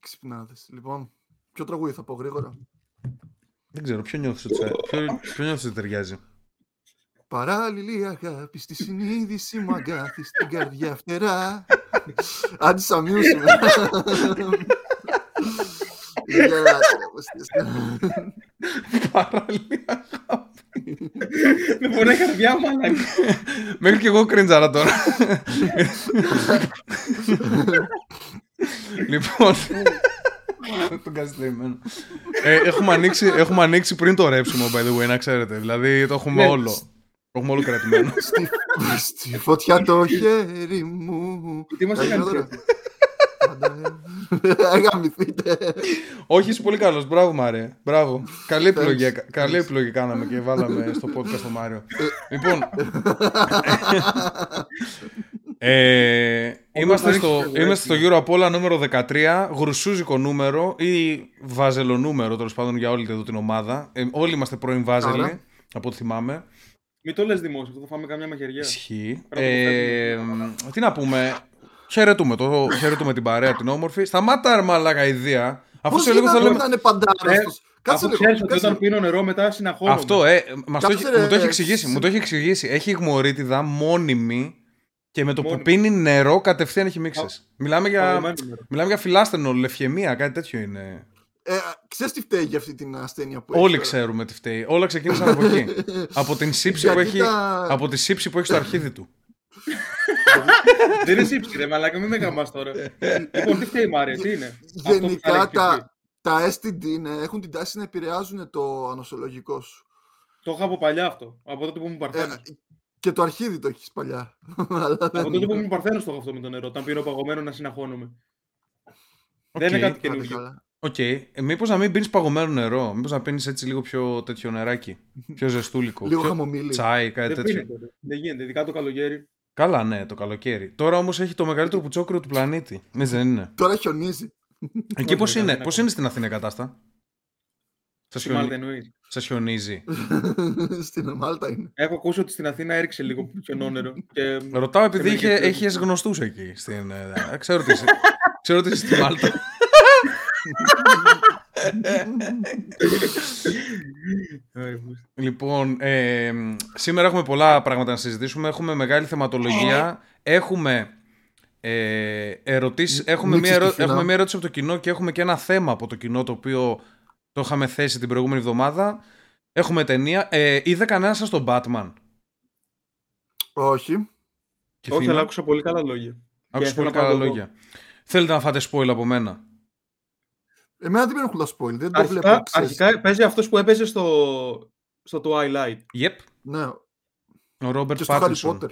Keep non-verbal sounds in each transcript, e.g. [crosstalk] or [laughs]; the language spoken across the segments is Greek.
Ξυπνάδες. Λοιπόν, ποιο τραγούδι θα πω γρήγορα; Δεν ξέρω, ποιο νιώθεις ότι, θα- ποιο, ποιο νιώθεις ότι ταιριάζει; Παράλληλη αγάπη στη συνείδηση μου αγκάθι στην καρδιά φτερά. Άντε σα μειώσουμε. Γελάτε, ρε, πως είστε. Παράλληλα. Με πονάει η καρδιά μου, αλλά. Μέχρι και εγώ κριντζάρα τώρα. Λοιπόν. [laughs] τον καστριμμένο. ε, έχουμε, ανοίξει, έχουμε ανοίξει πριν το ρέψιμο, by the way, να ξέρετε. Δηλαδή το έχουμε Ναι. όλο. Το έχουμε όλο κρατημένο. [laughs] Στη, στη φωτιά το χέρι μου. Τι μας Τα έκανε γρήγορα. Αγαμηθείτε. Όχι, είσαι πολύ καλός. Μπράβο, Μάρε. Μπράβο. Καλή επιλογή, Thanks. καλή επιλογή κάναμε και βάλαμε στο podcast το Μάριο. λοιπόν. [laughs] ε, είμαστε, στο, έχεις είμαστε στο Euro Apollo νούμερο 13, γρουσούζικο νούμερο ή βάζελο τέλος πάντων για όλη εδώ την ομάδα. Ε, όλοι είμαστε πρώην βάζελοι, Άρα. από ό,τι θυμάμαι. Μην το λες δημόσιο, αυτό θα φάμε καμιά μαχαιριά. Ισχύει. Πρέπει να Ε, το φέρουμε. τι να πούμε. Χαιρετούμε, το, χαιρετούμε την παρέα την όμορφη. Σταμάτα ρε μαλάκα ιδέα. Αφού Πώς σε λίγο γίνεται θέλω. να είναι παντάραστος. Κάτσε Αφού λίγο. ξέρεις ότι κάτσε όταν λίγο. πίνω νερό μετά συναχώνομαι. Αυτό, ε, μας το, Κάτσε, έχει- μου το ρε, έχει εξηγήσει. σε- Μου το έχει εξηγήσει. Έχει γμωρίτιδα μόνιμη και με το που Μόνιμη. πίνει νερό κατευθείαν έχει μίξες. Μιλάμε για, Παγωμένο νερό. μιλάμε για φιλάστενο, λευχαιμία, κάτι τέτοιο είναι. Ε, ξέρεις τι φταίει για αυτή την ασθένεια που έχει Όλοι τώρα; ξέρουμε τι φταίει. Όλα ξεκίνησαν από εκεί. [laughs] από την σύψη που Γιατί έχει, τα- από τη σύψη που έχει στο αρχίδι του. [laughs] Δεν είναι σύψη, ρε μαλάκα, μην με γαμάς τώρα. λοιπόν, τι φταίει η Μάρια, τι είναι; Αυτό που θα Γενικά λέγεις και εσύ. τα, τα STD είναι, έχουν την τάση να επηρεάζουν το ανοσολογικό σου. Το είχα από παλιά αυτό. Από τότε που ήμουν Ε, παρθένος. Και το αρχίδι το έχεις παλιά. [laughs] Αλλά δεν Από τότε που είναι. ήμουν παρθένος το έχω αυτό με το νερό. Όταν πίνω παγωμένος να συναχώνομαι. Οκ. Δεν είναι κάτι Άντε καινούργιο. καλά. Οκ. Ε, Μήπως να μην πίνεις παγωμένο νερό. Μήπως να πίνεις έτσι λίγο πιο τέτοιο νεράκι. Πιο [laughs] ζεστούλικο. Λίγο πιο... χαμομήλι. Τσάι, κάτι Δεν τέτοιο. πίνεται. ρε. Δεν γίνεται, ειδικά το καλοκαίρι. Καλά, ναι, το καλοκαίρι. Τώρα όμως έχει το μεγαλύτερο πουτσόκρυο του πλανήτη. Ναι, δεν είναι. Τώρα χιονίζει. Εκεί πώς δεν είναι, είναι πώς ακόμα. είναι στην Αθήνα η κατάστα. Σας, Στη Μάλτα χιονι... εννοείς. Σας χιονίζει. [laughs] Στην Μάλτα είναι. Έχω ακούσει ότι στην Αθήνα έριξε λίγο χιονόνερο. Και... Ρωτάω επειδή με είχε, κεφτεί. έχεις γνωστούς εκεί. Στην, ε, ξέρω ότι είσαι, [laughs] ξέρω ότι είσαι στη Μάλτα. Λοιπόν, ε, σήμερα έχουμε πολλά πράγματα να συζητήσουμε. Έχουμε μεγάλη θεματολογία. Έχουμε ε, ερωτήσεις. Έχουμε Νίξεις μια, του ερω... φινά. έχουμε μια ερώτηση από το κοινό και έχουμε και ένα θέμα από το κοινό το οποίο το είχαμε θέσει την προηγούμενη εβδομάδα. Έχουμε ταινία. Ε, είδε κανένα σας τον Batman; Όχι. Και Όχι, Θήμα; αλλά άκουσα πολύ καλά λόγια. Άκουσα Και πολύ ήθελα να καλά πάω λόγια. Θέλετε να φάτε spoil από μένα; Εμένα δεν με ενοχλά spoil. Δεν το Αρχικά, βλέπω. ξέρεις. αρχικά παίζει αυτός που έπαιζε στο, στο Twilight. Yep. Ναι. Ο Ρόμπερτ Και στο Harry Πάτισον. Potter.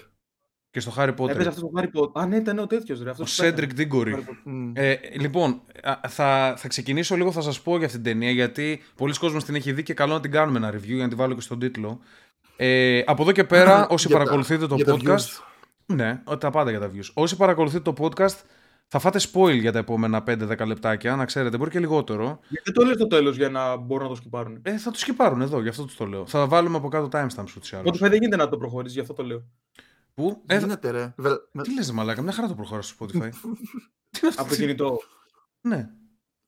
Και στο Harry Potter. Έπαιζε αυτός στο Harry Potter. Α, ναι, ήταν ο τέτοιος ρε. Ο Αυτός που Σέντρικ πέθανε. Ντίγκορη. Harry Potter. Μμ. Ε, λοιπόν, α, θα, θα ξεκινήσω λίγο, θα σας πω για αυτήν την ταινία, γιατί πολλοί κόσμος την έχει δει και καλό να την κάνουμε ένα review για να την βάλω και στον τίτλο. Ε, από εδώ και πέρα, [laughs] όσοι Για τα- παρακολουθείτε το για τα podcast... views. Ναι, τα πάντα για τα views. Όσοι παρακολουθείτε το podcast, θα φάτε spoil για τα επόμενα 5-10 λεπτάκια, να ξέρετε, μπορεί και λιγότερο. Γιατί το λες στο τέλος για να μπορούν να το σκυπάρουν. Ε, θα το σκυπάρουν εδώ, γι' αυτό τους το λέω. Θα βάλουμε από κάτω timestamps ούτως ή Οπότε άλλως. δεν γίνεται να το προχωρήσεις, γι' αυτό το λέω. Πού; Ε, Γίνεται ρε. Βε- με- τι λες, ρε μαλάκα, μια χαρά το προχωρά στο Spotify. [laughs] τι είναι αυτό, Από το κινητό. Ναι,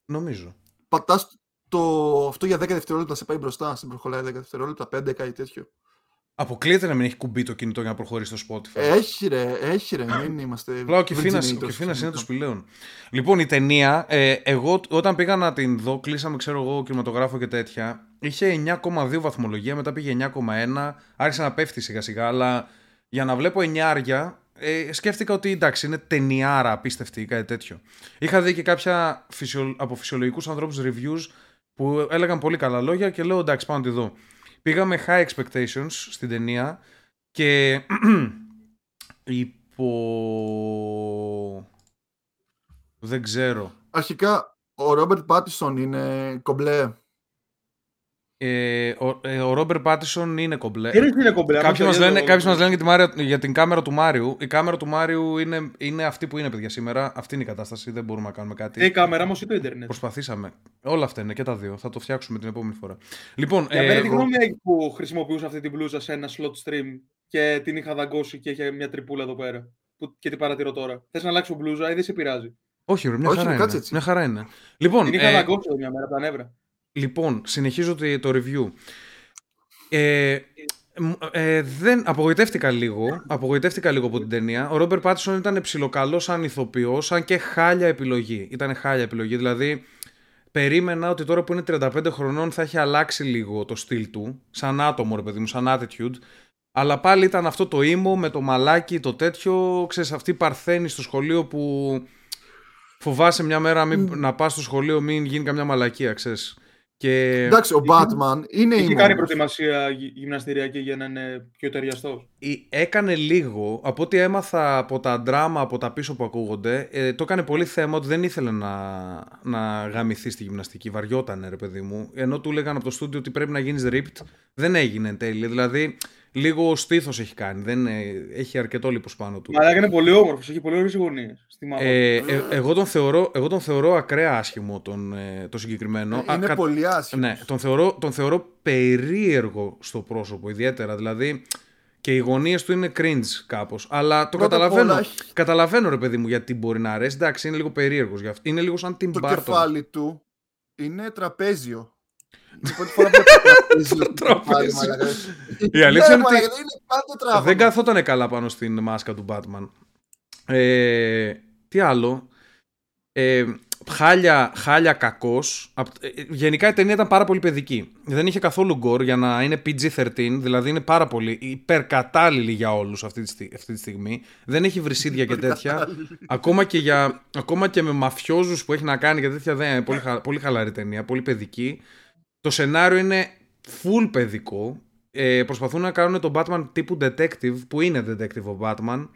νομίζω. Πατάς το... αυτό για 10 δευτερόλεπτα σε πάει μπροστά. Σε προχωράει 10 δευτερόλεπτα, 5 κάτι τέτοιο. Αποκλείεται να μην έχει κουμπί το κινητό για να προχωρήσει στο Spotify. Έχει ρε, έχει ρε. Μην είμαστε. Απλά ο Κεφίνα virginators. είναι του σπηλαίων. Λοιπόν, η ταινία, ε, εγώ όταν πήγα να την δω, κλείσαμε, ξέρω εγώ, κινηματογράφο και τέτοια. Είχε 9,2 βαθμολογία, μετά πήγε 9,1. Άρχισε να πέφτει σιγά σιγά, αλλά για να βλέπω 9 ε, σκέφτηκα ότι εντάξει, είναι ταινιάρα απίστευτη ή κάτι τέτοιο. Είχα δει και κάποια φυσιο, από φυσιολογικούς ανθρώπους reviews που έλεγαν πολύ καλά λόγια και λέω εντάξει, πάω να τη δω. Πήγα με high expectations στην ταινία και [clears throat] υπό... Δεν ξέρω. Αρχικά, ο Ρόμπερτ Πάτισον είναι κομπλέ. Ε, ο, ε, ο Ρόμπερ Πάτισον είναι κομπλέ. Τι είναι κομπλέ. Κάποιοι άμα μας το λένε, είδα κάποιοι εγώ. μας λένε για, τη Μάρια- για την κάμερα του Μάριου. Η κάμερα του Μάριου είναι, είναι αυτή που είναι, παιδιά, σήμερα. Αυτή είναι η κατάσταση. Δεν μπορούμε να κάνουμε κάτι. Ε, η κάμερα όμω ή το Ιντερνετ. Προσπαθήσαμε. Όλα αυτά είναι και τα δύο. Θα το φτιάξουμε την επόμενη φορά. Λοιπόν, Για ε, μένα τι εγώ- γνώμη έχει που χρησιμοποιούσα αυτή την μπλούζα σε ένα slot stream και την είχα δαγκώσει και είχε μια τρυπούλα εδώ πέρα. Που, και την παρατηρώ τώρα. Θες να αλλάξω μπλούζα ή δεν σε πειράζει; Όχι, ρε, μια Όχι, χαρά κάτσε είναι. έτσι. Μια χαρά είναι. Λοιπόν, Την είχα ε, να κόψω μια μέρα από τα νεύρα. Λοιπόν, συνεχίζω το, το review. Ε, μ- ε, δεν, απογοητεύτηκα λίγο, απογοητεύτηκα λίγο από την ταινία. Ο Ρόμπερ Πάτισον ήταν ψιλοκαλός σαν ηθοποιός, σαν και χάλια επιλογή. Ήταν χάλια επιλογή, δηλαδή περίμενα ότι τώρα που είναι 35 χρονών θα έχει αλλάξει λίγο το στυλ του, σαν άτομο ρε παιδί μου, σαν attitude. Αλλά πάλι ήταν αυτό το ήμο με το μαλάκι, το τέτοιο, ξέρεις, αυτή η παρθένη στο σχολείο που φοβάσαι μια μέρα μην, να πας στο σχολείο μην γίνει καμιά μαλακία, ξέρεις. Και Εντάξει, ο Batman είναι Είχε ήμουν. κάνει προετοιμασία γυ- γυμναστηριακή για να είναι πιο ταιριαστός. η- έκανε λίγο, από ό,τι έμαθα από τα δράμα από τα πίσω που ακούγονται, ε, το έκανε πολύ θέμα ότι δεν ήθελε να, να γαμηθεί στη γυμναστική. Βαριότανε, ρε παιδί μου. Ενώ του έλεγαν από το στούντιο ότι πρέπει να γίνεις ripped, δεν έγινε εν τέλει. Δηλαδή, λίγο στήθος έχει κάνει. Δεν, ε, έχει αρκετό λίπος πάνω του. Αλλά είναι πολύ όμορφος, έχει πολύ ωραίες γωνίες. Στη μάπα. Ε, ε, εγώ, τον θεωρώ, εγώ τον θεωρώ ακραία άσχημο τον, ε, το συγκεκριμένο. Είναι κα- πολύ άσχημος. Ναι, τον θεωρώ, τον θεωρώ περίεργο στο πρόσωπο ιδιαίτερα. Δηλαδή και οι γωνίες του είναι cringe κάπως. Αλλά το Πρώτα απ' καταλαβαίνω. όλα, έχει- Καταλαβαίνω, ρε παιδί μου, γιατί μπορεί να αρέσει. Εντάξει, είναι λίγο περίεργος. Είναι λίγο σαν την Το Barton. κεφάλι του είναι τραπέζιο. Είναι η πρώτη φορά που βλέπω τραπέζιο. στο Τραπέζιο. κεφάλι, μαλάκα. Η αλήθεια Ναι, είναι ότι μαλάκα, είναι πάντα τράβο. δεν καθόταν καλά πάνω στην μάσκα του Batman. Ε, τι άλλο; Ε, χάλια, χάλια κακός. Απ- ε, Γενικά η ταινία ήταν πάρα πολύ παιδική. Δεν είχε καθόλου γκορ για να είναι PG-13, δηλαδή είναι πάρα πολύ υπερκατάλληλη για όλους αυτή τη, στι- αυτή τη στιγμή. Δεν έχει βρυσίδια και τέτοια. ακόμα, και για, ακόμα και με μαφιόζους που έχει να κάνει και τέτοια δεν είναι πολύ, χα- πολύ χαλαρή ταινία, πολύ παιδική. Το σενάριο είναι full παιδικό. Ε, προσπαθούν να κάνουν τον Batman τύπου detective, που είναι detective ο Batman.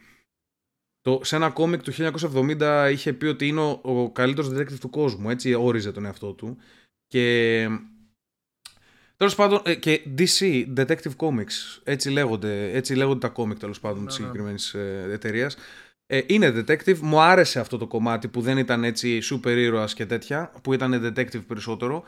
Το, σε ένα κόμικ του 1970 είχε πει ότι είναι ο, ο καλύτερος detective του κόσμου, έτσι όριζε τον εαυτό του. Και τέλος πάντων, ε, και DC, Detective Comics, έτσι λέγονται, έτσι λέγονται τα κόμικ τέλος πάντων της Ναι, ναι. συγκεκριμένης ε, εταιρείας. Ε, είναι detective, μου άρεσε αυτό το κομμάτι που δεν ήταν έτσι super ήρωας και τέτοια, που ήταν detective περισσότερο,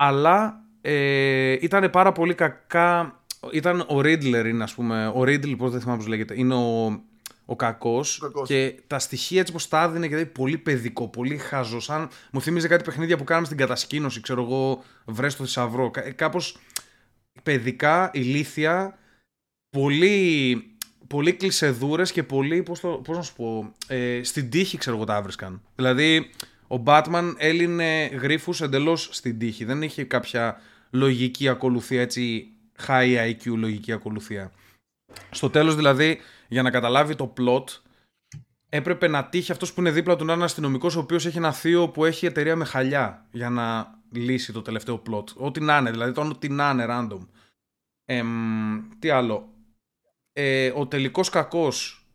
αλλά ε, ήταν πάρα πολύ κακά, ήταν ο Riddler είναι ας πούμε, ο Riddle πώς δεν θυμάμαι πώς λέγεται, είναι ο, ο κακός, Ο κακός. και τα στοιχεία έτσι πως τα έδινε και δηλαδή πολύ παιδικό, πολύ χαζό, σαν μου θύμιζε κάτι παιχνίδια που κάναμε στην κατασκήνωση, ξέρω εγώ, βρες το θησαυρό, Κα- κάπως παιδικά, ηλίθια, πολύ, πολύ κλεισεδούρες και πολύ, πώς, το, πώς να σου πω, ε, στην τύχη ξέρω εγώ τα βρίσκαν. Δηλαδή, ο Batman έλυνε γρίφους εντελώς στην τύχη. Δεν είχε κάποια λογική ακολουθία, έτσι high IQ λογική ακολουθία. Στο τέλος δηλαδή, για να καταλάβει το plot, έπρεπε να τύχει αυτός που είναι δίπλα του να είναι αστυνομικός, ο οποίος έχει ένα θείο που έχει εταιρεία με χαλιά, για να λύσει το τελευταίο plot. Ό,τι να είναι, δηλαδή το ό,τι να είναι random. Εμ, τι άλλο. Ε, ο τελικός κακός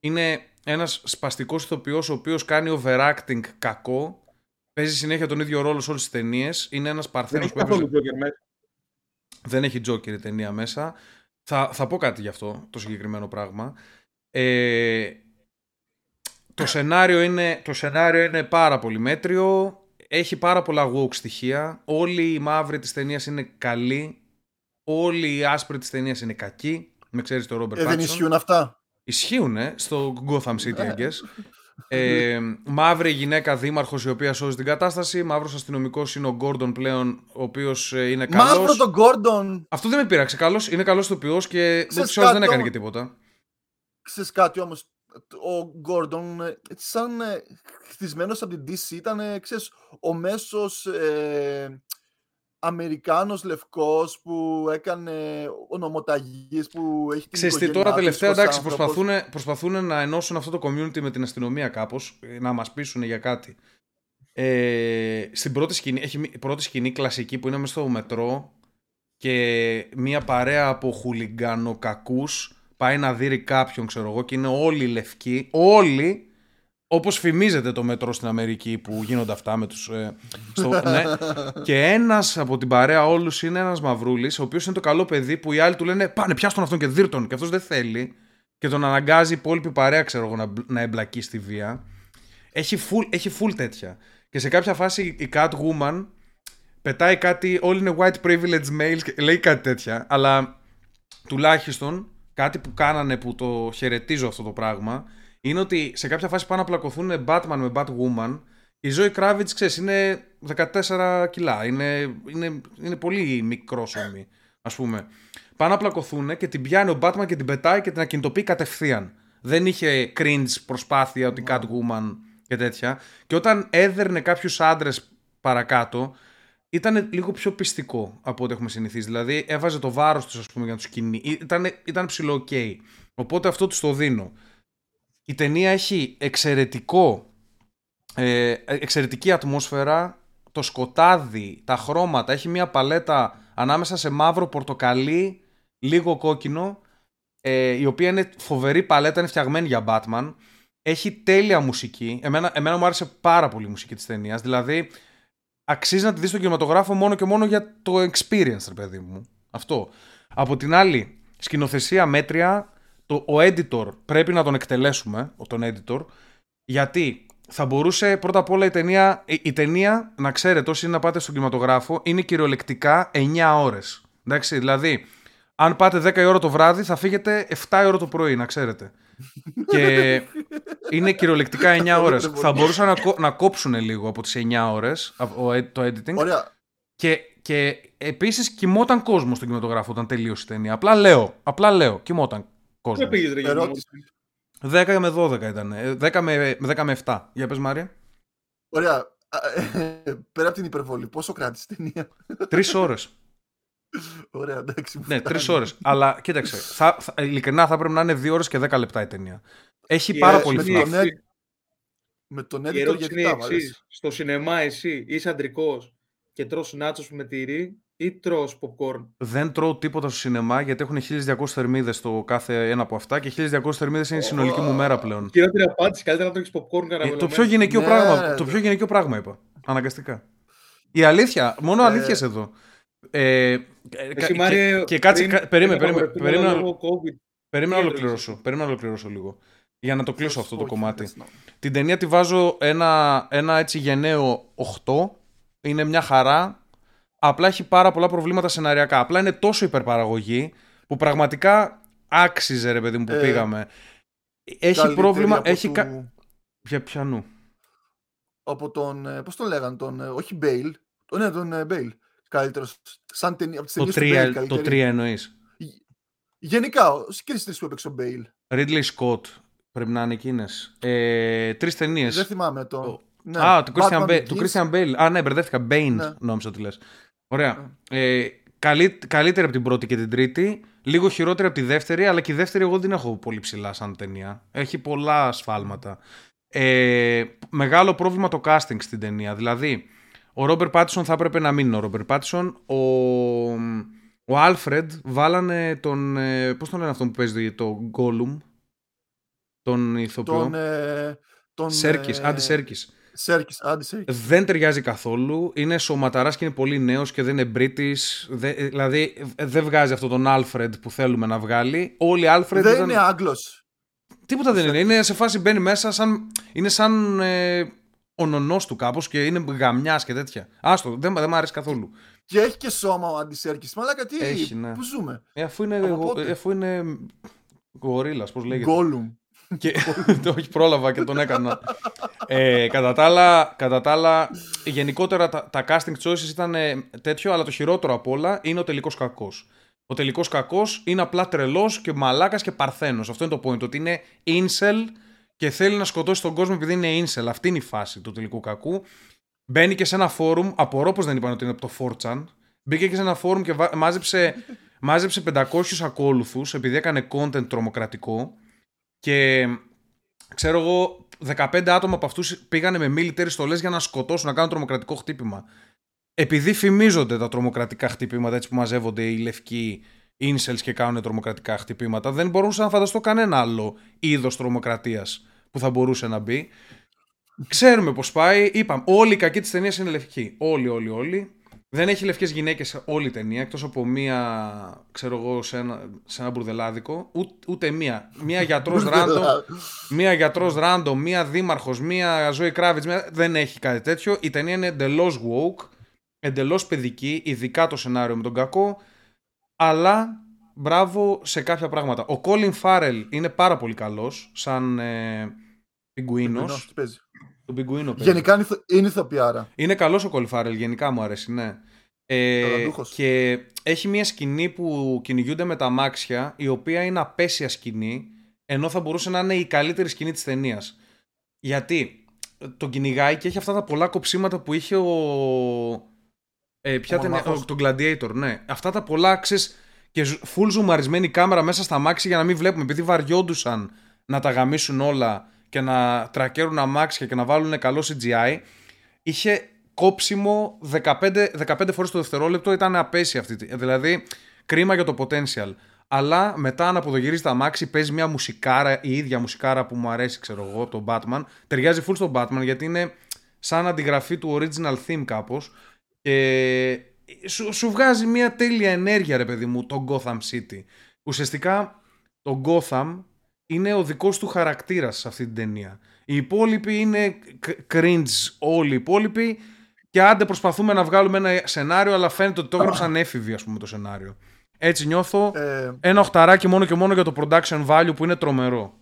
είναι ένας σπαστικός ηθοποιός ο οποίος κάνει overacting κακό. Παίζει συνέχεια τον ίδιο ρόλο σε όλες τις ταινίες. Είναι ένας Δεν παρθένος έχει που έπαιζε... καθόλου Joker μέσα. Δεν έχει Joker η ταινία μέσα. Θα, θα πω κάτι γι' αυτό, το συγκεκριμένο πράγμα. Ε, το, σενάριο είναι, το σενάριο είναι πάρα πολύ μέτριο. Έχει πάρα πολλά woke στοιχεία. Όλοι οι μαύροι της ταινίας είναι καλοί. Όλοι οι άσπροι της ταινίας είναι κακοί. Με ξέρεις το Robert Ε, δεν Pattinson. ισχύουν αυτά; Ισχύουν στο Gotham City, I guess. Ε, μαύρη γυναίκα δήμαρχος η οποία σώζει την κατάσταση. Μαύρος αστυνομικός είναι ο Gordon πλέον, ο οποίος είναι καλός. Μαύρο τον Gordon. Αυτό δεν με πείραξε. Καλός, είναι καλός ηθοποιός και Ξέρεις ούτω ή άλλω δεν κάτι έκανε όμως; και τίποτα. Ξέρεις κάτι όμως, ο Gordon ε, έτσι σαν ε, χτισμένος από την DC ήταν, ε, ξέρεις, ο μέσος ε, Αμερικάνος λευκός που έκανε ονομοταγής, που έχει την Ξέρεις τι, οικογένειά τώρα του, τελευταία σωστά εντάξει, άνθρωπος. προσπαθούν, προσπαθούν να ενώσουν αυτό το community με την αστυνομία κάπως, ε, να μας πείσουν για κάτι. Ε, στην πρώτη σκηνή, έχει μη- η πρώτη σκηνή κλασική που είναι μέσα στο μετρό και μια παρέα από χουλιγκανοκακούς πάει να δει κάποιον, ξέρω εγώ, και είναι όλοι λευκοί, όλοι, όπως φημίζεται το μετρό στην Αμερική που γίνονται αυτά με τους... Ε, στο, ναι, [laughs] και ένας από την παρέα όλους είναι ένας μαυρούλης, ο οποίος είναι το καλό παιδί που οι άλλοι του λένε πάνε πιάστον αυτόν και δίρτον και αυτός δεν θέλει και τον αναγκάζει η υπόλοιπη παρέα, ξέρω εγώ, να, να εμπλακεί στη βία. Έχει full, έχει full τέτοια. Και σε κάποια φάση η Catwoman πετάει κάτι, όλοι είναι white privileged males και λέει κάτι τέτοια, αλλά τουλάχιστον κάτι που κάνανε που το χαιρετίζω αυτό το πράγμα είναι ότι σε κάποια φάση πάνε να πλακωθούν Batman με Batwoman. Η Ζωή Κράβιτς, ξέρεις, είναι 14 κιλά. Είναι, είναι, είναι πολύ μικρόσωμη, ας πούμε. Πάνε να πλακωθούν και την πιάνει ο Batman και την πετάει και την ακινητοποιεί κατευθείαν. Δεν είχε cringe προσπάθεια ότι Catwoman και τέτοια. Και όταν έδερνε κάποιους άντρες παρακάτω, ήταν λίγο πιο πιστικό από ό,τι έχουμε συνηθίσει. Δηλαδή, έβαζε το βάρος του, ας πούμε, για να τους κινεί. Ήταν, ήταν ψηλό OK. Οπότε αυτό τους το δίνω. Η ταινία έχει εξαιρετικό, ε, εξαιρετική ατμόσφαιρα. Το σκοτάδι, τα χρώματα. Έχει μια παλέτα ανάμεσα σε μαύρο πορτοκαλί, λίγο κόκκινο. Ε, η οποία είναι φοβερή παλέτα, είναι φτιαγμένη για Batman. Έχει τέλεια μουσική. Εμένα, εμένα μου άρεσε πάρα πολύ η μουσική της ταινίας. Δηλαδή, αξίζει να τη δεις στον κινηματογράφο μόνο και μόνο για το experience, ρε παιδί μου. Αυτό. Από την άλλη, σκηνοθεσία μέτρια, το, ο editor πρέπει να τον εκτελέσουμε, τον editor, γιατί θα μπορούσε πρώτα απ' όλα η ταινία, η, ταινία να ξέρετε όσοι είναι να πάτε στον κινηματογράφο, είναι κυριολεκτικά 9 ώρες. Εντάξει, δηλαδή, αν πάτε 10 ώρα το βράδυ θα φύγετε 7 ώρα το πρωί, να ξέρετε και [laughs] είναι κυριολεκτικά 9 [laughs] ώρες. θα μπορούσαν να, να κόψουν λίγο από τις 9 ώρες το editing. Ωραία. Και, και επίσης κοιμόταν κόσμος στον κινηματογράφο όταν τελείωσε η ταινία. Απλά λέω, απλά λέω, κοιμόταν κόσμος. Δεν πήγες, ρε 10 με 12 ήταν. 10 με, 10 με 7. Για πες Μάρια. Ωραία. Ε, πέρα από την υπερβολή, πόσο κράτησε η ταινία; Τρεις ώρες. Ωραία, εντάξει. Ναι, τρεις ώρες. Αλλά κοίταξε, θα, θα, ειλικρινά θα πρέπει να είναι δύο ώρες και δέκα λεπτά η ταινία. Έχει πάρα πολύ φλάφ. Με τον editor γιατί τα Στο σινεμά εσύ είσαι αντρικός και τρως νάτσος με τυρί ή τρως popcorn; Δεν τρώω τίποτα στο σινεμά γιατί έχουν 1200 θερμίδες το κάθε ένα από αυτά και 1200 θερμίδες είναι η συνολική μου μέρα πλέον. Χειρότερη απάντηση, καλύτερα να τρώγεις popcorn ε, το πιο γυναικείο ναι, πράγμα, το πιο γυναικείο πράγμα είπα. Αναγκαστικά. Η αλήθεια, μόνο ε... αλήθειες εδώ. Ε, Εσύ, Μάρια, και, κάτσε, περίμενε, περίμενε, περίμενε, να ολοκληρώσω, περίμενε να ολοκληρώσω λίγο. Για να το κλείσω αυτό το κομμάτι. Την ταινία τη βάζω ένα, ένα έτσι γενναίο 8. Είναι μια χαρά. Απλά έχει πάρα πολλά προβλήματα σεναριακά. Απλά είναι τόσο υπερπαραγωγή που πραγματικά άξιζε ρε παιδί μου που ε, πήγαμε. Έχει πρόβλημα. Έχει κα... Ποια, πιανού. Από τον. Ε, Πώς τον λέγανε, τον. Ε, όχι Μπέιλ. Ναι, τον Μπέιλ καλύτερος. Σαν ταινία από το 3, το 3 εννοείς. Γενικά, και τις τρεις που έπαιξε ο Μπέιλ; Ridley Scott πρέπει να είναι εκείνες. Ε, τρεις ταινίες. Δεν θυμάμαι το. Ναι. Α, του Christian, Bale, του Christian Bale. Α, ναι, μπερδεύτηκα. Bane ναι. νόμιζα ότι λες. Ωραία. Ναι. Ε, καλύ, καλύτερη από την πρώτη και την τρίτη. Λίγο χειρότερη από τη δεύτερη, αλλά και η δεύτερη εγώ δεν έχω πολύ ψηλά σαν ταινία. Έχει πολλά ασφάλματα. Ε, μεγάλο πρόβλημα το casting στην ταινία. Δηλαδή, ο Ρόμπερ Πάτισον θα έπρεπε να μείνει ο Ρόμπερ Πάτισον. Ο, ο Άλφρεντ βάλανε τον. Ε, Πώς τον λένε αυτόν που παίζει το Γκόλουμ. Τον ηθοποιό; Τον. Ε, τον Σέρκης, ε, Άντι Σέρκης. Σέρκης, Άντι Σέρκης. Δεν ταιριάζει καθόλου. Είναι σωματαράς και είναι πολύ νέος και δεν είναι British. δηλαδή δεν βγάζει αυτό τον Άλφρεντ που θέλουμε να βγάλει. Όλοι οι Άλφρεντ. Δεν είναι Άγγλος. Τίποτα δεν είναι. Είναι σε φάση μπαίνει μέσα σαν. Είναι σαν. Ε, ο νονός του κάπως και είναι γαμιάς και τέτοια. Άστο, δεν, δεν μου αρέσει καθόλου. Και έχει και σώμα ο αντισέρκη. Μαλάκα τι έχει, ναι. Πού ζούμε; Ε, αφού είναι, εγώ, αφού είναι γορίλας, πώς λέγεται; Γκόλουμ. Και το όχι πρόλαβα και τον έκανα. ε, κατά, τα άλλα, κατά τα άλλα, γενικότερα τα, τα casting choices ήταν τέτοιο, αλλά το χειρότερο απ' όλα είναι ο τελικός κακός. Ο τελικός κακός είναι απλά τρελός και μαλάκας και παρθένος. Αυτό είναι το point. Ότι είναι incel και θέλει να σκοτώσει τον κόσμο επειδή είναι incel. Αυτή είναι η φάση του τελικού κακού. Μπαίνει και σε ένα φόρουμ, απορώ πως δεν είπαν ότι είναι από το 4chan. Μπήκε και σε ένα φόρουμ και μάζεψε, μάζεψε 500 ακόλουθους επειδή έκανε content τρομοκρατικό και ξέρω εγώ 15 άτομα από αυτούς πήγανε με military στολές για να σκοτώσουν, να κάνουν τρομοκρατικό χτύπημα. Επειδή φημίζονται τα τρομοκρατικά χτυπήματα έτσι που μαζεύονται οι λευκοί incels και κάνουν τρομοκρατικά χτυπήματα, δεν μπορούσα να φανταστώ κανένα άλλο είδος τρομοκρατίας που θα μπορούσε να μπει. Ξέρουμε πώς πάει. Είπαμε, όλοι οι κακοί της ταινίας είναι λευκοί. Όλοι, όλοι, όλοι. Δεν έχει λευκές γυναίκες σε όλη η ταινία, εκτός από μία, ξέρω εγώ, σε ένα, σε ένα μπουρδελάδικο. Ούτε, ούτε μία. Μία γιατρός ράντο, μία γιατρός ράντο, μία δήμαρχος, μία ζωή κράβιτ. Δεν έχει κάτι τέτοιο. Η ταινία είναι εντελώς woke, εντελώς παιδική, ειδικά το σενάριο με τον κακό. Αλλά μπράβο σε κάποια πράγματα. Ο Colin Farrell είναι πάρα πολύ καλός σαν ε, πιγκουίνος. Πιγκουίνος, τι παίζει. Τον πιγκουίνο παίζει. Γενικά είναι ηθο- είναι ηθοποιάρα. Είναι καλός ο Colin Farrell, γενικά μου αρέσει, ναι. Ε, Ταλαντούχος. και έχει μια σκηνή που κυνηγούνται με τα αμάξια, η οποία είναι απέσια σκηνή, ενώ θα μπορούσε να είναι η καλύτερη σκηνή της ταινίας. Γιατί τον κυνηγάει και έχει αυτά τα πολλά κοψίματα που είχε ο... Ε, ποια Ο ταινία, μονάχος. ο, τον Gladiator, ναι. Αυτά τα πολλά, ξέρεις, και ζου- full ζουμαρισμένη κάμερα μέσα στα αμάξια για να μην βλέπουμε, επειδή βαριόντουσαν να τα γαμίσουν όλα και να τρακέρουν αμάξια και να βάλουν καλό CGI, είχε κόψιμο 15, 15 φορές το δευτερόλεπτο, ήταν απέσια αυτή. τη- Δηλαδή, κρίμα για το potential. Αλλά μετά αν αποδογυρίζει τα αμάξι, παίζει μια μουσικάρα, η ίδια μουσικάρα που μου αρέσει, ξέρω εγώ, από τον Batman. Ταιριάζει full στον Batman γιατί είναι σαν αντιγραφή του original theme κάπως. Και σου, σου βγάζει μια τέλεια ενέργεια, ρε παιδί μου, το Gotham City. Ουσιαστικά, το Gotham είναι ο δικός του χαρακτήρας σε αυτή την ταινία. Οι υπόλοιποι είναι cr- cringe όλοι οι υπόλοιποι και άντε προσπαθούμε να βγάλουμε ένα σενάριο αλλά φαίνεται ότι το έγραψαν έφηβοι ας πούμε το σενάριο. Έτσι νιώθω Ε, ένα οχταράκι μόνο και μόνο για το production value που είναι τρομερό.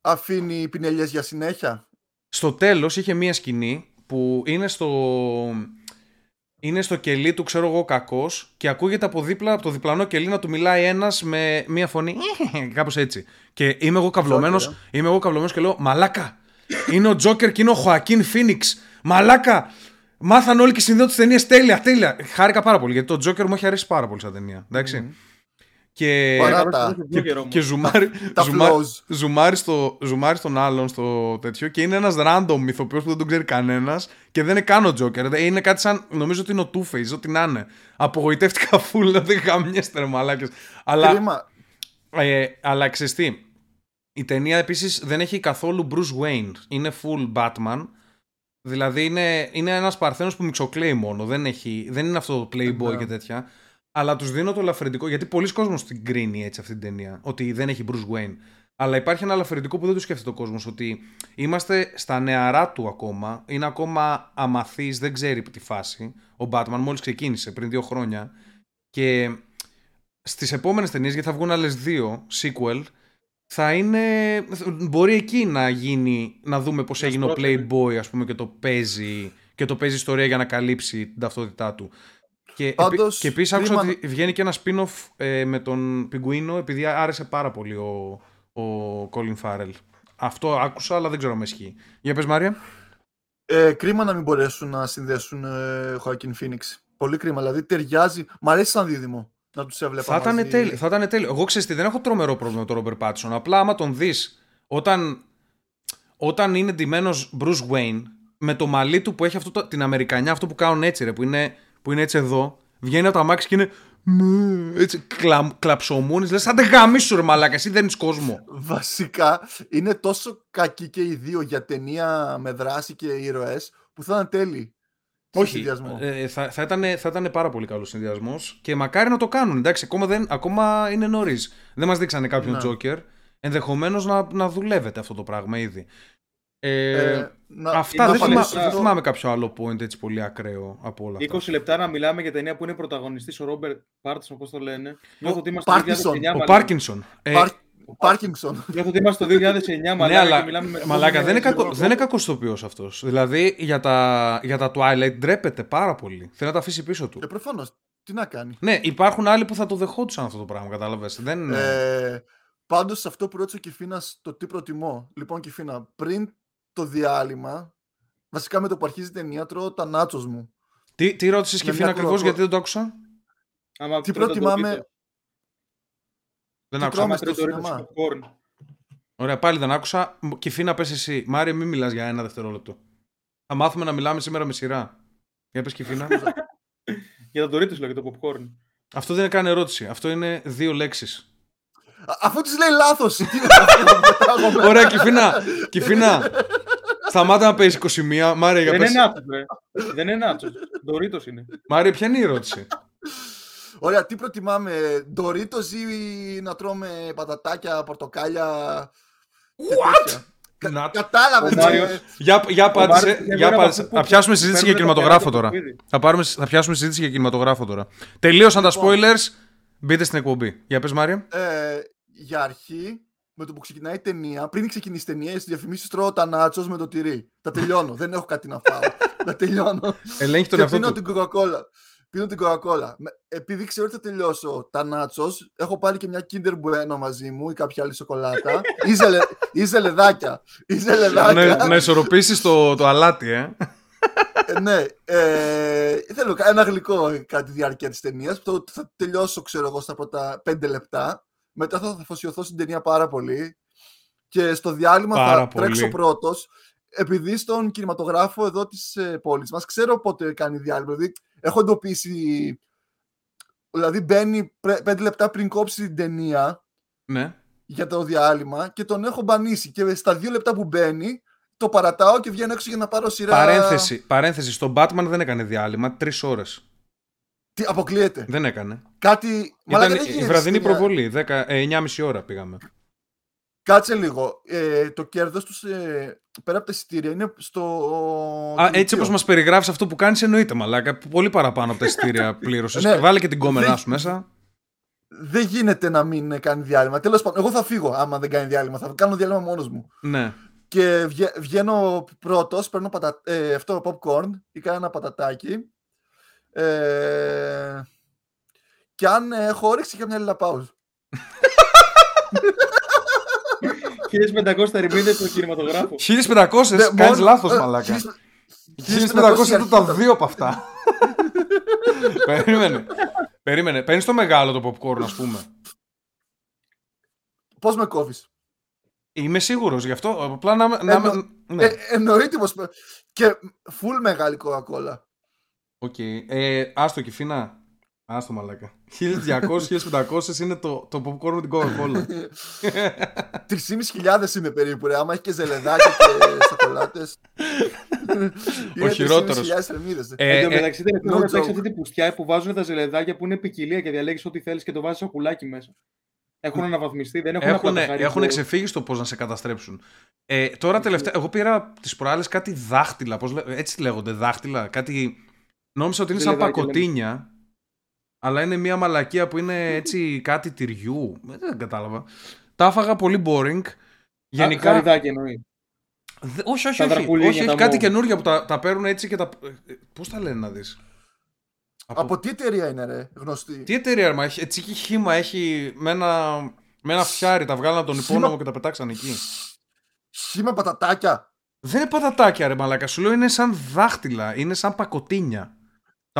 αφήνει πινελιές για συνέχεια. Στο τέλος είχε μία σκηνή που είναι στο, είναι στο κελί του, ξέρω εγώ, κακός και ακούγεται από δίπλα, από το διπλανό κελί να του μιλάει ένας με μία φωνή. Κάπως έτσι. Και είμαι εγώ καυλωμένο, Joker, είμαι εγώ καυλωμένος και λέω Μαλάκα! Είναι ο Τζόκερ και είναι ο Χωακίν Φίνιξ. Μαλάκα! Μάθαν όλοι και συνδέονται τι ταινίες τέλεια, τέλεια. Χάρηκα πάρα πολύ γιατί το Τζόκερ μου έχει αρέσει πάρα πολύ σαν ταινία. Εντάξει. Και, Παρά Καλώς τα- ήρθατε στο Τζόκερ όμως. και ζουμάρει, Τα ζουμά- flaws. ζουμάρει, στο, ζουμάρει στον άλλον στο τέτοιο και είναι ένας random ηθοποιός που δεν τον ξέρει κανένας και δεν είναι καν ο Joker. Ε, Είναι κάτι σαν, νομίζω ότι είναι ο Two-Face, ό,τι να είναι. Απογοητεύτηκα [laughs] full, δεν γαμιέστε ρε μαλάκες. Αλλά, Κρίμα. ε, αλλά ξέρεις τι, η ταινία επίσης δεν έχει καθόλου Bruce Wayne. Είναι full Batman. Δηλαδή είναι, είναι ένας παρθένος που μιξοκλαίει μόνο. Δεν, έχει, δεν είναι αυτό το Playboy Ναι. και τέτοια. Αλλά τους δίνω το ελαφρυντικό, γιατί πολλοί κόσμος την κρίνει έτσι αυτή την ταινία, ότι δεν έχει Bruce Wayne. Αλλά υπάρχει ένα ελαφρυντικό που δεν το σκέφτεται ο κόσμος, ότι είμαστε στα νεαρά του ακόμα, είναι ακόμα αμαθής, δεν ξέρει τη φάση. Ο Batman μόλις ξεκίνησε πριν δύο χρόνια και στις επόμενες ταινίες, γιατί θα βγουν άλλες δύο sequel, θα είναι, μπορεί εκεί να γίνει, να δούμε πώς έγινε ο σπρώχνει. Playboy ας πούμε και το παίζει και το παίζει ιστορία για να καλύψει την ταυτότητά του. Και, Πάντως, επί, και επίσης άκουσα κρίμα- ότι βγαίνει και ένα spin-off ε, με τον Πιγκουίνο επειδή άρεσε πάρα πολύ ο, ο Colin Farrell. Αυτό άκουσα αλλά δεν ξέρω αν με ισχύει. Για πες Μάρια. Ε, κρίμα να μην μπορέσουν να συνδέσουν ε, Joaquin Phoenix. Πολύ κρίμα. Δηλαδή ταιριάζει. Μ' αρέσει σαν δίδυμο να τους έβλεπα. Θα ήταν, μαζί. τέλειο, θα ήταν τέλειο. Εγώ ξέρεις τι, δεν έχω τρομερό πρόβλημα με τον Ρόμπερ Πάτσον. Απλά άμα τον δεις όταν, όταν είναι ντυμένος Bruce Wayne με το μαλλί του που έχει αυτό το, την Αμερικανιά, αυτό που κάνουν έτσι ρε, που είναι, που είναι έτσι εδώ, βγαίνει από τα μάξι και είναι «Μμμ», έτσι κλα, κλαψομούνης, λες, άντε γαμίσου ρε μαλάκα, εσύ δεν είσαι κόσμο. Βασικά είναι τόσο κακοί και οι δύο για ταινία με δράση και ήρωες που θα ήταν τέλειοι. στο Όχι, συνδυασμό. ε, θα, θα, ήταν, θα ήταν πάρα πολύ καλός συνδυασμός και μακάρι να το κάνουν. Εντάξει, ακόμα, δεν, ακόμα είναι νωρίς. Δεν μας δείξανε κάποιον Ναι. Joker. Ενδεχομένως να, να δουλεύεται αυτό το πράγμα ήδη. Ε, Ε, να- αυτά να δεν, θυμά, απαντήσω δεν εδώ- θυμάμαι κάποιο άλλο point έτσι πολύ ακραίο από όλα αυτά. 20 λεπτά να μιλάμε για ταινία που είναι πρωταγωνιστής ο Ρόμπερτ Πάρτσον, πώς το λένε. Νιώθω ότι είμαστε Πάρκινσον. το 2009, Ο μαλάκα. Πάρκινσον. Ε, Πάρ- Πάρκινσον. Νιώθω ότι είμαστε το 2009, μαλάκα, ναι, αλλά και μιλάμε με... μαλάκα, δεν είναι, κακό, εγώ- δεν είναι κακοστοποιός αυτός. Δηλαδή για τα, για τα Twilight ντρέπεται πάρα πολύ. Θέλει να τα αφήσει πίσω του. Ε, προφανώς. Τι να κάνει. Ναι, υπάρχουν άλλοι που θα το δεχόντουσαν αυτό το πράγμα, κατάλαβες. Δεν... Ε, Πάντως, σε αυτό που ρώτησε ο Κιφίνας, το τι προτιμώ. Λοιπόν, Κιφίνα, πριν το διάλειμμα, βασικά με το που αρχίζει η ταινία, τρώω τα νάτσος μου. Τι, τι ρώτησες και με φίνα μια ακριβώς κολο- γιατί δεν το άκουσα; Άμα Τι τρώτε προτιμάμε. Doritos, Δεν Τι άκουσα. τρώμε άμα στο τρώτε Doritos σινεμά; και popcorn. Ωραία, πάλι δεν άκουσα. Και φίνα πες εσύ. Μάρια, μην μιλάς για ένα δευτερόλεπτο. Θα μάθουμε να μιλάμε σήμερα με σειρά. Για πες Κιφίνα. [laughs] Για τα Doritos λέω και το popcorn. Αυτό δεν είναι καν ερώτηση. Αυτό είναι δύο λέξεις. Α, αφού της λέει λάθος. Τι είναι αυτό, πετάγομαι. Ωραία, Κιφίνα. [laughs] Κιφίνα. Σταμάτα να παίζεις 21. Μάρια, για Δεν πες. είναι νάτσος, ρε. Δεν είναι νάτσος. Doritos είναι. Μάρια, ποια είναι η ερώτηση; Ωραία, τι προτιμάμε, Ντορίτος ή να τρώμε πατατάκια, πορτοκάλια. και τέτοια; Να- Κατάλαβες. Ο Μάριος- Για, για Ο απάντησε. Μάρτιν Για δεν απάντησε. από πού Θα πιάσουμε συζήτηση για παίρνουμε το κινηματογράφο πιάτο τώρα. του σπίτι. Θα, πάρουμε, θα πιάσουμε συζήτηση για κινηματογράφο τώρα. Τελείωσαν τα Λοιπόν. spoilers. Μπείτε στην εκπομπή. Για πες Μάρια. Ε, για αρχή, με το που ξεκινάει η ταινία, πριν ξεκινήσει η ταινία, στι διαφημίσεις τρώω τα νάτσο με το τυρί. Τα τελειώνω. δεν έχω κάτι να φάω. [laughs] Τα τελειώνω. Ελέγχει τον και εαυτό πίνω του. την Coca-Cola. Πίνω την Coca-Cola. Με- Επειδή ξέρω ότι θα τελειώσω τα νάτσο, έχω πάρει και μια Kinder Bueno μαζί μου ή κάποια άλλη σοκολάτα. [laughs] ή, ζελε, ή ζελεδάκια. Ή ζελεδάκια. να, να ισορροπήσεις το, το αλάτι, ε. Ε, ναι. Ε, θέλω ένα γλυκό κατά τη διάρκεια της ταινίας. που θα- θα τελειώσω, ξέρω εγώ, στα πρώτα πέντε λεπτά. Μετά θα αφοσιωθώ στην ταινία πάρα πολύ. Και στο διάλειμμα Πάρα θα πολύ. τρέξω πρώτος. Επειδή στον κινηματογράφο εδώ της ε, πόλης μας ξέρω πότε κάνει διάλειμμα. Δηλαδή έχω εντοπίσει. Δηλαδή μπαίνει πρέ- πέντε λεπτά πριν κόψει την ταινία ναι. για το διάλειμμα και τον έχω μπανίσει. Και στα δύο λεπτά που μπαίνει, το παρατάω και βγαίνω έξω για να πάρω σειρά. Παρένθεση, παρένθεση. Στον Batman δεν έκανε διάλειμμα. Τρεις ώρες. Τι αποκλείεται. Δεν έκανε. Κάτι. Μαλάκα, Ήταν δεν η γίνεται βραδινή στην ταινία. προβολή. 10, ε, 9,5 ώρα πήγαμε. Κάτσε λίγο. Ε, το κέρδος τους ε, πέρα από τα εισιτήρια είναι στο. Α, έτσι κηλικείο. όπως μας περιγράφεις αυτό που κάνεις, εννοείται μαλάκα. Πολύ παραπάνω από τα εισιτήρια [laughs] πλήρωσες. Ναι. Βάλε και την κόμενά Δεν- σου μέσα. Δεν γίνεται να μην ε, κάνει διάλειμμα. Τέλος πάντων, εγώ θα φύγω άμα δεν κάνει διάλειμμα. Θα κάνω διάλειμμα μόνος μου. Ναι. Και βγε- βγαίνω πρώτος, παίρνω πατα... ε, αυτό popcorn ή κάνα ένα πατατάκι. Ε, και αν ε, έχω όρεξη για μια λιλαπάουζ. 1500 θα ρημίδε στο κινηματογράφο. 1500 Ναι, κάνεις μόνο- λάθος, ε, μαλάκα. 1500 1500 είναι τα αρχίδα. δύο από αυτά. Περίμενε. Περίμενε. Παίρνεις το μεγάλο το popcorn, ας πούμε. Πώς με κόβεις; Είμαι σίγουρος γι' αυτό. Απλά να. να Εννο- ναι. Ε, εννοείται πως... Και full μεγάλη Coca-Cola. Οκ. Ε, άστο Keefina. Άστο μαλάκα. 1200-1500 είναι το, το popcorn με την Coca-Cola. 3.500 είναι περίπου, ρε. Άμα έχει και ζελεδάκια και σοκολάτες. [laughs] Είναι χειρότερος. 3.500 θερμίδες. Ε, Εν τω ε, μεταξύ, τελευταία no ώρα παίξει joke. αυτή την πουστιά που βάζουν τα ζελεδάκια που είναι ποικιλία και διαλέγεις ό,τι θέλεις και το βάζεις σακουλάκι μέσα. Έχουν αναβαθμιστεί, δεν έχουν έχουν, απλά τα έχουν Haribo. ξεφύγει στο πώς να σε καταστρέψουν. Ε, τώρα τελευταία. Εγώ πήρα τις προάλλες κάτι δάχτυλα. Πώς, λέ- έτσι λέγονται, δάχτυλα. Κάτι. Νόμιζα ότι είναι σαν Ζελεδάκια, πακοτίνια. Αλλά είναι μια μαλακία που είναι έτσι κάτι τυριού. Ε, Δεν κατάλαβα. Τα έφαγα πολύ boring. Γενικά. Γαριδάκι εννοεί. Δε- όχι, όχι, Τα όχι. δρακουλίνια, όχι, όχι τα κάτι μόβ. καινούργια που τα, τα παίρνουν έτσι και τα. Πώς τα λένε να δεις; Από τι εταιρεία είναι, ρε, γνωστή; Τι εταιρεία μα έχει, έτσι χήμα έχει με ένα, με ένα φτιάρι, τα βγάλαν από τον Χύμα- υπόνομο και τα πετάξαν εκεί. Χύμα πατατάκια. Δεν είναι πατατάκια ρε μαλάκα, σου λέω είναι σαν δάχτυλα, είναι σαν πακοτίνια.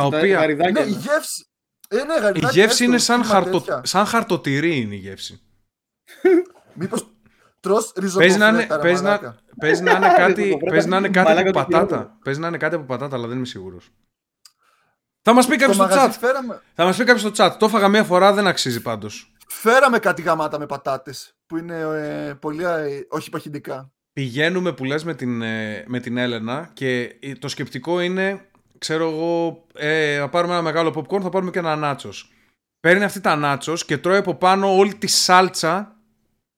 Τα Τα οποία γαριδάκια. Ναι, η εννοεί. γεύση. Ε, ναι, η γαριδάκια, γεύση έστω, είναι σαν, χύμα χαρτο, τέτοια. σαν χαρτοτυρί είναι η γεύση. Μήπως τρως Παίζει να είναι, ριζοτοφρέτα, ρε παίζει να, μαλάκα. παίζει να είναι κάτι, Ριζοτοφρέτα, παίζει να είναι κάτι μαλάκα από το χειρότερο. πατάτα. Παίζει να είναι κάτι από πατάτα, αλλά δεν είμαι σίγουρος. Θα μας πει κάποιος Στο στο μαγαζί chat. φέραμε, Θα μας πει κάποιος στο chat. Το έφαγα μία φορά, δεν αξίζει πάντως. φέραμε κάτι γαμάτα με πατάτες που είναι ε, πολύ ε, όχι παχυντικά. Πηγαίνουμε που λες με την, ε, με την Έλενα και το σκεπτικό είναι, ξέρω εγώ, ε, θα πάρουμε ένα μεγάλο popcorn, θα πάρουμε και ένα νάτσος. Παίρνει αυτή τα νάτσος και τρώει από πάνω όλη τη σάλτσα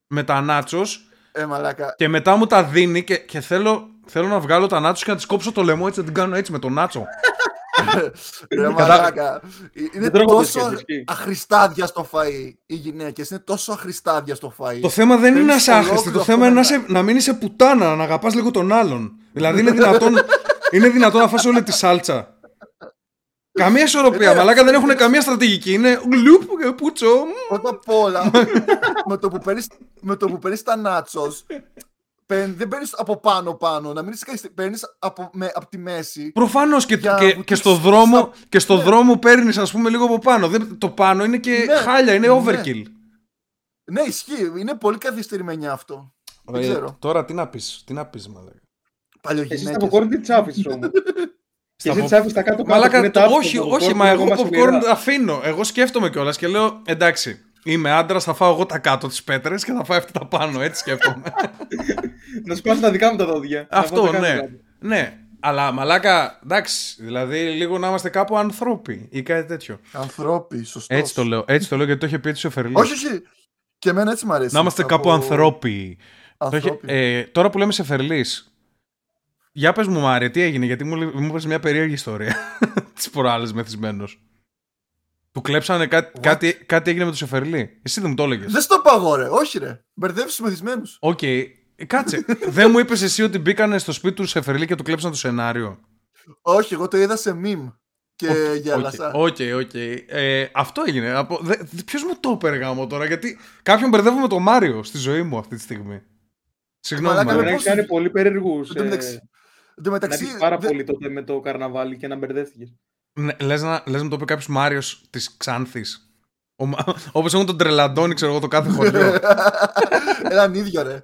με τα νάτσος Ε, μαλάκα. και μετά μου τα δίνει και, και θέλω, θέλω να βγάλω τα νάτσος και να της κόψω το λαιμό έτσι, να την κάνω έτσι με το νάτσο. [laughs] Ρε μαλάκα. Είναι Δεν τρώγονται τόσο σχέσεις, ισχύει. αχρηστάδια στο φαΐ. Οι γυναίκες είναι τόσο αχρηστάδια στο φαΐ. Το θέμα δεν είναι να Παίρνεις είσαι άχρηστη, το ολόκληρο θέμα είναι να, αυτό είσαι, να μην είσαι πουτάνα, να αγαπάς λίγο τον άλλον. Δηλαδή είναι δυνατόν, [laughs] είναι δυνατόν να φας όλη τη σάλτσα. Καμία ισορροπία, Ε, ναι, μαλάκα δεν έχουν καμία στρατηγική. Είναι γλουπ και πούτσο. μ. Πρώτα απ' όλα, με το που παίρνεις, με το που παίρνεις τα νάτσος, παίρν- δεν παίρνεις από πάνω πάνω, να μην είσαι καλή- παίρνεις από, με, από τη μέση. Προφανώς και, Για και, βουτήξεις και στο δρόμο, στα- και στο Ναι. δρόμο παίρνεις, ας πούμε, λίγο από πάνω. Δεν, το πάνω είναι και Ναι, χάλια, είναι ναι. overkill. Ναι, ισχύει. Είναι πολύ καθυστερημένη αυτό. Δεν Ε, ξέρω. Τώρα τι να πεις, τι να πεις, μαλάκα. Εσύ στα Παλιογυναίκες. popcorn τις τσάφεις όμως. [laughs] Και Στα εσύ pop- τσάφεις τα κάτω κάτω. Μαλάκα, το- όχι, όχι, μα εγώ popcorn popcorn. αφήνω. Εγώ σκέφτομαι κιόλας και λέω εντάξει. Είμαι άντρας, θα φάω εγώ τα κάτω τις πέτρες και θα φάω αυτά τα πάνω. Έτσι σκέφτομαι. [laughs] Να σπάσω τα δικά μου τα δόντια. Να Αυτό, πάω τα ναι. κάτω κάτω. ναι. Αλλά μαλάκα, εντάξει. Δηλαδή λίγο να είμαστε κάπου ανθρώποι ή κάτι τέτοιο. Ανθρώποι, σωστός. Έτσι το λέω. Έτσι το λέω γιατί το είχε πει έτσι ο Φερλής. Όχι, όχι. Και εμένα έτσι μου αρέσει. Να είμαστε Από- κάπου ανθρώποι. Το είχε- ανθρώποι. ε, τώρα που λέμε Σεφερλής. Για πες μου Μάριε, τι έγινε, γιατί μου, λέ- μου είπες μια περίεργη ιστορία. [laughs] Τις προάλλες μεθυσμένος. Του κλέψανε κάτι, κάτι, κάτι έγινε με το Σεφερλί. Εσύ δεν μου το έλεγες. Δεν στο πάω, ρε. Όχι, ρε. Μπερδεύεις τους μεθυσμένους. Οκ. Ε, Κάτσε. [laughs] δεν μου είπες εσύ ότι μπήκανε στο σπίτι του Σεφερλί και του κλέψαν το σενάριο; Όχι, εγώ το είδα σε meme. Και γέλασα. OK, OK. Ε, αυτό έγινε. Από... Ποιος μου το είπε, γαμώ τώρα, γιατί κάποιον μπερδεύω με τον Μάριο στη ζωή μου αυτή τη στιγμή. Συγγνώμη, Μαλάκα, Μάριο. με πώς- κάνει πολύ περίεργους. Εν τω μεταξύ- Εν τω Να μεταξύ. δεις πάρα δε- πολύ τότε με το καρναβάλι και να μπερδεύτηκε. Ναι, λες, να, λες να το πει κάποιος Μάριος της Ξάνθης. Όπως έχουν τον Τρελαντώνη, ξέρω εγώ, το κάθε χωριό. [laughs] Έναν ίδιο, ρε.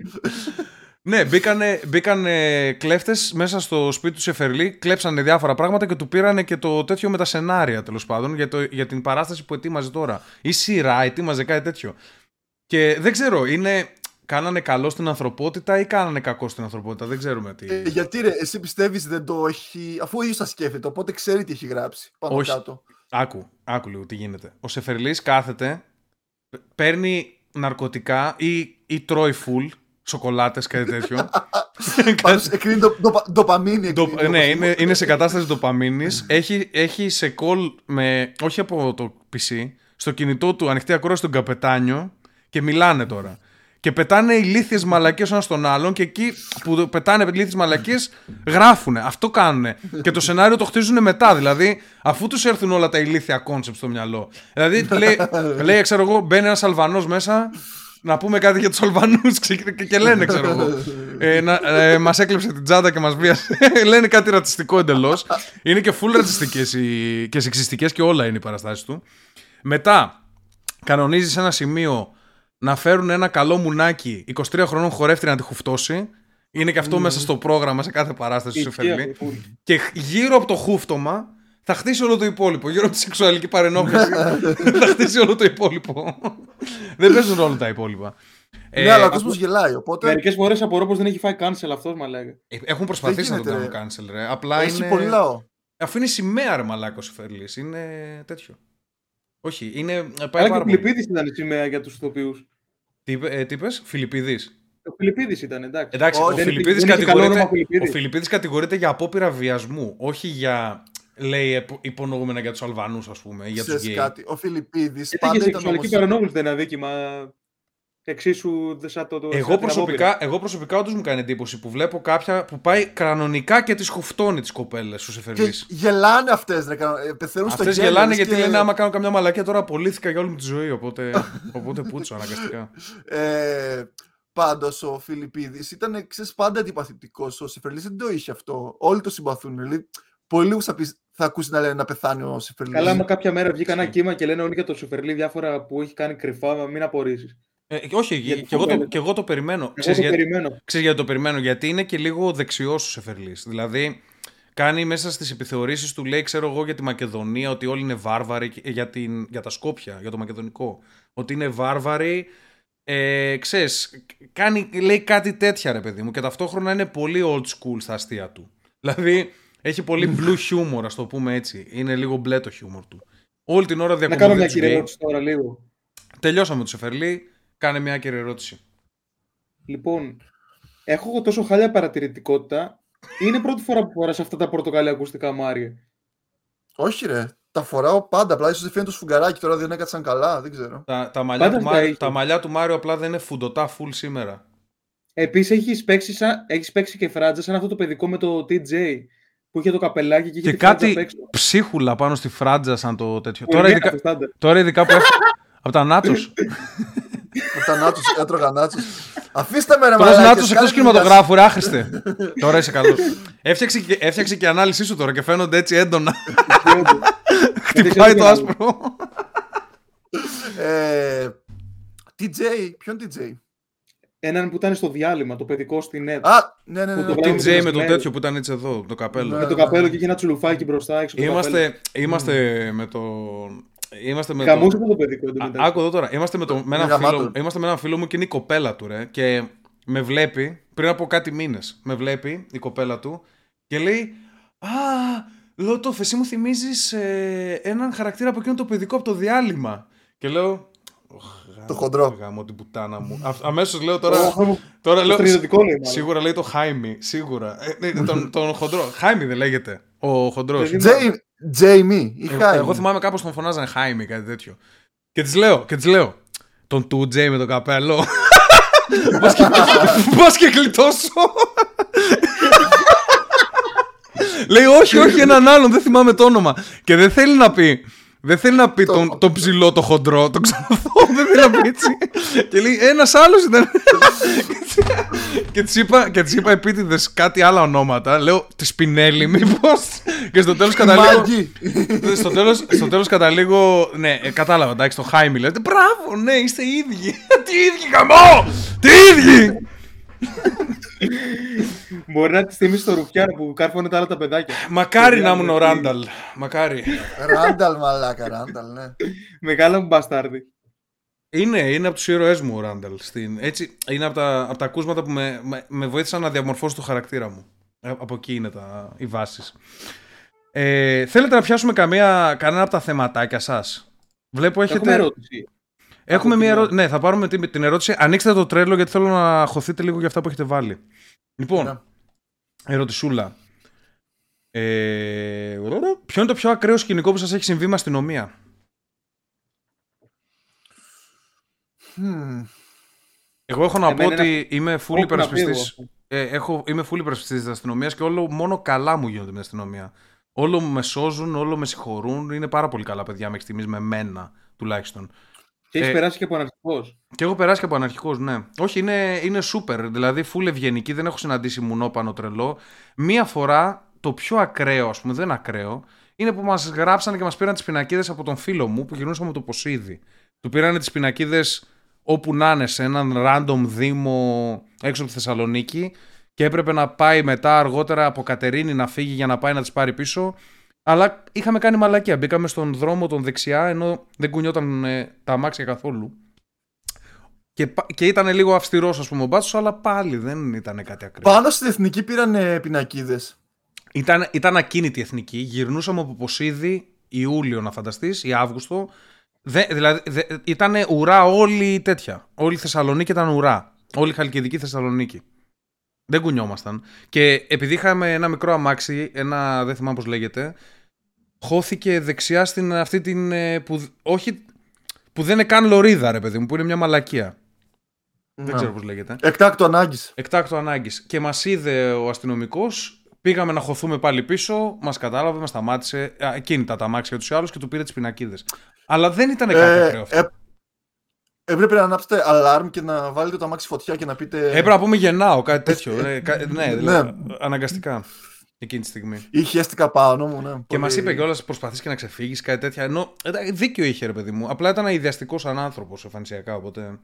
ναι, μπήκανε, μπήκανε κλέφτες μέσα στο σπίτι του Σεφερλί, κλέψανε διάφορα πράγματα και του πήρανε και το τέτοιο με τα σενάρια τέλος πάντων για, το, για την παράσταση που ετοίμαζε τώρα. Ή σειρά, ετοίμαζε κάτι τέτοιο. Και δεν ξέρω, είναι. Κάνανε καλό στην ανθρωπότητα ή κάνανε κακό στην ανθρωπότητα. Δεν ξέρουμε τι. Ε, γιατί ρε, εσύ πιστεύεις δεν το έχει. Αφού ο ίδιος τα σκέφτεται, οπότε ξέρει τι έχει γράψει. Πάνω Όχι. κάτω. Άκου, άκου λίγο τι γίνεται. Ο Σεφερλής κάθεται, π- παίρνει ναρκωτικά ή, ή τρώει φουλ, σοκολάτες, κάτι τέτοιο. [laughs] Πάνω σε εκρίνει το, το, ντοπαμίνη. Το- εκρίνει, ναι, όπως είναι, είναι σε κατάσταση ντοπαμίνης. έχει, έχει σε call με, όχι από το PC, στο κινητό του ανοιχτή ακρόαση στον καπετάνιο και μιλάνε τώρα. Και πετάνε ηλίθιες μαλακίες ο ένας στον άλλον και εκεί που πετάνε ηλίθιες μαλακίες γράφουνε. Αυτό κάνουνε. και το σενάριο το χτίζουν μετά. Δηλαδή, αφού τους έρθουν όλα τα ηλίθια κόνσεπτ στο μυαλό. Δηλαδή, λέει, λέει ξέρω εγώ, μπαίνει ένας Αλβανός μέσα να πούμε κάτι για τους Αλβανούς και, και, και λένε, ξέρω εγώ. Ε, να, ε, μας έκλεψε την τσάντα και μας βίασε. [laughs] λένε κάτι ρατσιστικό εντελώς. Είναι και full ρατσιστικές οι, και σεξιστικές και όλα είναι οι παραστάσεις του. Μετά, κανονίζεις σε ένα σημείο να φέρουν ένα καλό μουνάκι 23 χρονών χορεύτρια να τη χουφτώσει. Είναι και αυτό μέσα στο πρόγραμμα σε κάθε παράσταση του Ισχύει Σεφερλί. αυτό. Και γύρω από το χούφτωμα θα χτίσει όλο το υπόλοιπο. Γύρω από τη σεξουαλική παρενόχληση [laughs] θα χτίσει όλο το υπόλοιπο. Δεν παίζουν ρόλο τα υπόλοιπα. Ναι, Ε, αλλά ο κόσμος γελάει. Οπότε Μερικές φορές απορώ πως δεν έχει φάει cancel αυτό, μα λέγε. έχουν προσπαθήσει να Δεν το κάνουν γίνεται, cancel, ρε. Απλά έχει είναι. πολύ λαό. Αφού είναι σημαία, ρε μαλάκος Σεφερλής. Είναι τέτοιο. Όχι, είναι. Πάει Αλλά και πάρα ο πολύ. Φιλιππίδης ήταν η σημαία για τους ηθοποιού. Τι, είπε- ε, τι είπες; Φιλιππίδης. Ο Φιλιππίδης ήταν, εντάξει. Εντάξει, Όχι, ο δεν Φιλιππίδης δεν έχει καλό κατηγορείται, όνομα Φιλιππίδης. ο Φιλιππίδης κατηγορείται για απόπειρα βιασμού, όχι για, λέει, επ- υπονοούμενα για τους Αλβανούς, ας πούμε, ή για τους Ξέρεις γκέι. κάτι. Ο Φιλιππίδης Γιατί πάντα και ήταν σεξουαλική όμως... παρενόχληση δεν είναι αδίκημα. Εξίσου δε- σαν το. το σαν Εγώ την προσωπικά, εγώ προσωπικά όντως μου κάνει εντύπωση που βλέπω κάποια που πάει κανονικά και τις χουφτώνει τις κοπέλες στους Και Σεφερλής. γελάνε αυτές. Ρε, κανο- ε, πεθαίνουν στο Αυτές γέλιο, γελάνε λες γιατί και- λένε άμα κάνω καμιά μαλακία τώρα απολύθηκα για όλη μου τη ζωή, οπότε, [laughs] οπότε πούτσο αναγκαστικά. Ε, Πάντως ο Φιλιππίδης ήταν ξέρεις, πάντα αντιπαθητικός. Ο Σεφερλής δεν το είχε αυτό. Όλοι το συμπαθούν. Δηλαδή, πολύ λίγου θα, πεις- θα ακούσεις να λένε να πεθάνει ο Σεφερλής. Καλά, άμα κάποια μέρα βγει κανένα κύμα και λένε όλοι για το Σουφερλί διάφορα που έχει κάνει κρυφά, μην απορρίσεις. Ε, όχι, Γιατί και εγώ, το, φοβάμαι. και εγώ το περιμένω. Εγώ Ξέρεις το γιατί- περιμένω. Ξέρεις γιατί το περιμένω, γιατί είναι και λίγο δεξιός ο Σεφερλής. Δηλαδή, κάνει μέσα στις επιθεωρήσεις του, λέει, ξέρω εγώ, για τη Μακεδονία, ότι όλοι είναι βάρβαροι, και- για, την, για τα Σκόπια, για το μακεδονικό. Ότι είναι βάρβαροι, ε, ξέρεις, κάνει, λέει κάτι τέτοια, ρε παιδί μου, και ταυτόχρονα είναι πολύ old school στα αστεία του. Δηλαδή, έχει πολύ blue humor, ας το πούμε έτσι. Είναι λίγο μπλε το humor του. Όλη την ώρα Να κάνω διακωμωδεί μια τους κύριε γκέι. ερώτηση τώρα λίγο. Τελειώσαμε το Σεφερλή, κάνε μια κύριε ερώτηση. Λοιπόν, έχω εγώ τόσο χάλια παρατηρητικότητα. Είναι πρώτη φορά που φοράς αυτά τα πορτοκαλιά ακουστικά Μάριε. Όχι, ρε. Τα φοράω πάντα. Απλά ίσως δεν φαίνεται το σφουγγαράκι τώρα δεν έκατσαν καλά. Δεν ξέρω. Τα, τα, μαλλιά Πάντα του τα Μάριο, είχε. τα μαλλιά του Μάριο απλά δεν είναι φουντοτά full σήμερα. Επίσης έχεις παίξει, σαν- έχεις παίξει και φράτζα σαν αυτό το παιδικό με το TJ που είχε το καπελάκι και είχε Και τη φράτζα απ' κάτι έξω. ψίχουλα πάνω στη φράτζα σαν το τέτοιο. Που Τώρα είναι ειδικά, αυτό, στάνταρ. τώρα ειδικά που έφυγε [laughs] από τα νάτσος. [laughs] Με τα νάτσου, έτρωγα νάτσου. Αφήστε με ρε Τρως μαλάκες, νάτσος εκτός κάντε τη δουλειά κινηματογράφου, ρε άχρηστε. τώρα είσαι καλός. Έφτιαξε, και- έφτιαξε και η ανάλυση σου τώρα και φαίνονται έτσι έντονα. Χτυπάει το άσπρο. σας. Ε, TJ, ποιον TJ. Έναν που ήταν στο διάλειμμα, το παιδικό στην ΕΤ. Α, ναι, ναι, ναι. Που ναι, το ναι. βλέπω TJ με το μέρες. τέτοιο που ήταν έτσι εδώ, το καπέλο. Ναι. με το καπέλο και είχε ένα τσουλουφάκι μπροστά έξω. από το καπέλο. Είμαστε, είμαστε με το... Είμαστε με Γαμούσε το... αυτό το παιδικό. Α, εντωμεταξύ. Άκου εδώ τώρα. Είμαστε με, το, με, έναν γαμάτο. φίλο, είμαστε με έναν φίλο μου και είναι η κοπέλα του, ρε. Και με βλέπει πριν από κάτι μήνες. Με βλέπει η κοπέλα του και λέει Α, Λότοφ, εσύ μου θυμίζεις έναν χαρακτήρα από εκείνο το παιδικό από το διάλειμμα. Και λέω. «Οχ, γάμο- Το χοντρό. Γάμο την πουτάνα μου. Αμέσως λέω τώρα. Ω, τώρα Το λέω τριοδοτικό λέει μάλλον. Σίγουρα λέει το Χάιμι. Σίγουρα. Ε, ναι, τον, τον χοντρό. Χάιμι δεν λέγεται. Ο χοντρός. Δεν Τζέι- Τζέιμι ή Εγώ, Χάιμι. εγώ θυμάμαι κάπως τον φωνάζανε Χάιμι, κάτι τέτοιο. Και της λέω, και της λέω, τον του Τζέι με το καπέλο. [laughs] Πας και, πας και γλιτώσω. Λέει, όχι, όχι, έναν άλλον, δεν θυμάμαι το όνομα. Και δεν θέλει να πει. Δεν θέλει να πει τον, τον ψηλό, το χοντρό, τον ξανθό, [laughs] δεν θέλει να πει έτσι. και λέει, ένας άλλος ήταν. [laughs] και της είπα, και της είπα επίτηδες κάτι άλλα ονόματα. Λέω, τη Σπινέλη μήπως. και στο τέλος καταλήγω. Μάγκη. στο, τέλος, στο τέλος καταλήγω. Ναι, ε, κατάλαβα, εντάξει, το Χάιμι λέτε. Μπράβο, ναι, είστε οι ίδιοι. [laughs] Τι ίδιοι, γαμό! Τι ίδιοι! Μπορεί να τη θυμίσεις το ρουφιάν που κάρφωνε τα άλλα τα παιδάκια. Μακάρι να ήμουν ο Ράνταλ. Μακάρι. Ράνταλ, μαλάκα, Ράνταλ, ναι. Μεγάλο μου μπαστάρδι. Είναι, είναι από τους ήρωές μου ο Ράνταλ. Στην... Έτσι, είναι από τα, από τα ακούσματα που με, με, με βοήθησαν να διαμορφώσω το χαρακτήρα μου. Ε, Από εκεί είναι τα, οι βάσεις. Ε, θέλετε να πιάσουμε καμία, κανένα από τα θεματάκια σας; Βλέπω έχετε. Έχουμε ερώτηση. Έχουμε από μία κοινό. ερώτηση. Ναι, θα πάρουμε την, την ερώτηση. Ανοίξτε το τρέλο γιατί θέλω να χωθείτε λίγο για αυτά που έχετε βάλει. Λοιπόν, Ναι. ερωτησούλα. Ε, ποιο είναι το πιο ακραίο σκηνικό που σας έχει συμβεί με αστυνομία; Μμμ. Εγώ έχω να πω Εμένα ότι είμαι full Όπου να υπερασπιστής. φύγω. Ε, έχω, είμαι full υπερασπιστής της αστυνομίας και όλο μόνο καλά μου γίνονται με την αστυνομία. Όλο με σώζουν, όλο με συγχωρούν. Είναι πάρα πολύ καλά παιδιά μέχρι στιγμής με μένα τουλάχιστον. Και έχεις Ε, περάσει και από αναρχικό. Και έχω περάσει και από αναρχικό, ναι. Όχι, είναι, είναι super. Δηλαδή, full ευγενική, δεν έχω συναντήσει μουνόπανο τρελό. Μία φορά το πιο ακραίο, ας πούμε, δεν ακραίο, είναι που μας γράψανε και μας πήραν τις πινακίδες από τον φίλο μου που γυρνούσαμε το Ποσίδη. Του πήρανε τις πινακίδες όπου να είναι, σε έναν random δήμο έξω από τη Θεσσαλονίκη και έπρεπε να πάει μετά αργότερα από Κατερίνη να φύγει για να πάει να τις πάρει πίσω. Αλλά είχαμε κάνει μαλακία. Μπήκαμε στον δρόμο τον δεξιά ενώ δεν κουνιόταν ε, τα αμάξια καθόλου. Και, πα- και ήταν λίγο αυστηρός, ας πούμε, ο μπάτσος, αλλά πάλι δεν ήταν κάτι ακραίο. Πάνω στην εθνική πήραν πινακίδες. Ήταν, ήταν ακίνητη η εθνική. Γυρνούσαμε από Ποσίδη Ιούλιο, να φανταστείς, ή Αύγουστο. Δε, δηλαδή, δε, ήταν ουρά όλη η τέτοια. Όλη η Θεσσαλονίκη ήταν ουρά. Όλη η Χαλκιδική Θεσσαλονίκη. Δεν κουνιόμασταν. Και επειδή είχαμε ένα μικρό αμάξι, ένα δεν θυμάμαι πώς λέγεται, χώθηκε δεξιά στην αυτή την. ε, Που, όχι, που δεν είναι καν λωρίδα, ρε παιδί μου, που είναι μια μαλακία. Δεν ξέρω πώς λέγεται. Εκτάκτο ανάγκης. Εκτάκτο ανάγκης. Και μας είδε ο αστυνομικός, πήγαμε να χωθούμε πάλι πίσω, μας κατάλαβε, μας σταμάτησε. Α, Ακίνητα τα αμάξια τους ή άλλους και του πήρε τις πινακίδες. Αλλά δεν ήταν κάτι ακραίο αυτό. έπρεπε να ανάψετε alarm και να βάλετε το αμάξι φωτιά και να πείτε. Έπρεπε να πούμε γεννάω, κάτι τέτοιο. ε, κα- ναι, δηλαδή, αναγκαστικά. Εκείνη τη στιγμή. Ή χέστηκα πάνω μου, ναι. Και Πολύ- μας είπε κιόλας προσπαθείς και να ξεφύγεις, κάτι τέτοια. Ενώ εντάξει, δίκιο είχε, ρε παιδί μου. Απλά ήταν ιδιαστικό σαν άνθρωπος εμφανισιακά, οπότε.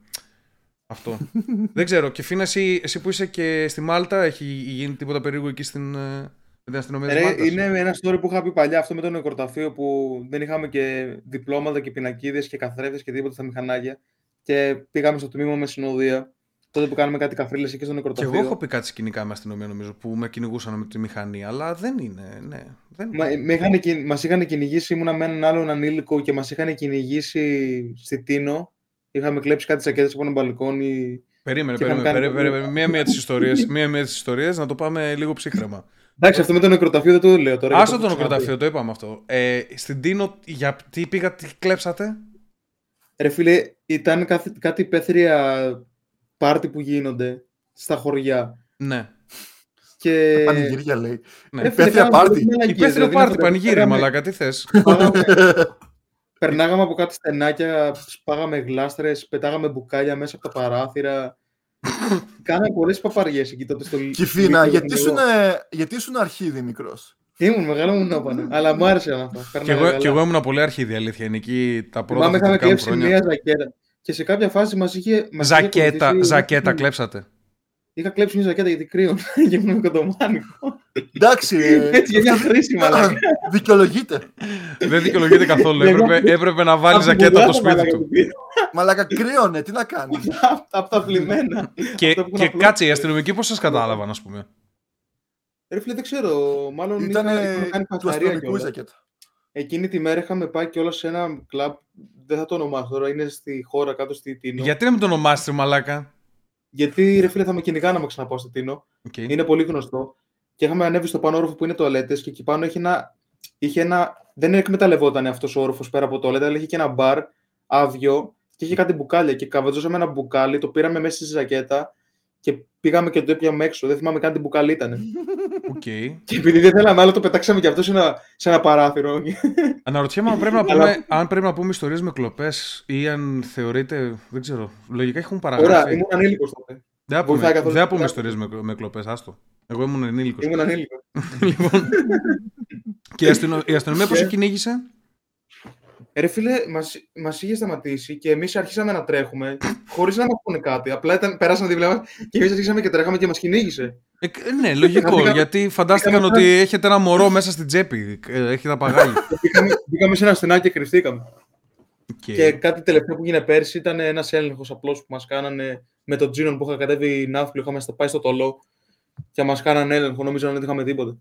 Αυτό. [laughs] δεν ξέρω. Και Φίνα, εσύ, εσύ που είσαι και στη Μάλτα, έχει γίνει τίποτα περίεργο εκεί στην, ε, με την αστυνομία της Ρε, Μάλτας; είναι ένα story που είχα πει παλιά αυτό με το νεκροταφείο που δεν είχαμε και διπλώματα και πινακίδες και καθρέφτες και τίποτα στα μηχανάκια. Και πήγαμε στο τμήμα με συνοδεία. Τότε που κάναμε κάτι καφρίλες εκεί στο Και νεκροταφείο. εγώ έχω πει κάτι σκηνικά με αστυνομία νομίζω που με κυνηγούσαν με τη μηχανή, αλλά δεν είναι. Ναι, δεν... Μα, με είχαν, κυ- μας είχαν κυνηγήσει, ήμουνα με έναν άλλον ανήλικο και μας είχαν κυνηγήσει στη Τίνο. Είχαμε κλέψει κάτι σακέτες από ένα μπαλκόνι. Περίμενε, Και είχαμε περίμενε. κάνει περίμενε, πολύ- περίμενε. Μία-μία τις ιστορίες, μία-μία τις ιστορίες, να το πάμε λίγο ψύχρεμα. Εντάξει, αυτό με το νεκροταφείο δεν το λέω τώρα. Άστο γιατί το έχω νεκροταφείο, το είπαμε αυτό. Ε, στην Τίνο, για τι πήγα, τι κλέψατε; Ρε φίλε, ήταν κάτι, κάτι υπαίθρια πάρτι που γίνονται στα χωριά. Ναι. Και... Πανηγύρια λέει. ναι. Ρε φίλε, Υπαίθρια κάναμε πάρτι. πολλές μαλακίες, Υπαίθριο δηλαδή, πάρτι, να πανηγύρι, φέραμε- μαλάκα, τι θες; Πάγαμε- Περνάγαμε από κάτι στενάκια, σπάγαμε γλάστρες, πετάγαμε μπουκάλια μέσα από τα παράθυρα. Κάναμε πολλές παπαριές εκεί τότε στο Κυφίνα, Λύκειο γιατί εγώ. ήσουν, γιατί ήσουν αρχίδι μικρό. Ήμουν μεγάλο μου νόπανε, αλλά μου άρεσε αυτό. Και Πέρναγα εγώ, καλά. και εγώ ήμουν πολύ αρχίδη, αλήθεια. Είναι εκεί τα πρώτα Θυμάμαι είχαμε φοιτητικά μου κλέψει χρόνια. μία ζακέτα. Και σε κάποια φάση μας είχε. Μας είχε Ζακέτα, ακολουθήσει- ζακέτα κλέψατε. Είχα κλέψει μια ζακέτα γιατί κρύο [laughs] και ήμουν κοντομάνικο. Εντάξει. ε, Έτσι για μια χρήση, μαλάκα. Δικαιολογείται. Δεν δικαιολογείται καθόλου. Εγώ- Έπρεπε, έπρεπε να βάλει ζακέτα από το σπίτι του. Μαλάκα κρύωνε, τι να κάνεις; [laughs] Από τα πλυμένα. Και, Αυτό που και έχουν κάτσε, οι απλώσει. αστυνομικοί πώς σας κατάλαβαν, ας πούμε; Ρε φίλε, δεν ξέρω. Μάλλον Ήταν είχα- είχαμε κάνει του φασαρία αστυνομικού η κιόλας. ζακέτα. Εκείνη τη μέρα είχαμε πάει κιόλας σε ένα κλαμπ. Δεν θα το ονομάσω τώρα, είναι στη χώρα κάτω στη Τίνο. Γιατί να μην το ονομάσετε, μαλάκα; Γιατί ρε φίλε θα με κυνηγάνε άμα ξαναπάω στη Τίνο. Οκ. Είναι πολύ γνωστό. και είχαμε ανέβει στο πάνω όροφο που είναι τουαλέτες και εκεί πάνω είχε ένα, είχε ένα δεν εκμεταλλευόταν αυτός ο όροφος πέρα από το τουαλέτα, αλλά είχε και ένα μπαρ άδειο και είχε κάτι μπουκάλια και καβατζώσαμε ένα μπουκάλι, το πήραμε μέσα στη ζακέτα και πήγαμε και το έπιαμε έξω. Δεν θυμάμαι καν τι μπουκάλι ήταν. Okay. Και επειδή δεν θέλαμε άλλο, το πετάξαμε και αυτό σε ένα, σε ένα παράθυρο. Αναρωτιέμαι αν πρέπει να πούμε, αν πρέπει να πούμε ιστορίες με κλοπές ή αν θεωρείται, δεν ξέρω, λογικά έχουν παραγραφεί. Ωραία, ήμουν ανήλικος τότε. Δεν θα πούμε, βοηθάει καθόλου. δεν θα πούμε ιστορίες με, με κλοπές, άστο. Εγώ ήμουν ενήλικος. Ήμουν ανήλικος. [laughs] λοιπόν, και η, αστυνο... η αστυνομία πώς σε κυνήγησε. Ε, Ρε φίλε, μας, μας είχε σταματήσει και εμείς αρχίσαμε να τρέχουμε χωρίς να μας πούνε κάτι. Απλά ήταν, περάσαμε δίπλα μας και εμείς αρχίσαμε και τρέχαμε και μας κυνήγησε. Ε, ε, ναι, λογικό, Πήγαμε- γιατί φαντάστηκαν πήγαμε- ότι έχετε ένα μωρό μέσα στην τσέπη. ε, Έχει τα παγάλια. Και Μπήκαμε, μπήκαμε σε ένα στενάκι και κρυφτήκαμε. Οκ. Και κάτι τελευταίο που έγινε πέρσι ήταν ένας έλεγχος απλός που μας κάνανε με τον Τζίνον που είχα κατέβει Ναύπλιο. Είχαμε στα- πάει στο Τολό και μας κάνανε έλεγχο. Νομίζω ότι δεν είχαμε τίποτα.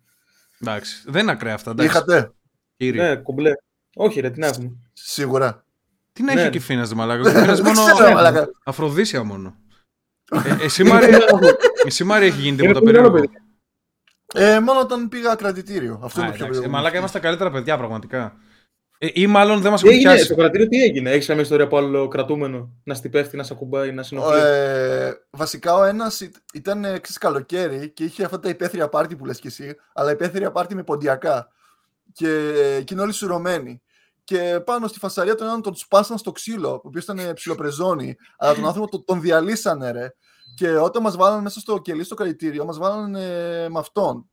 Εντάξει, δεν είναι ακραία αυτά. Εντάξει, Είχατε, κύριε. Ναι, κομπλέ. Όχι, ρε, τι να έχουμε. σίγουρα. Τι να έχει Ναι. ο Κιφίνας, δε μαλάκα. Ο Κιφίνας [laughs] Δεν μόνο ξέρω, μαλάκα. αφροδίσια μόνο. Ε, εσύ, Μάρια, [laughs] εσύ, Μάρια, έχει γίνει τίποτα Είναι πολύ ωραίο περίεργο; παιδί. Ε, μόνο όταν πήγα κρατητήριο. Αυτό Α, είναι το πιο εντάξει, ε, περίεργο. Μαλάκα, είμαστε τα καλύτερα παιδιά, πραγματικά. Ε, ή μάλλον δεν μας Τι έχουν έγινε, πιάσει. στο κρατήριο τι έγινε; Έχεις καμία ιστορία από άλλο κρατούμενο; Να στη πέφτει, να σε ακουμπάει, να συνοχλεί; Ε, βασικά ο ένας ήταν εξή καλοκαίρι και είχε αυτά τα υπαίθρια πάρτι που λες και εσύ, αλλά υπαίθρια πάρτι με ποντιακά. Και εκείνοι όλοι σουρωμένοι. Και πάνω στη φασαρία τον έναν τον σπάσαν στο ξύλο, ο οποίος ήταν ψιλοπρεζόνη, αλλά τον άνθρωπο τον, τον διαλύσανε, ρε. Και όταν μας βάλανε μέσα στο κελί στο κρατητήριο, μας βάλανε με αυτόν.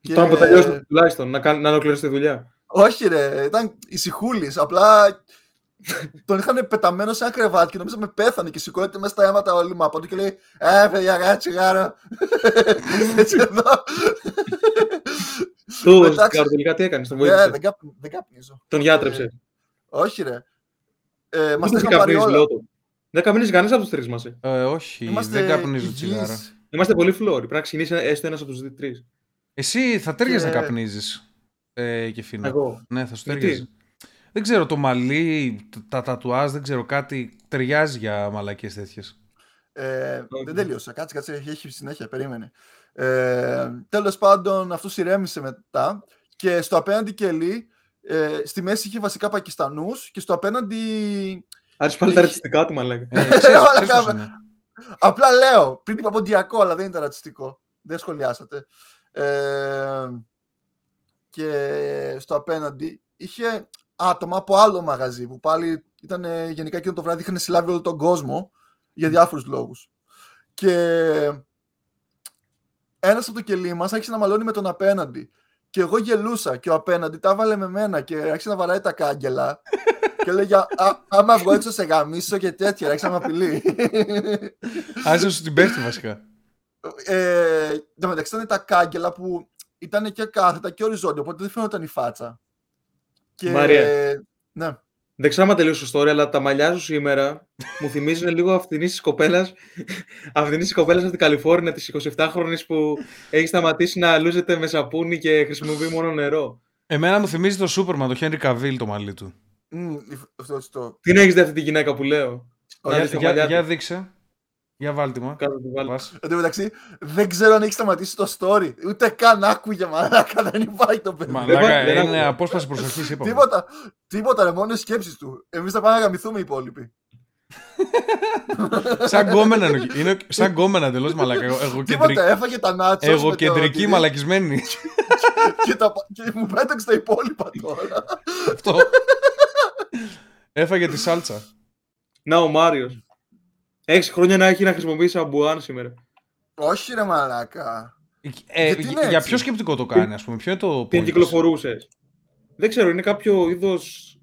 Και- Τώρα που τελειώσουμε τουλάχιστον, να, κάνει- να ολοκληρώσει τη δουλειά. Όχι, ρε, ήταν ησυχούλης. Απλά τον είχαν πεταμένο σε ένα κρεβάτι και νομίζαμε πέθανε και σηκώνεται μέσα στα αίματα όλη μου από του και λέει Ε, παιδιά, κάτσε τσιγάρο. [laughs] Έτσι εδώ. Του έδωσε Εντάξει. τσιγάρο τελικά τι έκανε, τον Ε, βοήθησε. δεν καπ- δεν καπνίζω. Τον γιάτρεψε. Όχι, ρε. Ε, Μας Μας δεν τα είχαν πάρει καπνίζεις, όλα. λέω του. Δεν καπνίζεις κανείς από τους τρεις μας. Ε, όχι, Είμαστε δεν καπνίζω υγιείς. τσιγάρα. Είμαστε πολύ φλόροι. Πρέπει να ξεκινήσει έστω ένας από τους τρεις. Εσύ θα τέριαζε Και- να καπνίζεις. Ε, και φίνα. Εγώ. Ναι, θα σου Γιατί; ταιριάζει. Δεν ξέρω, το μαλλί, τα- τα τατουάζ, δεν ξέρω, κάτι ταιριάζει για μαλακίες τέτοιες. Ε, Όχι. δεν τελείωσα. Κάτσε, κάτσε, έχει- έχει συνέχεια, περίμενε. Ε, τέλος πάντων, αυτό ηρέμησε μετά και στο απέναντι κελί, ε, στη μέση είχε βασικά Πακιστανούς και στο απέναντι Άρεσε πάλι τα ρατσιστικά του, μαλάκα. Ε, ξέρεις, ξέρεις πώς Μαλάκα. είναι. Απλά λέω, πριν είπα ποντιακό, αλλά δεν ήταν ρατσιστικό. Δεν σχολιάσατε. Ε, και στο απέναντι είχε άτομα από άλλο μαγαζί που πάλι ήταν ε, γενικά εκείνο το βράδυ είχαν συλλάβει όλο τον κόσμο για διάφορους λόγους. Και ένας από το κελί μας άρχισε να μαλώνει με τον απέναντι. Και εγώ γελούσα και ο απέναντι τα βάλε με μένα και άρχισε να βαράει τα κάγκελα. [laughs] και λέγε «Α, άμα βγω έξω σε γαμίσω και τέτοια, άρχισε να με απειλεί. Άρχισε να σου την πέφτει βασικά. ε, εν τω μεταξύ ήταν τα κάγκελα που ήταν και κάθετα και οριζόντια, οπότε δεν φαίνονταν η φάτσα. Και, Μαρία. Ναι. Δεν ξέρω αν τελείωσε το story, αλλά τα μαλλιά σου σήμερα μου θυμίζουν λίγο αυτήν της κοπέλας. Αυτήν της κοπέλας από την Καλιφόρνια, της 27χρονη που έχει σταματήσει να λούζεται με σαπούνι και χρησιμοποιεί μόνο νερό. Εμένα μου θυμίζει το Σούπερμαν, το Χένρι Καβίλ το μαλλί του. Μμ, αυτό έτσι το. Τι να έχεις δει αυτή τη γυναίκα που λέω; Να Για, δεις τα για, μαλλιά για του. δείξε. Για βάλτε μου. Κάτω τη βάλει. Πας. Εν τω μεταξύ, δεν ξέρω αν έχει σταματήσει το story. Ούτε καν άκουγε μαλάκα, δεν υπάρχει το παιδί. Μαλάκα, δεν είναι άκουγα. απόσπαση προσοχή, είπαμε. Τίποτα, τίποτα, ρε, μόνο οι σκέψεις του. Εμείς θα πάμε να γαμηθούμε οι υπόλοιποι. Σαν γκόμενα είναι. είναι σαν γκόμενα εντελώς μαλάκα. Εγώ, εγωκεντρική, Τίποτα, έφαγε τα νάτσο. εγωκεντρική μαλακισμένη. Και, τα, και μου πέταξε τα υπόλοιπα τώρα. Αυτό. Έφαγε τη σάλτσα. Να ο Μάριος. Έξι χρόνια να έχει να χρησιμοποιήσει αμπουάν σήμερα. Όχι, ρε μαλάκα. Ε, Γιατί είναι για έτσι; ποιο σκεπτικό το κάνει, ας πούμε, ποιο είναι το. Την point της; κυκλοφορούσες. Δεν ξέρω, είναι κάποιο είδος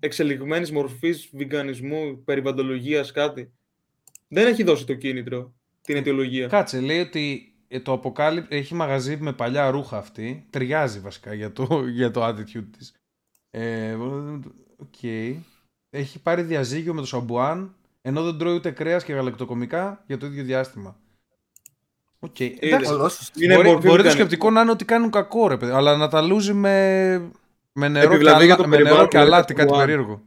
εξελιγμένης μορφής βιγκανισμού, περιβαλλοντολογίας, κάτι. Δεν έχει δώσει το κίνητρο την αιτιολογία. Κάτσε, λέει ότι ε, το Apocalypse έχει μαγαζί με παλιά ρούχα αυτή. Ταιριάζει βασικά για το, [laughs] για το attitude της. Ε, οκ. Έχει πάρει διαζύγιο με το Σαμπουάν, ενώ δεν τρώει ούτε κρέας και γαλακτοκομικά για το ίδιο διάστημα. Οκ. Εντάξει, Ολός. Είναι μπορεί, μορφή μπορεί το βιγκανισμού. σκεπτικό να είναι ότι κάνουν κακό, ρε παιδί, αλλά να τα λούζει με, με νερό, και, Επιβλαβή για αλα- το με νερό περιβάλλον και που αλάτι, είναι κάτι Σαμπουάν. περίεργο.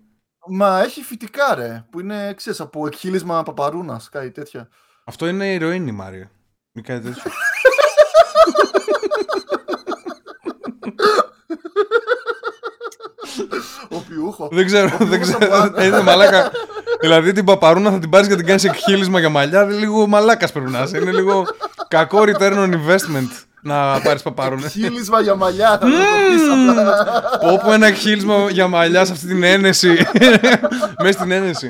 Μα έχει φυτικά ρε, που είναι, ξέρεις, από εκχύλισμα παπαρούνας, κάτι τέτοια. Αυτό είναι ηρωίνη, Μάρια. Μη κάτι τέτοιο. [laughs] Ο πιούχο. Δεν ξέρω, Ο δεν πιούχος ξέρω. από πάνω. Είναι μαλάκα. Δηλαδή την παπαρούνα θα την πάρεις και την κάνεις εκχύλισμα για μαλλιά. Είναι λίγο μαλάκας πρέπει να είσαι. Είναι λίγο κακό return on investment να πάρεις παπαρούνε. Χείλισμα για μαλλιά. Θα το πεις απλά. Όπου ένα εκχύλισμα για μαλλιά σε αυτή την ένεση. [laughs] Μέσα στην ένεση.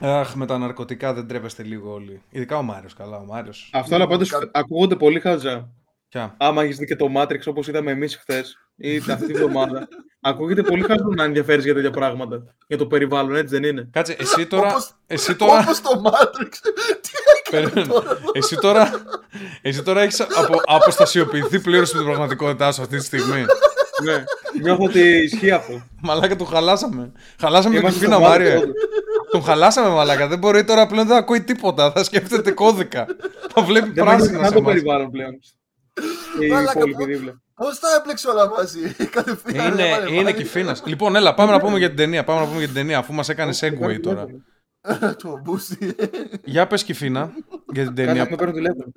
Αχ, με τα ναρκωτικά δεν τρέπεστε λίγο όλοι. Ειδικά ο Μάριος, καλά, ο Μάριος. Αυτό αλλά πάντως Κα- ακούγονται πολύ χαζά. Ποια; Άμα έχεις δει και το Matrix όπως είδαμε εμείς χθες ή [laughs] αυτή τη βδομάδα, ακούγεται πολύ χαζό να ενδιαφέρεις για τέτοια πράγματα. Για το περιβάλλον, έτσι δεν είναι; Κάτσε, εσύ τώρα. Όπως- Εσύ τώρα. Όπως το Matrix. [laughs] Τι έκανε Περίμενε. τώρα. Εσύ τώρα, εσύ τώρα έχεις απο, αποστασιοποιηθεί πλήρως από την πραγματικότητά σου αυτή τη στιγμή. [laughs] ναι. Νιώθω ότι ισχύει αυτό. Μαλάκα τον χαλάσαμε. Χαλάσαμε τον Είμαστε Κιφίνα στο Μάριε. Matrix, όντως. Τον χαλάσαμε μαλάκα. Δεν μπορεί τώρα πλέον δεν ακούει τίποτα. Θα σκέφτεται κώδικα. Θα βλέπει Δεν μαγίζει πράσινα καν σε το εμάς. περιβάλλον πλέον. Και οι Μαλάκα, υπόλοιποι πώς- δίπλα. Πώς τα έπλεξε όλα μαζί. Κατευθείαν. Είναι, έβαλε είναι πάλι. Κιφίνας. Λοιπόν, έλα, πάμε να πούμε για την ταινία. Πάμε να πούμε για την ταινία, αφού μας έκανε segue τώρα. [laughs] Το μπούστι. Για πες Κιφίνα, για την Κάτσε να ταινία. με παίρνουν τηλέφωνο.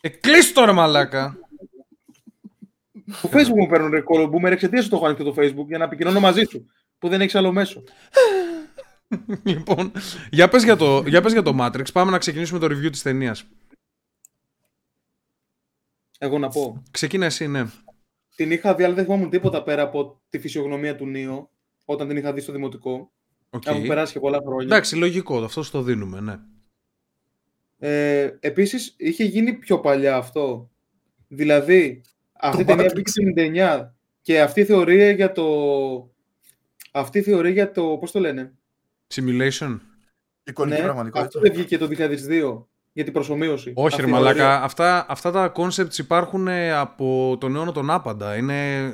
Ε, κλείστο το ρε μαλάκα. Το Facebook μου παίρνουν ρε κόλλο boomer εξαιτίας σου το έχω ανοιχτό το Facebook για να επικοινωνώ μαζί σου. Που δεν έχεις άλλο μέσο. Λοιπόν, για πες για, το, για πες για το Matrix. Πάμε να ξεκινήσουμε το review της ταινίας. Εγώ να πω. Ξεκίνα εσύ, ναι. Την είχα δει, αλλά δεν θυμόμουν τίποτα πέρα από τη φυσιογνωμία του Νίο όταν την είχα δει στο δημοτικό. Οκ. Έχουν περάσει και πολλά χρόνια. Εντάξει, λογικό, αυτό σου το δίνουμε, ναι. Ε, Επίσης, είχε γίνει πιο παλιά αυτό. Δηλαδή, αυτή η ταινία Matrix. μπήκε το 99 και αυτή η θεωρία για το. Αυτή η θεωρία για το. Πώς το λένε; Simulation. Εικονική Ναι, πραγματικότητα. αυτό δεν βγήκε το 2002 για την προσωμείωση. Όχι, Αυτή ρε η μαλάκα. θεωρία. Αυτά, αυτά τα concepts υπάρχουν ε, από τον αιώνα τον άπαντα. Είναι, ε,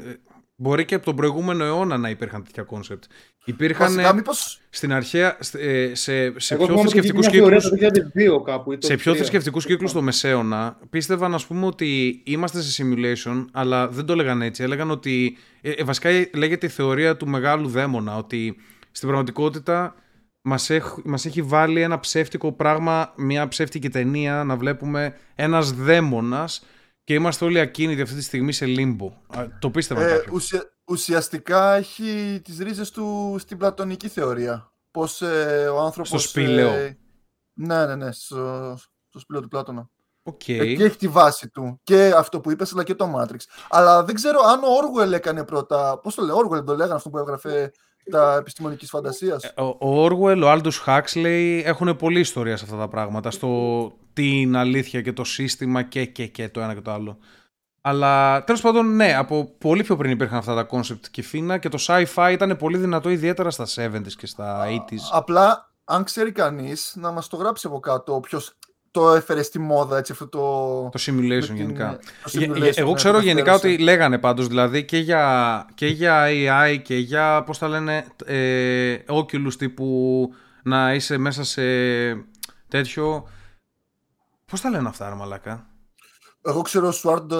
μπορεί και από τον προηγούμενο αιώνα να υπήρχαν τέτοια concept. Υπήρχαν Βασικά, ε, μήπως στην αρχαία, σ- ε, σε, σε Εγώ πιο θυμάμαι ότι θρησκευτικούς βγήκε μια κύκλους. θεωρία το 2002 κάπου. ή το Σε πιο 2003. θρησκευτικούς κύκλους το Μεσαίωνα πίστευαν, ας πούμε, ότι είμαστε σε simulation, αλλά δεν το έλεγαν έτσι. Έλεγαν ότι. Ε, ε, βασικά λέγεται η θεωρία του μεγάλου δαίμονα, ότι στην πραγματικότητα μας, έχ, μας έχει βάλει ένα ψεύτικο πράγμα, μια ψεύτικη ταινία, να βλέπουμε ένας δαίμονας και είμαστε όλοι ακίνητοι αυτή τη στιγμή σε λίμπο. Α, Το πίστευαν ε, κάποιοι. ουσια- ουσιαστικά έχει τις ρίζες του στην πλατωνική θεωρία. Πώς ε, ο άνθρωπος... Στο σπήλαιο. ε, ναι, ναι, ναι, στο, στο σπήλαιο του Πλάτωνα. Οκ. Εκεί έχει τη βάση του. Και αυτό που είπες, αλλά και το Matrix. Αλλά δεν ξέρω αν ο Orwell έκανε πρώτα... Πώς το λέει, Orwell το λέγανε αυτό που έγραφε τα επιστημονικής φαντασίας. Ε, Ο, ο Orwell, ο Aldous Huxley έχουν πολλή ιστορία σε αυτά τα πράγματα. Στο τι είναι αλήθεια και το σύστημα και, και, και το ένα και το άλλο. Αλλά τέλος πάντων, ναι, από πολύ πιο πριν υπήρχαν αυτά τα concept και φίνα και το sci-fi ήταν πολύ δυνατό ιδιαίτερα στα 70s και στα 80s. Απλά, αν ξέρει κανείς, να μας το γράψει από κάτω ποιος το έφερε στη μόδα, έτσι, αυτό το... Το simulation με την- γενικά. το Γε- simulation, γε- Εγώ ναι, ξέρω το γενικά καθυστέρησε. ότι λέγανε πάντως δηλαδή και για, και για AI και για πώς τα λένε ε, Oculus τύπου να είσαι μέσα σε τέτοιο πώς τα λένε αυτά ρε μαλάκα; Εγώ ξέρω Sword, ε,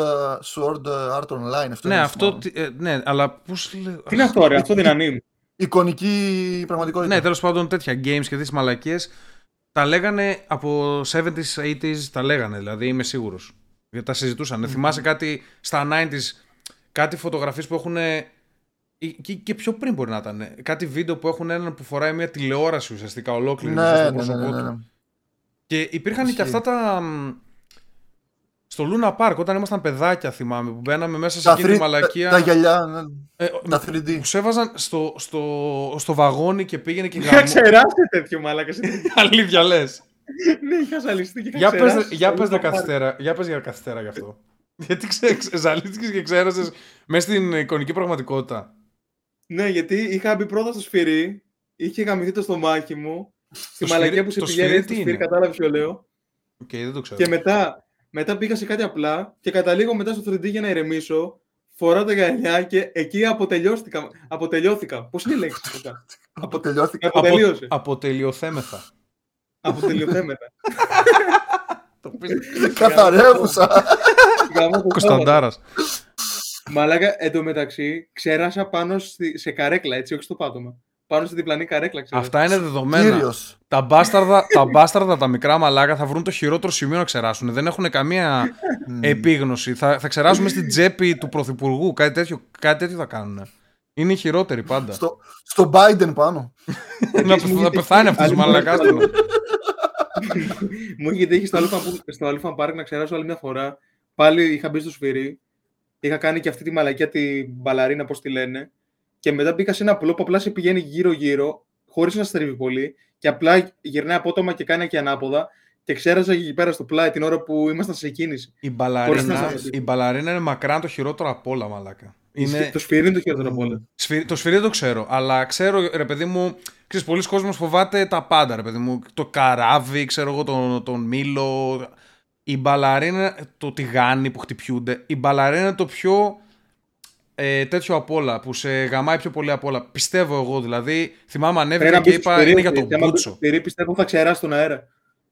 Sword Art Online. Αυτό ναι είναι αυτό θυμάμαι. τι- ε, ναι αλλά πώς λέ- Τι είναι αυτό, ρε, αυτό δεν είναι anime. Εικονική πραγματικότητα. ναι τέλος πάντων τέτοια games και τέτοιες μαλακίες τα λέγανε από 70s, 80s τα λέγανε δηλαδή είμαι σίγουρος γιατί τα συζητούσαν θυμάσαι κάτι στα 90s κάτι φωτογραφίες που έχουν και, και πιο πριν μπορεί να ήταν κάτι βίντεο που έχουν έναν που φοράει μια τηλεόραση ουσιαστικά ολόκληρη ναι, μέσα στο ναι, ναι, πρόσωπό ναι, ναι, του. ναι. και υπήρχαν και Ισχύει. αυτά τα μ, στο Luna Park όταν ήμασταν παιδάκια θυμάμαι που μπαίναμε μέσα σε Τα, εκείνη τη three- μαλακία τα, τα γυαλιά, ναι. ε, τα 3D. που σε έβαζαν στο, στο, στο βαγόνι και πήγαινε και Είχα γαμώ. ξεράσει τέτοιο μάλακα. [laughs] Αλήθεια λες. Ναι, είχα ζαλιστεί και είχα Για πες, ξεράσει. για πες, στο για Luna Park. καθυστέρα, για πες για καθυστέρα γι' αυτό. [laughs] Γιατί ξε, ξε- ζαλίστηκες και ξέρασες μέσα στην εικονική πραγματικότητα. Ναι, γιατί είχα μπει πρώτα στο σφυρί, είχε γαμηθεί το στομάχι μου. Στη Το μαλακία σφυρί- που σε το πηγαίνει σφυρί στο τι σφυρί, είναι; κατάλαβες ποιο λέω. Οκ, δεν το ξέρω. Και μετά, μετά πήγα σε κάτι απλά και καταλήγω μετά στο 3D για να ηρεμήσω. Φοράω τα γυαλιά και εκεί αποτελειώθηκα. αποτελειώθηκα. Πώς είναι η λέξη μετά. [laughs] Αποτελειώθηκε. Αποτελείωσε. αποτελειοθέμεθα. Αποτελειωθέμετα. [laughs] Το πεις- Καθαρεύουσα. Γαμώ το Κωνσταντάρας. Μαλάκα, εντωμεταξύ, ξέρασα πάνω στη, σε καρέκλα, έτσι, όχι στο πάτωμα. Πάνω στη διπλανή καρέκλα. Ξέρω. Αυτά είναι δεδομένα. Κύριος. Τα μπάσταρδα, τα μπάσταρδα, τα μικρά μαλάκα θα βρουν το χειρότερο σημείο να ξεράσουν. Δεν έχουν καμία επίγνωση. Θα, θα ξεράσουν στην τσέπη του πρωθυπουργού. Κάτι τέτοιο, κάτι τέτοιο θα κάνουν. Είναι οι χειρότεροι πάντα. Στο, στο Biden πάνω. [laughs] να, θα πεθάνει αυτή τη μαλακάς. [laughs] Μου είχε τύχει στο Αλφα- στο Αλφα Park να ξεράσω άλλη μια φορά. Πάλι είχα μπει στο σφυρί. Είχα κάνει και αυτή τη μαλακιά την μπαλαρίνα, πώς τη λένε. Και μετά μπήκα σε ένα απλό που απλά σε πηγαίνει γύρω-γύρω, χωρίς να στρίβει πολύ. Και απλά γυρνάει απότομα και κάνει και ανάποδα. Και ξέραζα εκεί πέρα στο πλάι την ώρα που ήμασταν σε κίνηση. Η Χωρίς να μπαλαρίνα, σταματήσω. η μπαλαρίνα είναι μακράν το χειρότερο από όλα, μαλάκα. Είναι... Το σφυρί είναι το χειρότερο από όλα. Σφυρί- Το σφυρί δεν το ξέρω, αλλά ξέρω, ρε παιδί μου, ξέρεις, πολλοί κόσμος φοβάται τα πάντα, ρε παιδί μου. Το καράβι, ξέρω εγώ, τον, τον μήλο. Η μπαλαρίνα, το τηγάνι που χτυπιούνται. Η μπαλαρίνα είναι το πιο ε, τέτοιο απ' όλα, που σε γαμάει πιο πολύ απ' όλα. Πιστεύω εγώ, δηλαδή. Θυμάμαι ανέβηκα Πρέπει να και μπεις στο είπα σφυρί, είναι για γιατί τον άμα μπεις Μπούτσο. στο σφυρί, πιστεύω θα ξεράσει τον αέρα.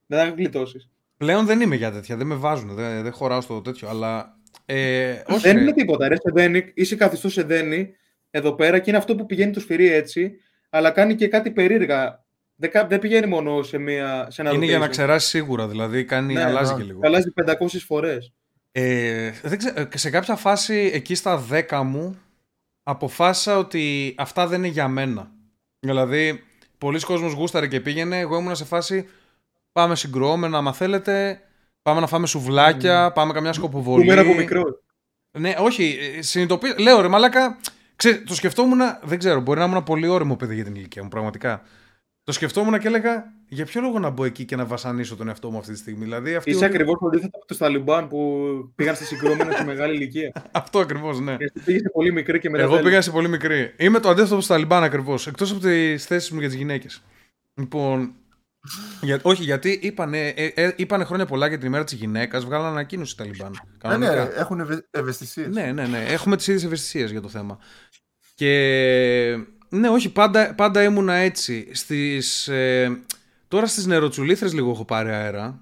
Δεν θα γλιτώσεις. Πλέον δεν είμαι για τέτοια, δεν με βάζουν, δεν, δεν χωράω στο τέτοιο, αλλά. Ε, όχι, Δεν ρε. είναι τίποτα. Ρε, σε δένει, είσαι καθιστός σε δένει εδώ πέρα και είναι αυτό που πηγαίνει το σφυρί έτσι, αλλά κάνει και κάτι περίεργα. Δεν, κα- δεν πηγαίνει μόνο σε, μια, σε ένα Είναι για να rotation. ξεράσει σίγουρα, δηλαδή κάνει, Ναι, αλλάζει ναι. και λίγο. Αλλάζει 500 φορές. Ε, δεν ξέ- ε, σε κάποια φάση εκεί στα 10 μου αποφάσισα ότι αυτά δεν είναι για μένα. Δηλαδή, πολλοί κόσμος γούσταρε και πήγαινε, εγώ ήμουν σε φάση πάμε συγκρουόμενα άμα θέλετε, πάμε να φάμε σουβλάκια, πάμε καμιά σκοποβολή. Που μέρα από μικρός. Ναι, όχι, ε, συνειδητοποιώ. Λέω ρε Μαλάκα, ξέρεις, το σκεφτόμουν, δεν ξέρω, μπορεί να ήμουν πολύ όριμο παιδί για την ηλικία μου, πραγματικά. Το σκεφτόμουν και έλεγα, για ποιο λόγο να μπω εκεί και να βασανίσω τον εαυτό μου αυτή τη στιγμή; Δηλαδή, αυτή Είσαι όλη- ακριβώς το αντίθετο από τους Ταλιμπάν που πήγαν στη συγκρούμενα σε μεγάλη ηλικία. [laughs] Αυτό ακριβώς, ναι. Και εσύ πήγες σε πολύ μικρή και μετά. Εγώ θέλεις. πήγα σε πολύ μικρή. Είμαι το αντίθετο από τους Ταλιμπάν ακριβώς. Εκτός από τις θέσεις μου για τις γυναίκες. Λοιπόν. Για, όχι, γιατί είπανε, ε, ε, είπανε χρόνια πολλά για την ημέρα της γυναίκας, βγάλανε ανακοίνωση οι Ταλιμπάν. Ναι, ναι, Κανονικά. ρε, έχουν ευε, ευαισθησίες. Ναι, ναι, ναι. Έχουμε τις ίδιες ευαισθησίες για το θέμα. Και ναι, όχι, πάντα, πάντα ήμουνα έτσι. Στις, ε, τώρα στις νεροτσουλήθρες λίγο έχω πάρει αέρα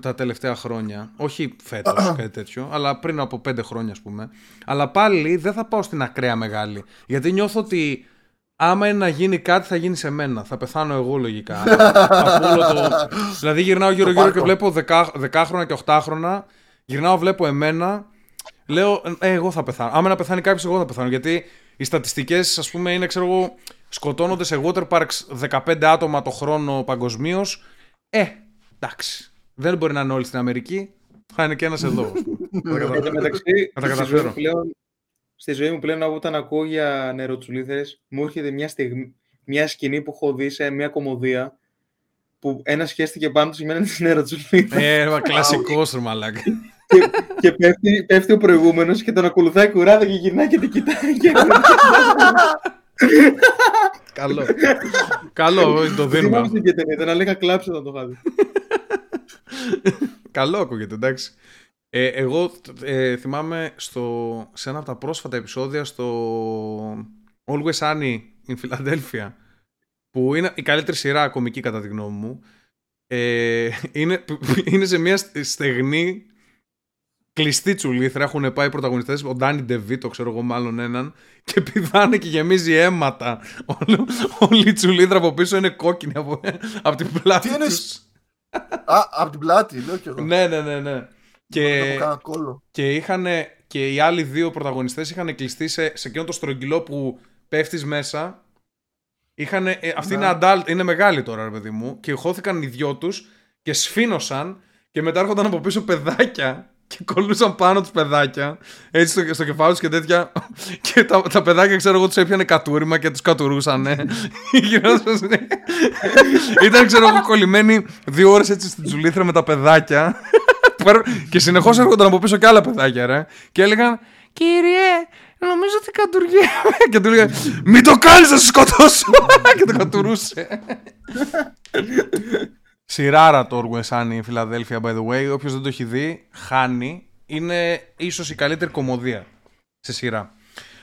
τα τελευταία χρόνια. Όχι φέτος [clears throat] κάτι τέτοιο, αλλά πριν από πέντε χρόνια, ας πούμε. Αλλά πάλι δεν θα πάω στην ακραία μεγάλη. Γιατί νιώθω ότι άμα είναι να γίνει κάτι, θα γίνει σε μένα. Θα πεθάνω εγώ λογικά. [laughs] Από όλο το... Δηλαδή γυρνάω γύρω-γύρω και πάρκο. βλέπω δεκα, δεκάχρονα και οχτάχρονα. Γυρνάω, βλέπω εμένα. Λέω, ε, εγώ θα πεθάνω. Άμα να πεθάνει κάποιος, εγώ θα πεθάνω. Γιατί οι στατιστικές, ας πούμε, είναι, ξέρω εγώ, σκοτώνονται σε water parks 15 άτομα το χρόνο παγκοσμίως. Ε, εντάξει. Δεν μπορεί να είναι όλοι στην Αμερική. Θα είναι και ένας εδώ. ας [laughs] πούμε. Εν τω μεταξύ, Θα τα στη ζωή καταφέρω. μου πλέον- Στη ζωή μου πλέον, όταν ακούω για νεροτσουλίδες, μου έρχεται μια, στιγμή, μια σκηνή που έχω δει σε μια κομμωδία που ένα χέστηκε πάνω του σημαίνει τη νεροτσουλίδα ε, κλασικός ρε μαλάκα. Και, και πέφτει, πέφτει ο προηγούμενος και τον ακολουθάει κουράδα και γυρνάει και την κοιτάει. Και... Καλό. Καλό, το δίνουμε. Θυμάμαι την ταινία, ήταν λέγα κλάψε όταν το είχα Καλό ακούγεται, εντάξει. Ε, εγώ ε, θυμάμαι στο, σε ένα από τα πρόσφατα επεισόδια στο Always Sunny in Philadelphia που είναι η καλύτερη σειρά κομική κατά τη γνώμη μου ε, είναι, είναι σε μια στεγνή κλειστή τσουλήθρα έχουν πάει οι πρωταγωνιστές ο Ντάνι Ντεβίτο ξέρω εγώ μάλλον έναν και πηδάνε και γεμίζει αίματα όλη, όλη η τσουλήθρα από πίσω είναι κόκκινη από, από την πλάτη Τι εννοείς; τους Α, από την πλάτη, λέω κι εγώ. ναι ναι ναι ναι Και... και, κάνα κόλλο. και, είχαν, και οι άλλοι δύο πρωταγωνιστές είχαν κλειστεί σε, σε εκείνο το στρογγυλό που πέφτεις μέσα. Είχαν, ε, αυτή Ναι. είναι adult, είναι μεγάλη τώρα, ρε παιδί μου. Και χώθηκαν οι δυο τους και σφήνωσαν και μετά έρχονταν από πίσω παιδάκια και κολούσαν πάνω τους παιδάκια έτσι στο, στο κεφάλι τους και τέτοια και τα, τα παιδάκια ξέρω εγώ τους έπιανε κατούριμα και τους κατουρούσανε [laughs] Γυρνώντας, ναι. ήταν ξέρω εγώ κολλημένοι δύο ώρες έτσι στην τζουλήθρα με τα παιδάκια [laughs] και συνεχώς έρχονταν από πίσω και άλλα παιδάκια, ρε. Και έλεγαν, Κύριε, νομίζω ότι κατουργέμαι. και του έλεγα, Μην το κάνεις, θα σε σκοτώσω. [laughs] και το κατουρούσε. Σειράρα το Orwell Sunny Philadelphia, by the way. Όποιος δεν το έχει δει, χάνει. Είναι ίσως η καλύτερη κομμωδία σε σειρά.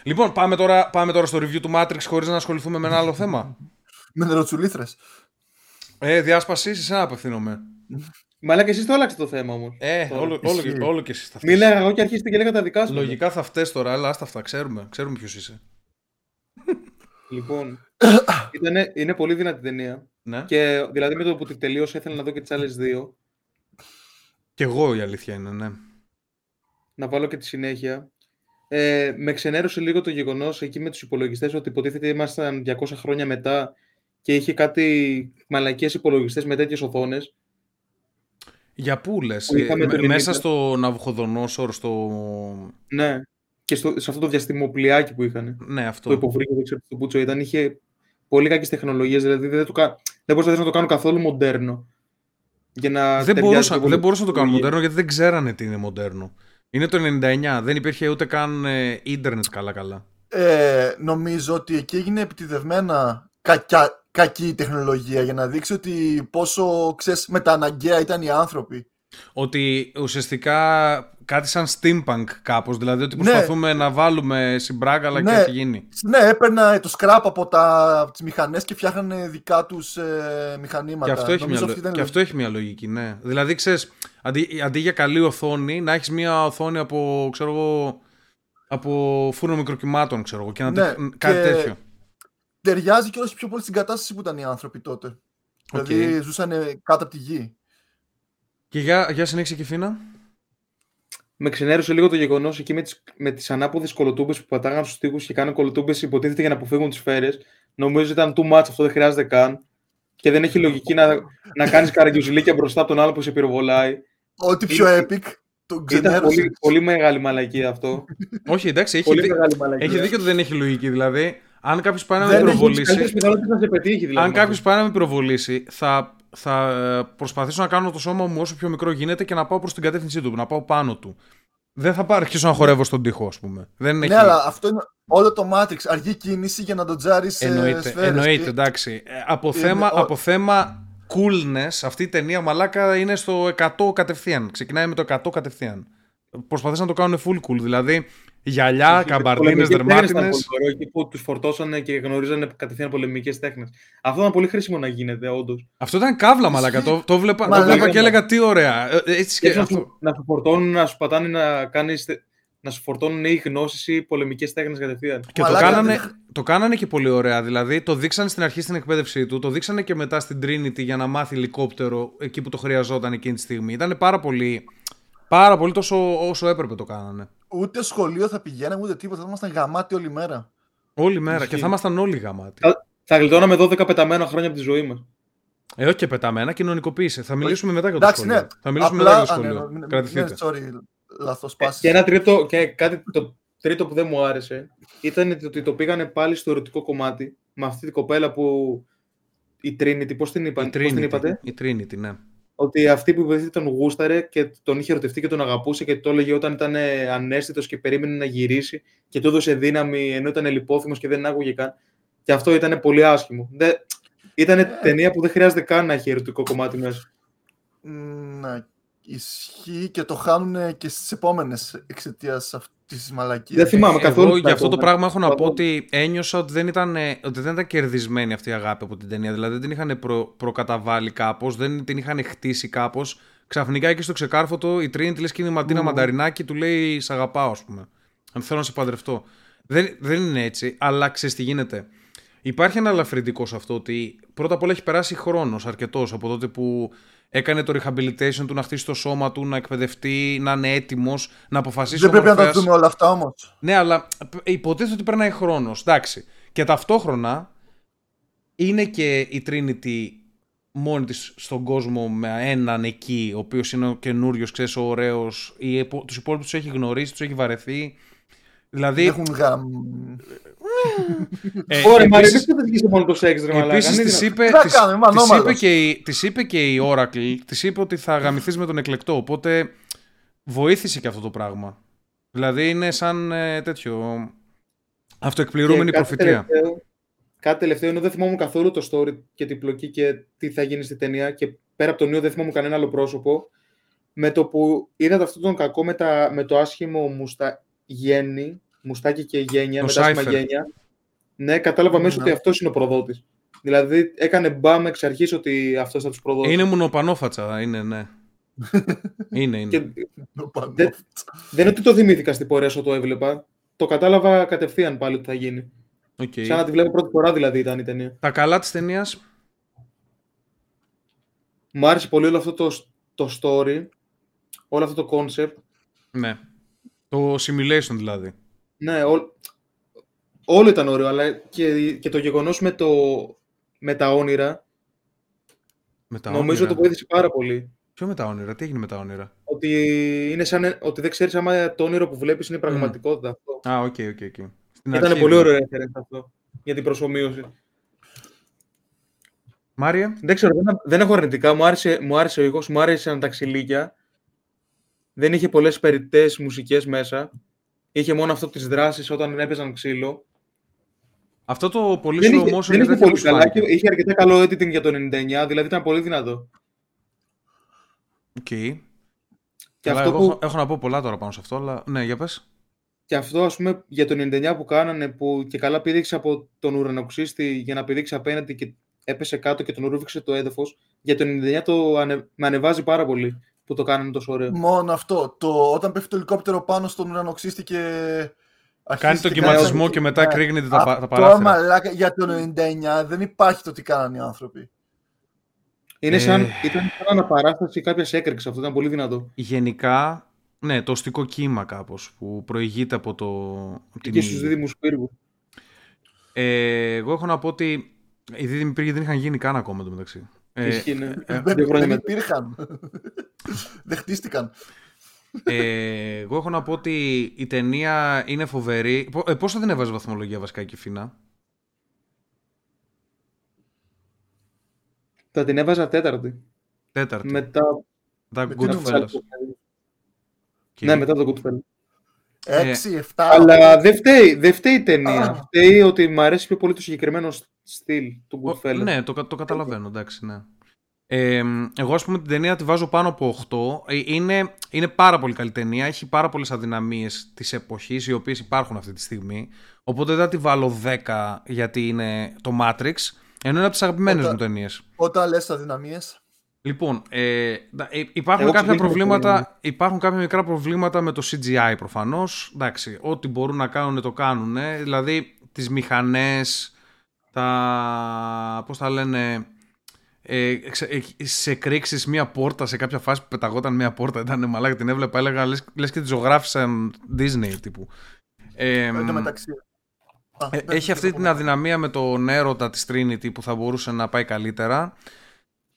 Λοιπόν, πάμε τώρα, πάμε τώρα στο review του Matrix χωρίς να ασχοληθούμε με ένα άλλο θέμα. [laughs] Με νεροτσουλήθρες. Ε, διάσπαση, σε εσένα απευθύνομαι. Μαλάκα, εσεί το άλλαξε το θέμα όμως. Ε, όλο, όλο, και- όλο και εσύ θα φταίς. Μίλαγα εγώ και αρχίσετε και λέγα τα δικά σου. Λογικά θα φταίς τώρα, αλλά άστα αυτά, ξέρουμε. Ξέρουμε ποιος είσαι. Λοιπόν, [coughs] ήτανε, είναι πολύ δυνατή ταινία. Ναι. Και δηλαδή με το που τη τελείωσα ήθελα να δω και τις άλλες δύο. Κι εγώ η αλήθεια είναι, ναι. Να βάλω και τη συνέχεια. Ε, με ξενέρωσε λίγο το γεγονός εκεί με τους υπολογιστές ότι υποτίθεται ήμασταν 200 χρόνια μετά και είχε κάτι μαλακίες υπολογιστές με τέτοιες οθόνες. Για πού λες, Που είχαμε ε, το με- μέσα Limited. στο Ναυχοδονόσορ, στο... Ναι. Και στο, σε αυτό το διαστημοπλιάκι που είχαν. Ναι, αυτό. Το υποβρύχιο, δεν ξέρω τι το πούτσο ήταν. Είχε πολύ κακές τεχνολογίες, δηλαδή δεν, το, κα- δεν προσπαθείς να το κάνουν καθόλου μοντέρνο. Για να δεν, ταιριάζει μπορούσα, λίγο δεν με μπορούσα να το κάνω τεχνολογία. μοντέρνο γιατί δεν ξέρανε τι είναι μοντέρνο. Είναι το 99, δεν υπήρχε ούτε καν ε, ίντερνετ καλά-καλά. Ε, νομίζω ότι εκεί έγινε επιτιδευμένα κακιά, κακή η τεχνολογία για να δείξει ότι πόσο ξέρεις, μεταναγκαία ήταν οι άνθρωποι. Ότι ουσιαστικά κάτι σαν steampunk κάπως, δηλαδή ότι Ναι. προσπαθούμε να βάλουμε συμπράγκαλα και Ναι. έχει γίνει. Ναι, έπαιρνα το scrap από, τα, από τις μηχανές και φτιάχνανε δικά τους ε, μηχανήματα. Και αυτό, έχει μια, Νομίζω λο- αυτή ήταν και αυτό έχει μια λογική, ναι. Δηλαδή, ξέρεις, αντί, αντί για καλή οθόνη, να έχεις μια οθόνη από, ξέρω εγώ, από φούρνο μικροκυμάτων, ξέρω εγώ, και να Ναι, τε- κάτι και- τέτοιο. Ταιριάζει και πιο πολύ στην κατάσταση που ήταν οι άνθρωποι τότε. Οκ. Δηλαδή ζούσαν κάτω από τη γη. Και για, για συνέχισε Κηφήνα. Με ξενέρωσε λίγο το γεγονός εκεί με τις με τις ανάποδες κολοτούμπες που πατάγαν στους τοίχους και κάνουν κολοτούμπες υποτίθεται για να αποφύγουν τις σφαίρες. Νομίζω ήταν too much, αυτό δεν χρειάζεται καν. Και δεν έχει λογική να, να κάνεις καραγκιοζιλίκια μπροστά από τον άλλο που σε πυροβολάει. Ό,τι πιο Ήταν- epic, το Ήταν ξενέρωσε. πολύ, πολύ μεγάλη μαλακία αυτό. Όχι, εντάξει, έχει, πολύ δι- μεγάλη μαλακία. έχει δίκιο ότι δεν έχει λογική. Δηλαδή, αν κάποιος πάει να με Δεν έχει πυροβολήσει. Καλύτερε πιθανότητε να σε πετύχει δηλαδή. Αν κάποιος πάει να με πυροβολήσει, θα, θα ε, προσπαθήσω να κάνω το σώμα μου όσο πιο μικρό γίνεται και να πάω προς την κατεύθυνσή του, να πάω πάνω του. Δεν θα πάρω αρχίσω να χορεύω στον τοίχο, ας πούμε. Δεν έχει... Ναι, αλλά αυτό είναι όλο το Matrix. Αργή κίνηση για να το τζάρεις ε, Εννοείται, σφαίρες. εννοείται Και- εντάξει. Ε, από, Είναι θέμα, ο- από θέμα coolness, αυτή η ταινία μαλάκα είναι στο 100 κατευθείαν. Ξεκινάει με το 100 κατευθείαν. Προσπαθήσαν να το κάνουν full cool. Δηλαδή, γυαλιά, καμπαρδίνες, δερμάτινες. Εκεί που τους φορτώσανε και γνωρίζανε κατευθείαν πολεμικές τέχνες. Αυτό ήταν πολύ χρήσιμο να γίνεται, όντως. Αυτό ήταν καύλα, μαλάκα. Το, το, βλέπα, το Μαλάκα, βλέπα και ναι. έλεγα τι ωραία. Ε, Έτσι και Και να, αυτό. σου, να σου φορτώνουν, να σου πατάνε να κάνεις, να σου φορτώνουν ή γνώσεις ή πολεμικές τέχνες κατευθείαν. Και το Μαλάκα, κάνανε, δεν- το κάνανε και πολύ ωραία. Δηλαδή, το δείξανε στην αρχή στην εκπαίδευσή του, το δείξανε και μετά στην Trinity για να μάθει ελικόπτερο εκεί που το χρειαζόταν εκείνη τη στιγμή. Ήταν πάρα πολύ. Πάρα πολύ τόσο όσο έπρεπε το κάνανε. Ούτε σχολείο θα πηγαίναμε, ούτε τίποτα. Θα ήμασταν γαμάτοι όλη μέρα. Όλη μέρα. Ισχύει. Και θα ήμασταν όλοι γαμάτοι. Θα, θα γλιτώναμε 12 πεταμένα χρόνια από τη ζωή μας. Ε, όχι και πεταμένα, κοινωνικοποίηση. Θα μιλήσουμε μετά για το Εντάξει, σχολείο. ναι. Θα μιλήσουμε Απλά- μετά για το α, ναι, σχολείο. ναι, ναι, Κρατηθείτε. ναι, sorry, λάθος πάση. Και ένα τρίτο, και κάτι το τρίτο που δεν μου άρεσε ήταν ότι το πήγανε πάλι στο ερωτικό κομμάτι με αυτή την κοπέλα που. Η Trinity, πώς την, είπαν, Η πώς την Trinity, είπατε; η Trinity, ναι. Ότι αυτή που υποτίθεται τον γούσταρε και τον είχε ερωτευτεί και τον αγαπούσε και το έλεγε όταν ήταν ανέστητος και περίμενε να γυρίσει και του έδωσε δύναμη ενώ ήταν λιπόθυμος και δεν άκουγε καν. Και αυτό ήταν πολύ άσχημο. Δεν... Ήταν ταινία που δεν χρειάζεται καν να έχει ερωτικό κομμάτι μέσα. Ναι, ισχύει και το χάνουν και στις επόμενες εξαιτίας αυτής της μαλακίας. Δεν θυμάμαι καθόλου. Εγώ τι για αυτό το ακόμα. πράγμα έχω να πω Καθόλου. ότι ένιωσα ότι δεν ήταν, ότι δεν ήταν κερδισμένη αυτή η αγάπη από την ταινία. Δηλαδή δεν την είχαν προ, προκαταβάλει κάπως, δεν την είχαν χτίσει κάπως. Ξαφνικά εκεί στο ξεκάρφωτο η Trinity λες και είναι η Μαντίνα Μμμ. Μανταρινάκη του λέει Σ' αγαπάω, ας πούμε. Αν θέλω να σε παντρευτώ. Δεν, δεν είναι έτσι, αλλά ξέρεις τι γίνεται. Υπάρχει ένα ελαφρυντικό σε αυτό ότι πρώτα απ' όλα έχει περάσει χρόνος αρκετός από τότε που έκανε το rehabilitation του να χτίσει το σώμα του, να εκπαιδευτεί, να είναι έτοιμος, να αποφασίσει Δεν ο πρέπει να τα μορφέας- δούμε όλα αυτά όμως. ναι, αλλά υποτίθεται ότι περνάει χρόνος. Εντάξει. Και ταυτόχρονα είναι και η Trinity μόνη της στον κόσμο με έναν εκεί, ο οποίος είναι ο καινούριος, ξέρεις, ο ωραίος. Τους υπόλοιπους τους έχει γνωρίσει, τους έχει βαρεθεί. Δηλαδή. Έχουν γαμ... ε, Ωραία, Μαρία, επίσης- δεν πήγε μόνο το σεξ, ρε μαλάκα. Επίσης Είναι της δυνατόν. είπε, Τι θα της, κάνουμε, είμαι της ανώμαλος. είπε, και η, της είπε και η Oracle, της είπε ότι θα γαμηθείς με τον εκλεκτό, οπότε βοήθησε και αυτό το πράγμα. Δηλαδή είναι σαν ε, τέτοιο αυτοεκπληρούμενη Και κάτι προφητεία. τελευταίο- Κάτι τελευταίο, ενώ δεν θυμόμουν καθόλου το story και την πλοκή και τι θα γίνει στη ταινία και πέρα από τον Νίο δεν θυμόμουν κανένα άλλο πρόσωπο. Με το που είδατε αυτόν τον κακό με, τα, με το άσχημο μουστα, γέννη, μουστάκι και γένεια, Το με τα άσχημα Cypher. γένεια. Ναι, κατάλαβα αμέσως Ναι. ότι αυτός είναι ο προδότης. Δηλαδή έκανε μπαμ εξ αρχής ότι αυτός θα τους προδώσει. Είναι μονοπανόφατσα, είναι, ναι. [laughs] είναι, είναι. Και Το πάνω. Δεν- δεν είναι ότι το θυμήθηκα στην πορεία όσο το έβλεπα. Το κατάλαβα κατευθείαν πάλι ότι θα γίνει. Okay. Σαν να τη βλέπω πρώτη φορά δηλαδή ήταν η ταινία. Τα καλά της ταινίας; Μου άρεσε πολύ όλο αυτό το, το story, όλο αυτό το concept. Ναι. Το simulation δηλαδή. Ναι, ό, όλο ήταν ωραίο, αλλά και, και το γεγονός με, το, με τα όνειρα, Με τα νομίζω όνειρα. το βοήθησε πάρα πολύ. Ποιο με τα όνειρα, τι έγινε με τα όνειρα; Ότι, είναι σαν, ότι δεν ξέρεις άμα το όνειρο που βλέπεις είναι πραγματικότητα. Αυτό. Α, OK, OK, OK. Στην Ήταν αρχή, πολύ δηλαδή. ωραίο reference αυτό για την προσομοίωση. Μάρια. Δεν ξέρω, δεν, δεν έχω αρνητικά. Μου άρεσε, μου άρεσε ο ήχος, μου άρεσαν τα ξυλίκια. Δεν είχε πολλές περιττές μουσικές μέσα. Είχε μόνο αυτό της δράσης όταν έπαιζαν ξύλο. Αυτό το πολύ Δεν slow είχε, motion δεν και είχε τέτοια πολύ πώς σου καλά. φάνηκε. Είχε, είχε αρκετά καλό editing για το 99, δηλαδή ήταν πολύ δυνατό. Οκ. Και Καλά, αυτό, εγώ που, έχω, έχω να πω πολλά τώρα πάνω σε αυτό, αλλά ναι, για πες. και αυτό ας πούμε για το 99 που κάνανε που και καλά πήδηξε από τον ουρανοξύστη για να πηδήξει απέναντι και έπεσε κάτω και τον ρούφηξε το έδαφος. Για το 99 το ανε, με ανεβάζει πάρα πολύ που το κάνανε τόσο ωραίο. Μόνο αυτό. Το, όταν πέφτει το ελικόπτερο πάνω στον ουρανοξύστη και. Κάνει αρχίζει τον και κυματισμό κάνει- και μετά Ναι. κρύγνεται τα, πα- τα Αυτό παράθυρα. μαλάκα για το 99 δεν υπάρχει το τι κάνανε οι άνθρωποι. Είναι σαν, Ε. ήταν σαν αναπαράσταση κάποια έκρηξη αυτό, ήταν πολύ δυνατό. Γενικά, ναι, το οστικό κύμα κάπως που προηγείται από το... από την Και στους ύλη. δίδυμου πύργου. Ε, εγώ έχω να πω ότι οι δίδυμοι πύργοι δεν είχαν γίνει καν ακόμα εντωμεταξύ. Ε, Ισχύει, ναι. ε, δεν, δύο χρόνια δεν μετά. υπήρχαν. Δεν χτίστηκαν. ε, εγώ έχω να πω ότι η ταινία είναι φοβερή. Πο- Ε, πώς θα την έβαζε βαθμολογία βασικά η Κιφίνα; Θα την έβαζα τέταρτη. Τέταρτη. Μετά. Τα με τι Goodfellas. νούμερο; Και- Ναι, μετά το Goodfellas. Ε, 6, 7. Αλλά δεν φταίει, δεν φταίει η ταινία. Α. Φταίει ότι μου αρέσει πιο πολύ το συγκεκριμένο στυλ του Ο- Goodfellas. Ναι, το, κα- το καταλαβαίνω, εντάξει, ναι. Ε, εγώ, ας πούμε, την ταινία τη βάζω πάνω από 8. Ε, Είναι, είναι πάρα πολύ καλή ταινία. Έχει πάρα πολλές αδυναμίες της εποχής, οι οποίες υπάρχουν αυτή τη στιγμή. Οπότε δεν θα τη βάλω 10 γιατί είναι το Matrix. Ενώ είναι από τις αγαπημένες Όταν- μου ταινίες. Όταν λες αδυναμίες. Λοιπόν, ε, δα- ε, υπάρχουν Εγώ κάποια ξεκίνησα προβλήματα, υπάρχουν κάποια μικρά προβλήματα με το CGI προφανώς. Εντάξει, ό,τι μπορούν να κάνουν το κάνουν. Δηλαδή, τις μηχανές, τα, πώς τα λένε, ε, ξε- ε, σε κρίξεις μία πόρτα σε κάποια φάση που πεταγόταν μία πόρτα, ήταν μαλάκα, την έβλεπα, έλεγα, λες, λες και τη ζωγράφησαν Disney τύπου. Ε, Εν τω μεταξύ. Α, ε, δεν έχει αυτή θέλω την να πω. αδυναμία με τον έρωτα της Trinity που θα μπορούσε να πάει καλύτερα.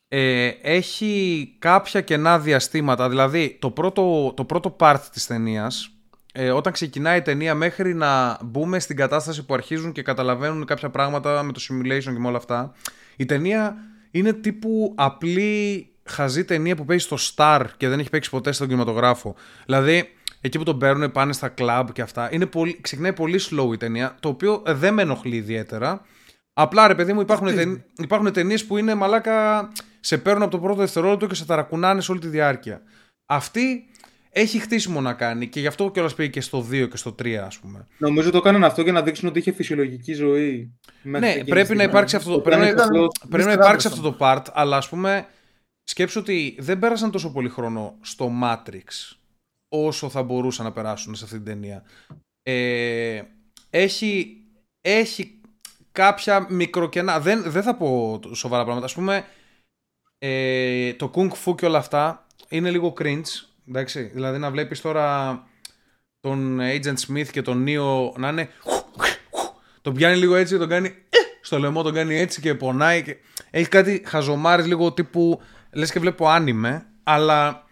Ε, έχει κάποια κενά διαστήματα. Δηλαδή, το πρώτο, το πρώτο part της ταινίας, ε, όταν ξεκινάει η ταινία μέχρι να μπούμε στην κατάσταση που αρχίζουν και καταλαβαίνουν κάποια πράγματα με το simulation και με όλα αυτά, η ταινία είναι τύπου απλή χαζή ταινία που παίζει στο Star και δεν έχει παίξει ποτέ στον κινηματογράφο. Δηλαδή, εκεί που τον παίρνουν πάνε στα κλαμπ και αυτά. Είναι πολύ, ξεκινάει πολύ slow η ταινία, το οποίο ε, δεν με ενοχλεί ιδιαίτερα. Απλά ρε παιδί μου υπάρχουν, Αυτή. ταινί- υπάρχουν ταινίες που είναι μαλάκα. Σε παίρνουν από το πρώτο δευτερόλεπτο και σε ταρακουνάνε σε όλη τη διάρκεια. Αυτή έχει χτίσιμο να κάνει και γι' αυτό κιόλας πήγε και στο 2 και στο 3, ας πούμε. Νομίζω το έκαναν αυτό για να δείξουν ότι είχε φυσιολογική ζωή. μέχρι Ναι, εκείνη τη πρέπει να στιγμή. υπάρξει αυτό το- Όταν πρέπει να- ήταν αυτό- Πρέπει να Mr. υπάρξει Anderson. αυτό το part, αλλά ας πούμε σκέψου ότι δεν πέρασαν τόσο πολύ χρόνο στο Matrix όσο θα μπορούσαν να περάσουν σε αυτή την ταινία. Ε, έχει, έχει κάποια μικροκενά. Δεν, δεν θα πω σοβαρά πράγματα. Ας πούμε, ε, το Kung Fu και όλα αυτά είναι λίγο cringe. Εντάξει, δηλαδή να βλέπεις τώρα τον Agent Smith και τον Neo να είναι τον πιάνει λίγο έτσι και τον κάνει ε, στο λαιμό τον κάνει έτσι και πονάει και... έχει κάτι χαζομάρες λίγο τύπου λες και βλέπω άνιμε αλλά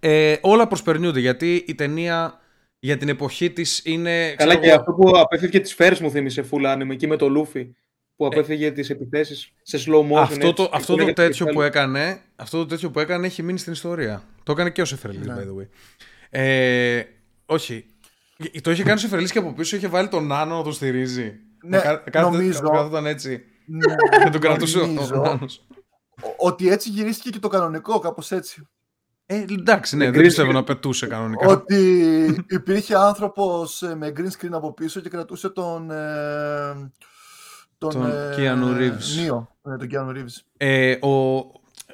ε, όλα προσπερνιούνται γιατί η ταινία για την εποχή της είναι Καλά ξέρω και εγώ, αυτό που απέφυγε τις σφαίρες μου θύμισε full anime εκεί με το Λούφι που απέφυγε τις επιθέσεις σε slow motion. Ε. αυτό έτσι, το, και αυτό έλεγε το τέτοιο κεφάλι. που έκανε αυτό το τέτοιο που έκανε έχει μείνει στην ιστορία το έκανε και ο Σεφερλής Ναι. by the way ε, όχι το είχε κάνει ο Σεφερλής και από πίσω είχε βάλει τον Νάνο να το στηρίζει Ναι, Να κα- κάθεται- νομίζω. κάθονταν έτσι Ναι, και [laughs] τον κρατούσε ο- ο νομίζω Νάνος Ότι έτσι γυρίστηκε και το κανονικό, κάπως έτσι. Ε, εντάξει, ναι, Με δεν green πιστεύω screen. να πετούσε κανονικά. Ότι υπήρχε άνθρωπος ε, με green screen από πίσω και κρατούσε τον... ε, τον, Τον ε, Keanu Reeves. Neo, ναι, τον Keanu Reeves. Ε, ο,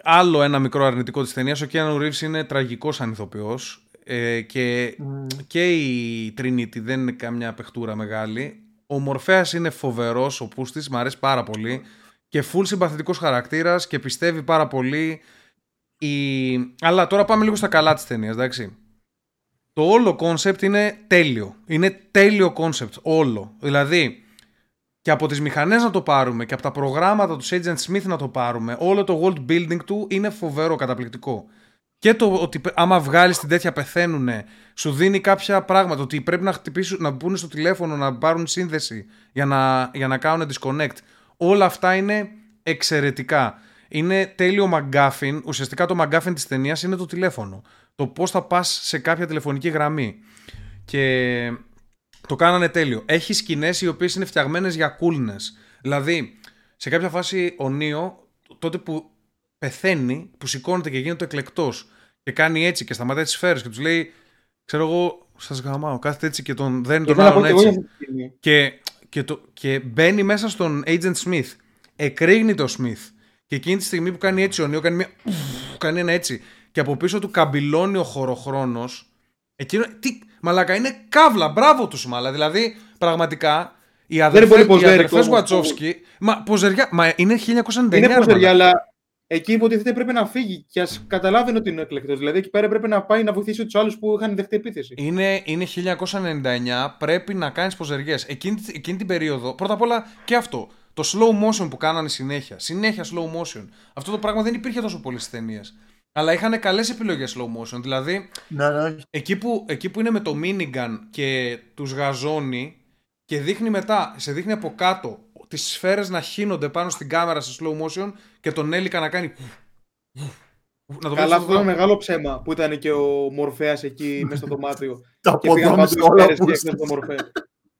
άλλο ένα μικρό αρνητικό της ταινίας, ο Keanu Reeves είναι τραγικός σαν ηθοποιός ε, και, Μμ. και η Trinity δεν είναι καμιά παιχτούρα μεγάλη. Ο Μορφέας είναι φοβερός, ο πούστης, μου αρέσει πάρα πολύ και full συμπαθητικός χαρακτήρας και πιστεύει πάρα πολύ. Η... Αλλά τώρα πάμε λίγο στα καλά της ταινίας, εντάξει. Το όλο κόνσεπτ είναι τέλειο. Είναι τέλειο κόνσεπτ, όλο. Δηλαδή, και από τις μηχανές να το πάρουμε και από τα προγράμματα του Agent Smith να το πάρουμε, όλο το world building του είναι φοβερό, καταπληκτικό. Και το ότι άμα βγάλεις την τέτοια πεθαίνουν, σου δίνει κάποια πράγματα. Ότι πρέπει να χτυπήσουν, να μπουν στο τηλέφωνο, να πάρουν σύνδεση για να, για να κάνουν disconnect. Όλα αυτά είναι εξαιρετικά. Είναι τέλειο McGuffin. Ουσιαστικά το McGuffin της ταινίας είναι το τηλέφωνο. Το πώς θα πας σε κάποια τηλεφωνική γραμμή. Και το κάνανε τέλειο. Έχει σκηνές οι οποίες είναι φτιαγμένες για coolness. Δηλαδή, σε κάποια φάση ο Νίο, τότε που πεθαίνει, που σηκώνεται και γίνεται εκλεκτός και κάνει έτσι και σταματάει τις σφαίρες και τους λέει, ξέρω εγώ, σας γαμάω. Κάθεται έτσι και τον δένει τον άλλον έτσι. Και, και, το, και μπαίνει μέσα στον Agent Smith. Εκρήγνει το Smith. Και εκείνη τη στιγμή που κάνει έτσι ο Νίο, κάνει, μια, κάνει ένα έτσι. Και από πίσω του καμπυλώνει ο χωροχρόνος. Εκείνο. Τι, μαλάκα, είναι καύλα. Μπράβο τους, μαλά. Δηλαδή, πραγματικά. Οι αδερφέ Γουατσόφσκι. Μα, ποζεριά, μα είναι 1999. Είναι ποζεριά, αλλά εκεί υποτίθεται πρέπει να φύγει και ας καταλάβει ότι είναι εκλεκτό. Δηλαδή εκεί πέρα πρέπει να πάει να βοηθήσει τους άλλους που είχαν δεχτεί επίθεση. Είναι, είναι 1999, πρέπει να κάνεις ποζεριέ. Εκείνη, εκείνη την περίοδο, πρώτα απ' όλα και αυτό. Το slow motion που κάνανε συνέχεια. Συνέχεια slow motion. Αυτό το πράγμα δεν υπήρχε τόσο πολύ στις ταινίες. Αλλά είχαν καλές επιλογές slow motion. Δηλαδή, να, ναι. Εκεί, που, εκεί που είναι με το minigun και τους γαζώνει και δείχνει μετά, σε δείχνει από κάτω τις σφαίρες να χύνονται πάνω στην κάμερα σε slow motion και τον Έλικα να κάνει. Να το Καλά, αυτό είναι μεγάλο ψέμα που ήταν και ο Μορφέας εκεί μέσα στο δωμάτιο. [laughs] Τα αποδόμηση όλα που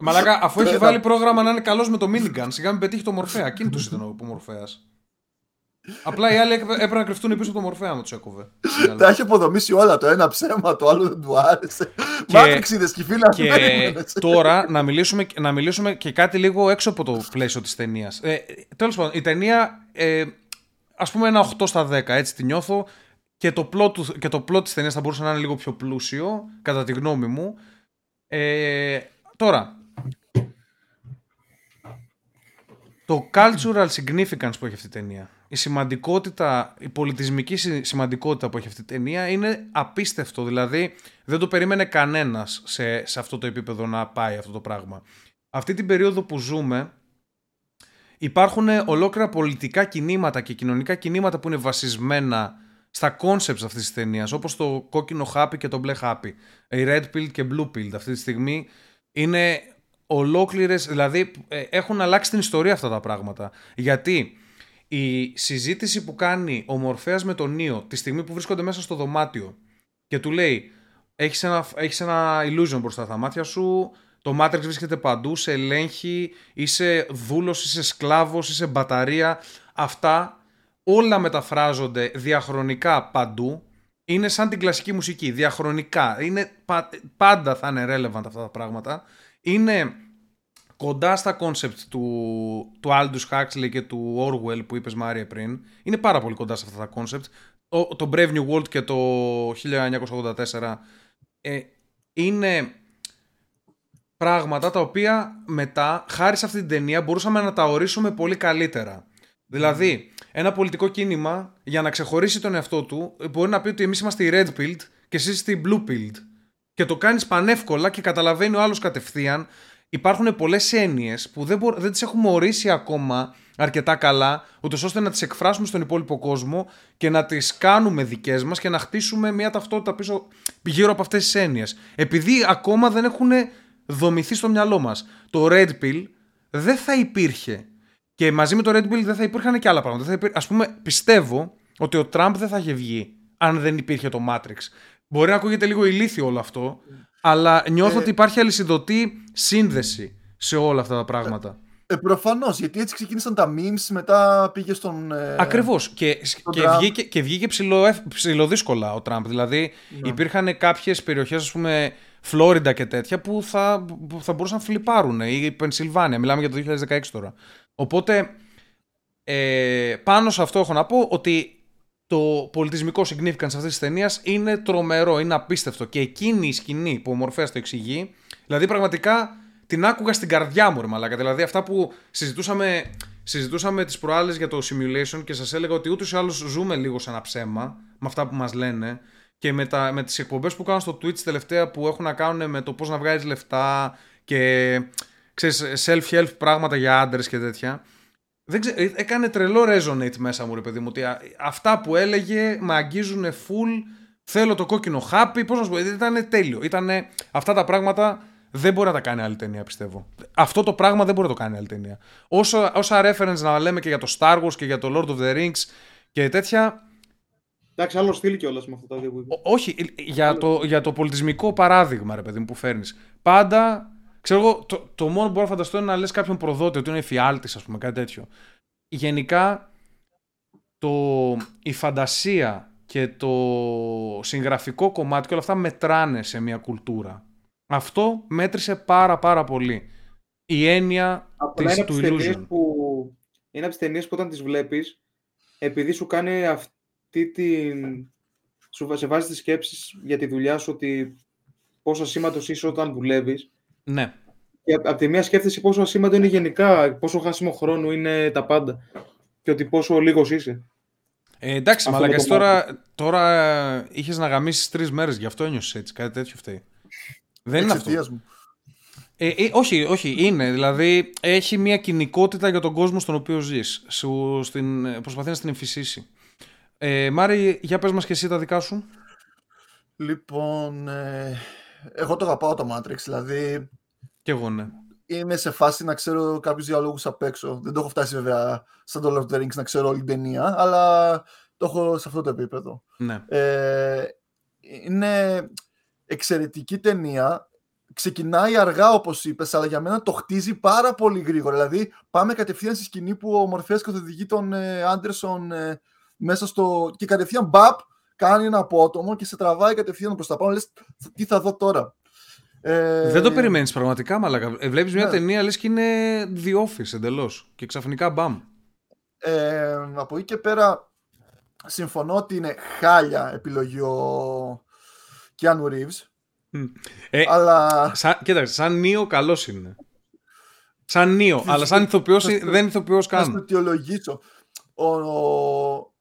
Μαλάκα, αφού έχει βάλει πρόγραμμα να είναι καλός με το minigun, σιγά μην πετύχει το Μορφέα. Εκείνο ήταν ο Μορφέας. Απλά οι άλλοι έπρεπε να κρυφτούν πίσω από το Μορφέα μου τους έκοβε. [laughs] Τα έχει αποδομήσει όλα. Το ένα ψέμα, το άλλο δεν του άρεσε. Μάτριξ είδε και φίλα. Και τώρα να μιλήσουμε, να μιλήσουμε και κάτι λίγο έξω από το πλαίσιο της ταινίας. Ε, Τέλος πάντων, η ταινία. Ε, Α πούμε ένα 8 στα 10, έτσι τη νιώθω. Και το plot, του, και το plot της ταινίας θα μπορούσε να είναι λίγο πιο πλούσιο, κατά τη γνώμη μου. Ε, τώρα, το cultural significance που έχει αυτή η ταινία η σημαντικότητα, η πολιτισμική σημαντικότητα που έχει αυτή η ταινία είναι απίστευτο. Δηλαδή δεν το περίμενε κανένας σε, σε αυτό το επίπεδο να πάει αυτό το πράγμα. Αυτή την περίοδο που ζούμε υπάρχουν ολόκληρα πολιτικά κινήματα και κοινωνικά κινήματα που είναι βασισμένα στα concepts αυτής της ταινίας, όπως το κόκκινο χάπι και το μπλε χάπι. Η red pill και blue pill αυτή τη στιγμή είναι ολόκληρες, δηλαδή ε, έχουν αλλάξει την ιστορία αυτά τα πράγματα. Γιατί η συζήτηση που κάνει ο Μορφέας με τον Νίο τη στιγμή που βρίσκονται μέσα στο δωμάτιο και του λέει έχεις ένα, έχεις ένα illusion μπροστά στα μάτια σου το Matrix βρίσκεται παντού, σε ελέγχει, είσαι δούλος, είσαι σκλάβος, είσαι μπαταρία. Αυτά όλα μεταφράζονται διαχρονικά παντού. Είναι σαν την κλασική μουσική, διαχρονικά. Είναι, πάντα θα είναι relevant αυτά τα πράγματα. Είναι κοντά στα concept του, του Aldous Huxley και του Orwell που είπες Μάριε πριν. Είναι πάρα πολύ κοντά σε αυτά τα concept. Το, το Brave New World και το 1984 ε, είναι πράγματα τα οποία μετά, χάρη σε αυτή την ταινία, μπορούσαμε να τα ορίσουμε πολύ καλύτερα. Δηλαδή, ένα πολιτικό κίνημα για να ξεχωρίσει τον εαυτό του μπορεί να πει ότι εμείς είμαστε η Red Pilled και εσείς είστε η Blue Pilled. Και το κάνεις πανεύκολα και καταλαβαίνει ο άλλος κατευθείαν υπάρχουν πολλές έννοιες που δεν, μπο... δεν τις έχουμε ορίσει ακόμα αρκετά καλά, ούτως ώστε να τις εκφράσουμε στον υπόλοιπο κόσμο και να τις κάνουμε δικές μας και να χτίσουμε μια ταυτότητα πίσω γύρω από αυτές τις έννοιες. Επειδή ακόμα δεν έχουν δομηθεί στο μυαλό μας. Το Red Pill δεν θα υπήρχε. Και μαζί με το Red Pill δεν θα υπήρχαν και άλλα πράγματα. Θα Ας πούμε, πιστεύω ότι ο Τραμπ δεν θα είχε βγει αν δεν υπήρχε το Matrix. Μπορεί να ακούγεται λίγο ηλίθιο όλο αυτό, αλλά νιώθω ε, ότι υπάρχει αλυσιδωτή σύνδεση σε όλα αυτά τα πράγματα. Ε, Προφανώς, γιατί έτσι ξεκίνησαν τα memes, μετά πήγε στον. Ε, Ακριβώς. Και, και, βγήκε, και βγήκε ψηλοδύσκολα ο Τραμπ. Δηλαδή, ναι. υπήρχαν κάποιες περιοχές, ας πούμε, Φλόριντα και τέτοια, που θα, που θα μπορούσαν να φλιπάρουν. ή η Πενσιλβάνια. Μιλάμε για το 2016 τώρα. Οπότε, ε, πάνω σε αυτό έχω να πω ότι το πολιτισμικό significance αυτής της ταινίας είναι τρομερό, είναι απίστευτο. Και εκείνη η σκηνή που ο Μορφέας το εξηγεί, δηλαδή πραγματικά την άκουγα στην καρδιά μου, ρε μαλάκα. Δηλαδή αυτά που συζητούσαμε, συζητούσαμε τις προάλλες για το simulation και σας έλεγα ότι ούτως ή άλλως ζούμε λίγο σε ένα ψέμα με αυτά που μας λένε και με, τα, με τις εκπομπές που κάνω στο Twitch τελευταία που έχουν να κάνουν με το πώς να βγάζεις λεφτά και ξέρεις, self-help πράγματα για άντρες και τέτοια. Δεν ξέ, ε, έκανε τρελό resonate μέσα μου ρε παιδί μου ότι αυτά που έλεγε με αγγίζουν full θέλω το κόκκινο χάπι, πώς να σου πω, ήταν τέλειο. Ήτανε, αυτά τα πράγματα δεν μπορεί να τα κάνει άλλη ταινία, πιστεύω. Αυτό το πράγμα δεν μπορεί να το κάνει άλλη ταινία. Όσο, όσα reference να λέμε και για το Star Wars και για το Lord of the Rings και τέτοια. Εντάξει, άλλο στυλ κιόλας με αυτά τα δύο που Όχι, για το, για το πολιτισμικό παράδειγμα, ρε παιδί μου, που φέρνεις. Πάντα. Ξέρω εγώ, το, το μόνο που μπορώ να φανταστώ είναι να λες κάποιον προδότη ότι είναι εφιάλτης, ας πούμε, κάτι τέτοιο. Γενικά, το, η φαντασία και το συγγραφικό κομμάτι και όλα αυτά μετράνε σε μια κουλτούρα. Αυτό μέτρησε πάρα πάρα πολύ. Η έννοια της, είναι του illusion. Που, είναι από τις ταινίες που όταν τις βλέπεις, επειδή σου κάνει αυτή την... Σου σε βάζει τις σκέψεις για τη δουλειά σου ότι πόσο ασήμαντος είσαι όταν δουλεύεις. Ναι. Και από τη μία σκέφτεσαι πόσο ασήμαντο είναι γενικά, πόσο χάσιμο χρόνο είναι τα πάντα. Και ότι πόσο λίγος είσαι. Ε, εντάξει, μαλακάς, τώρα, τώρα είχες να γαμίσεις τρεις μέρες, γι' αυτό ένιωσες έτσι, κάτι τέτοιο φταίει. Δεν είναι αυτό. Μου. Ε, ε, όχι, όχι, είναι. Δηλαδή έχει μια κοινικότητα για τον κόσμο στον οποίο ζεις. Σου στην, προσπαθεί να στην εμφυσίσει. Ε, Μάρη, για πες μας και εσύ τα δικά σου. Λοιπόν, ε, εγώ το αγαπάω το Matrix, δηλαδή... Κι εγώ, ναι. Είμαι σε φάση να ξέρω κάποιους διαλόγους απ' έξω. Δεν το έχω φτάσει βέβαια σαν το Lord of the Rings να ξέρω όλη την ταινία, αλλά το έχω σε αυτό το επίπεδο. Ναι. Ε, είναι εξαιρετική ταινία. Ξεκινάει αργά, όπως είπες, αλλά για μένα το χτίζει πάρα πολύ γρήγορα. Δηλαδή, πάμε κατευθείαν στη σκηνή που ο Μορφέας καθοδηγεί τον ε, Άντερσον ε, μέσα στο. και κατευθείαν μπαπ, κάνει ένα απότομο και σε τραβάει κατευθείαν προς τα πάνω. Λες, τι θα δω τώρα; Ε... Δεν το περιμένεις πραγματικά, μαλακα. Ε, Βλέπεις μια ναι. ταινία, λες και είναι The Office εντελώς. Και ξαφνικά μπαμ. Ε, από εκεί και πέρα, συμφωνώ ότι είναι χάλια επιλογή ο Keanu Reeves. Ε, αλλά... Σαν, κοίταξε, σαν Νίο καλός είναι. Σαν Νίο, αλλά σαν ηθοποιός δεν είναι ηθοποιός καν. Θα το αιτιολογήσω. Ο, ο...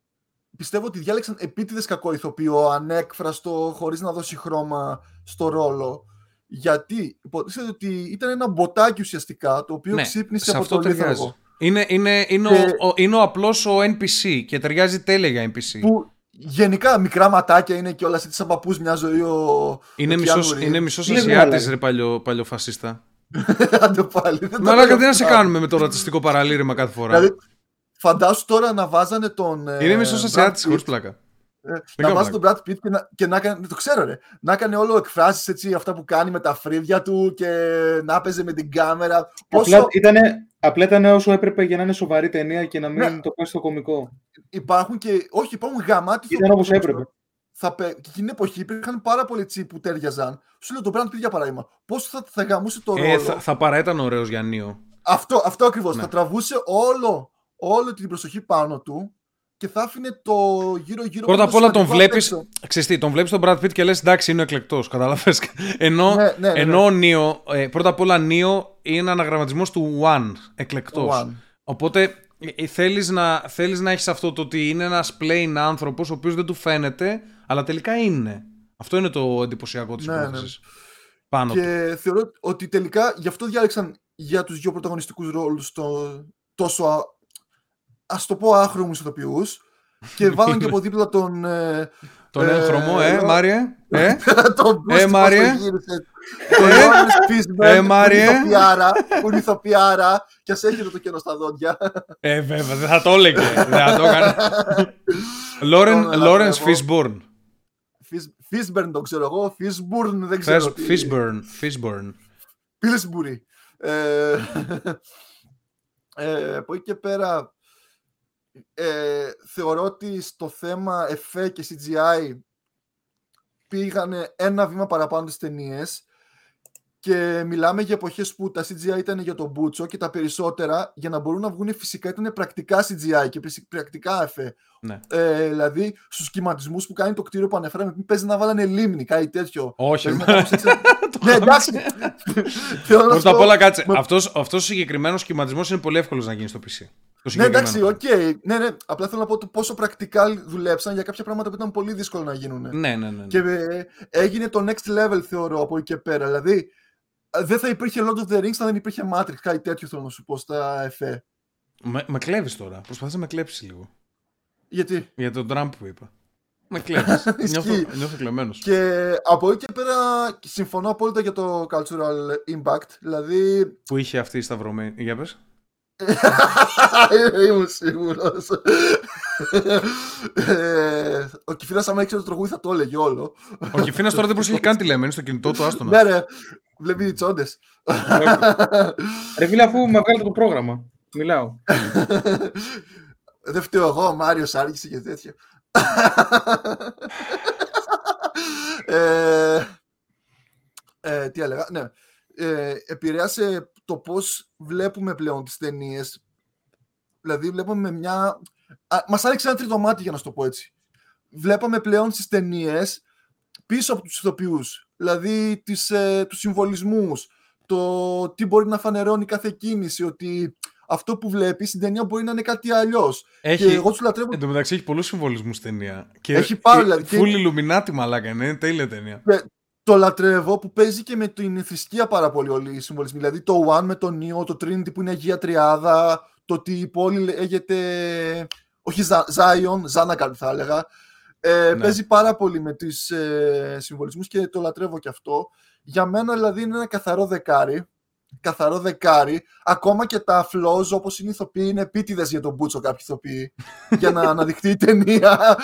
Πιστεύω ότι διάλεξαν επίτηδες κακό ηθοποιό, ανέκφραστο, χωρίς να δώσει χρώμα στο ρόλο. Γιατί υποτίθεται ότι ήταν ένα μποτάκι ουσιαστικά, το οποίο ναι, ξύπνησε από το λίθαργο. Είναι, είναι, είναι, και... ο, είναι ο απλός ο NPC και ταιριάζει τέλεια για NPC. Που Γενικά μικρά ματάκια είναι και όλα έτσι σαν παππούς μια ζωή ο... Είναι μισός, είναι μισός Ασιάτης ρε παλιό, παλιοφασίστα. [laughs] Άντε πάλι. Μαλάκα τι να σε κάνουμε με το ρατσιστικό παραλήρημα κάθε φορά; Δηλαδή, φαντάσου τώρα να βάζανε τον... Ε, είναι μισός Ασιάτης χωρίς πλάκα. Ε, να βάζει τον Brad Pitt και να, και να κάνει, το ξέρω ρε, να κάνει όλο εκφράσεις έτσι, αυτά που κάνει με τα φρύδια του και να παίζει με την κάμερα. Πόσο... Απλά, ήτανε, απλά ήταν όσο έπρεπε για να είναι σοβαρή ταινία και να μην ναι. το πάει στο κωμικό. Υπάρχουν και, όχι υπάρχουν γαμάτι. Ήταν όπως έπρεπε. Θα, και εκείνη την εποχή υπήρχαν πάρα πολλοί τσι που τέριαζαν. Σου λέω τον Brad Pitt για παράδειγμα. Πώς θα, θα γαμούσε το ε, ρόλο; θα, θα παρά ήταν ωραίος Γιάννιο. Αυτό, αυτό ακριβώς. Ναι. Θα τραβούσε όλο, όλη την προσοχή πάνω του και θα άφηνε το γύρω-γύρω. Πρώτα απ' όλα τον βλέπει. Ξεστή, τον βλέπεις τον Brad Pitt και λες εντάξει είναι εκλεκτός. Κατάλαβες. [laughs] ενώ ναι, ναι, ναι, ενώ ο Νίο, ε, πρώτα απ' όλα Νίο είναι αναγραμματισμός του One. Εκλεκτός. Οπότε ε, θέλεις να, θέλεις να έχεις αυτό το ότι είναι ένας plain άνθρωπος ο οποίος δεν του φαίνεται, αλλά τελικά είναι. Αυτό είναι το εντυπωσιακό της ναι, υπόθεσης. Πάνω και του. θεωρώ ότι τελικά γι' αυτό διάλεξαν για τους δύο πρωταγωνιστικούς ρόλους το, τόσο Α το πω άχρωμου ηθοποιούς και βάλαν και [laughs] από δίπλα τον. Ε, τον ε, χρωμό, ε, Μάριε. Ε, [laughs] τον ε, Μάριε. Τον ε, Μάριε. Που είναι ηθοποιάρα και ας έχει το κενό στα δόντια. Ε, βέβαια, δεν θα το έλεγε. Δεν θα το έκανε. [laughs] Λόρεν Φίσμπορν. Φίσμπερν το ξέρω εγώ. Φίσμπουρν δεν ξέρω. Φίσμπερν. Φίσμπορν. Πίλσμπουρι. Από εκεί και πέρα ε, θεωρώ ότι στο θέμα εφέ και CGI πήγανε ένα βήμα παραπάνω τις ταινίες. Και μιλάμε για εποχές που τα CGI ήταν για τον Μπούτσο και τα περισσότερα για να μπορούν να βγουν φυσικά ήταν πρακτικά CGI και πρακτικά εφέ. Ναι. Ε, δηλαδή στους κυματισμούς που κάνει το κτίριο που αναφέραμε, μην παίζει να βάλανε λίμνη, κάτι τέτοιο. Όχι, [laughs] Το Ναι, εντάξει. Θέλω να Πρώτα σου απ' πω- όλα κάτσε. Μα- Αυτός, αυτός ο συγκεκριμένος σχηματισμός είναι πολύ εύκολος να γίνει στο PC. Το Ναι, εντάξει, συγκεκριμένο. οκ. Ναι, ναι. Απλά θέλω να πω το πόσο πρακτικά δουλέψαν για κάποια πράγματα που ήταν πολύ δύσκολο να γίνουν. Ναι, ναι, ναι. ναι. Και ε, έγινε το next level, θεωρώ, από εκεί και πέρα. Δηλαδή, ε, δεν θα υπήρχε Lord of the Rings αν δεν υπήρχε Matrix, κάτι τέτοιο θέλω να σου πω στα εφέ. Με, με κλέβεις τώρα. Προσπαθείς να με κλέψεις λίγο. Γιατί; Για τον Τραμπ που είπα. Με κλέβει. [laughs] νιώθω, Ισχύει. νιώθω κλεμμένος. Και από εκεί και πέρα συμφωνώ απόλυτα για το cultural impact. Δηλαδή, Που είχε αυτή η σταυρωμένη. Για πες. [laughs] Ήμουν σίγουρος. Ε, Ο Κιφίνας άμα ήξερε το τραγούδι θα το έλεγε όλο. Ο Κιφίνας τώρα δεν προσέχει καν τη λέμε. Είναι στο κινητό του, άστονα. Ναι ρε, βλέπει οι τσόντες. Ρε φίλε, αφού με βγάλετε το πρόγραμμα. Μιλάω. Δεν φταίω εγώ, ο Μάριος άργησε και τέτοια. Ε, ε, τι έλεγα, ναι. Ε, επηρέασε το πώς βλέπουμε πλέον τις ταινίες. Δηλαδή βλέπουμε μια... Α, μας άνοιξε ένα τρίτο μάτι για να σου το πω έτσι. Βλέπαμε πλέον στις ταινίες πίσω από τους ηθοποιούς. Δηλαδή τις, ε, τους συμβολισμούς, το τι μπορεί να φανερώνει κάθε κίνηση, ότι αυτό που βλέπεις στην ταινία μπορεί να είναι κάτι αλλιώς. Και Έχει, εγώ του λατρεύω. Εν τω μεταξύ έχει πολλούς συμβολισμούς στην ταινία. Και Έχει πάρα, δηλαδή, και- Full Illuminati μαλάκα είναι. Είναι τέλεια ταινία. Το λατρεύω που παίζει και με την θρησκεία πάρα πολύ όλοι οι συμβολισμοί. Δηλαδή το One με το Neo, το Trinity που είναι Αγία Τριάδα, το ότι η πόλη λέγεται. Όχι Ζα- Zion, Ζάνακαλ θα έλεγα. Ε, Ναι. Παίζει πάρα πολύ με τις ε, συμβολισμούς και το λατρεύω και αυτό. Για μένα δηλαδή είναι ένα καθαρό δεκάρι. Καθαρό δεκάρι. Ακόμα και τα flaws όπως είναι οι ηθοποιοί είναι επίτηδες για τον Μπούτσο κάποιοι ηθοποιοί. [laughs] για να αναδειχθεί η ταινία.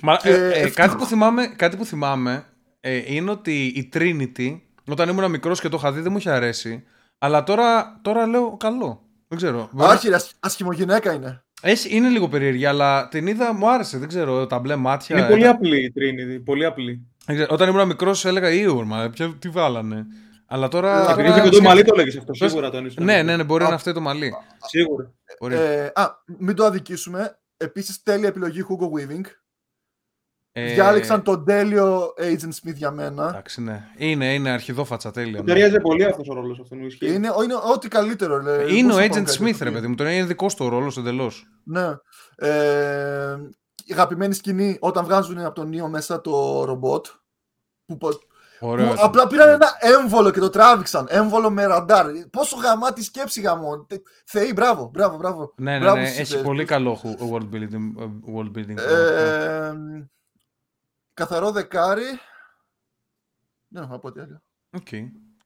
Μα, Και ε, ε, ευτυχώς- κάτι, που θυμάμαι, κάτι που θυμάμαι ε, είναι ότι η Trinity, όταν ήμουν μικρός και το είχα δει, δεν μου είχε αρέσει. Αλλά τώρα, τώρα λέω καλό. Δεν ξέρω. Μπορεί να- Όχι, ρε, ασχ- ασχημογυναίκα είναι. Έχει, είναι λίγο περίεργη, αλλά την είδα, μου άρεσε. Δεν ξέρω, τα μπλε μάτια. Είναι πολύ ήταν- απλή η Trinity. Πολύ απλή. δεν ξέρω, όταν ήμουν μικρός έλεγα Ιουρ, μα ποιο- τι βάλανε. Αλλά τώρα. Ε, τώρα Επειδή είχε κοντό σκέφτηκα- μαλλί το έλεγες αυτό. Σίγουρα το ένιωσε. Ναι, ναι, ναι, μπορεί Α, να είναι αυτό το μαλλί. Σίγουρα. Μπορεί. Ε, α, μην το αδικήσουμε. Επίσης τέλεια επιλογή Hugo Weaving. Ε, Διάλεξαν τον τέλειο Agent Smith για μένα. Εντάξει, ναι. Είναι, είναι αρχιδόφατσα τέλεια. Του ναι. ταιριάζει πολύ αυτός ο ρόλος αυτόν. ισχύει. Είναι, είναι ό,τι καλύτερο. λέ. Είναι ο Πώς θα Agent πάμε Smith, καλύτερο. ρε παιδί μου. Τώρα είναι δικό του ρόλος εντελώς. Ναι. Ε, η αγαπημένη σκηνή όταν βγάζουν από τον Νίο μέσα το ρομπότ. Που, πο- Ωραίο. που ήταν. απλά πήραν ένα έμβολο και το τράβηξαν. Έμβολο με ραντάρ. Πόσο γαμάτη σκέψη γαμών. Τε- Θεοί, μπράβο, μπράβο, μπράβο. Ναι, ναι, Μπράβο ναι. στους Έχει ιδέες πολύ τους. καλό χου- world building. ε, World building Ε, καθαρό δεκάρι. Δεν έχω να πω τι άλλο. Οκ.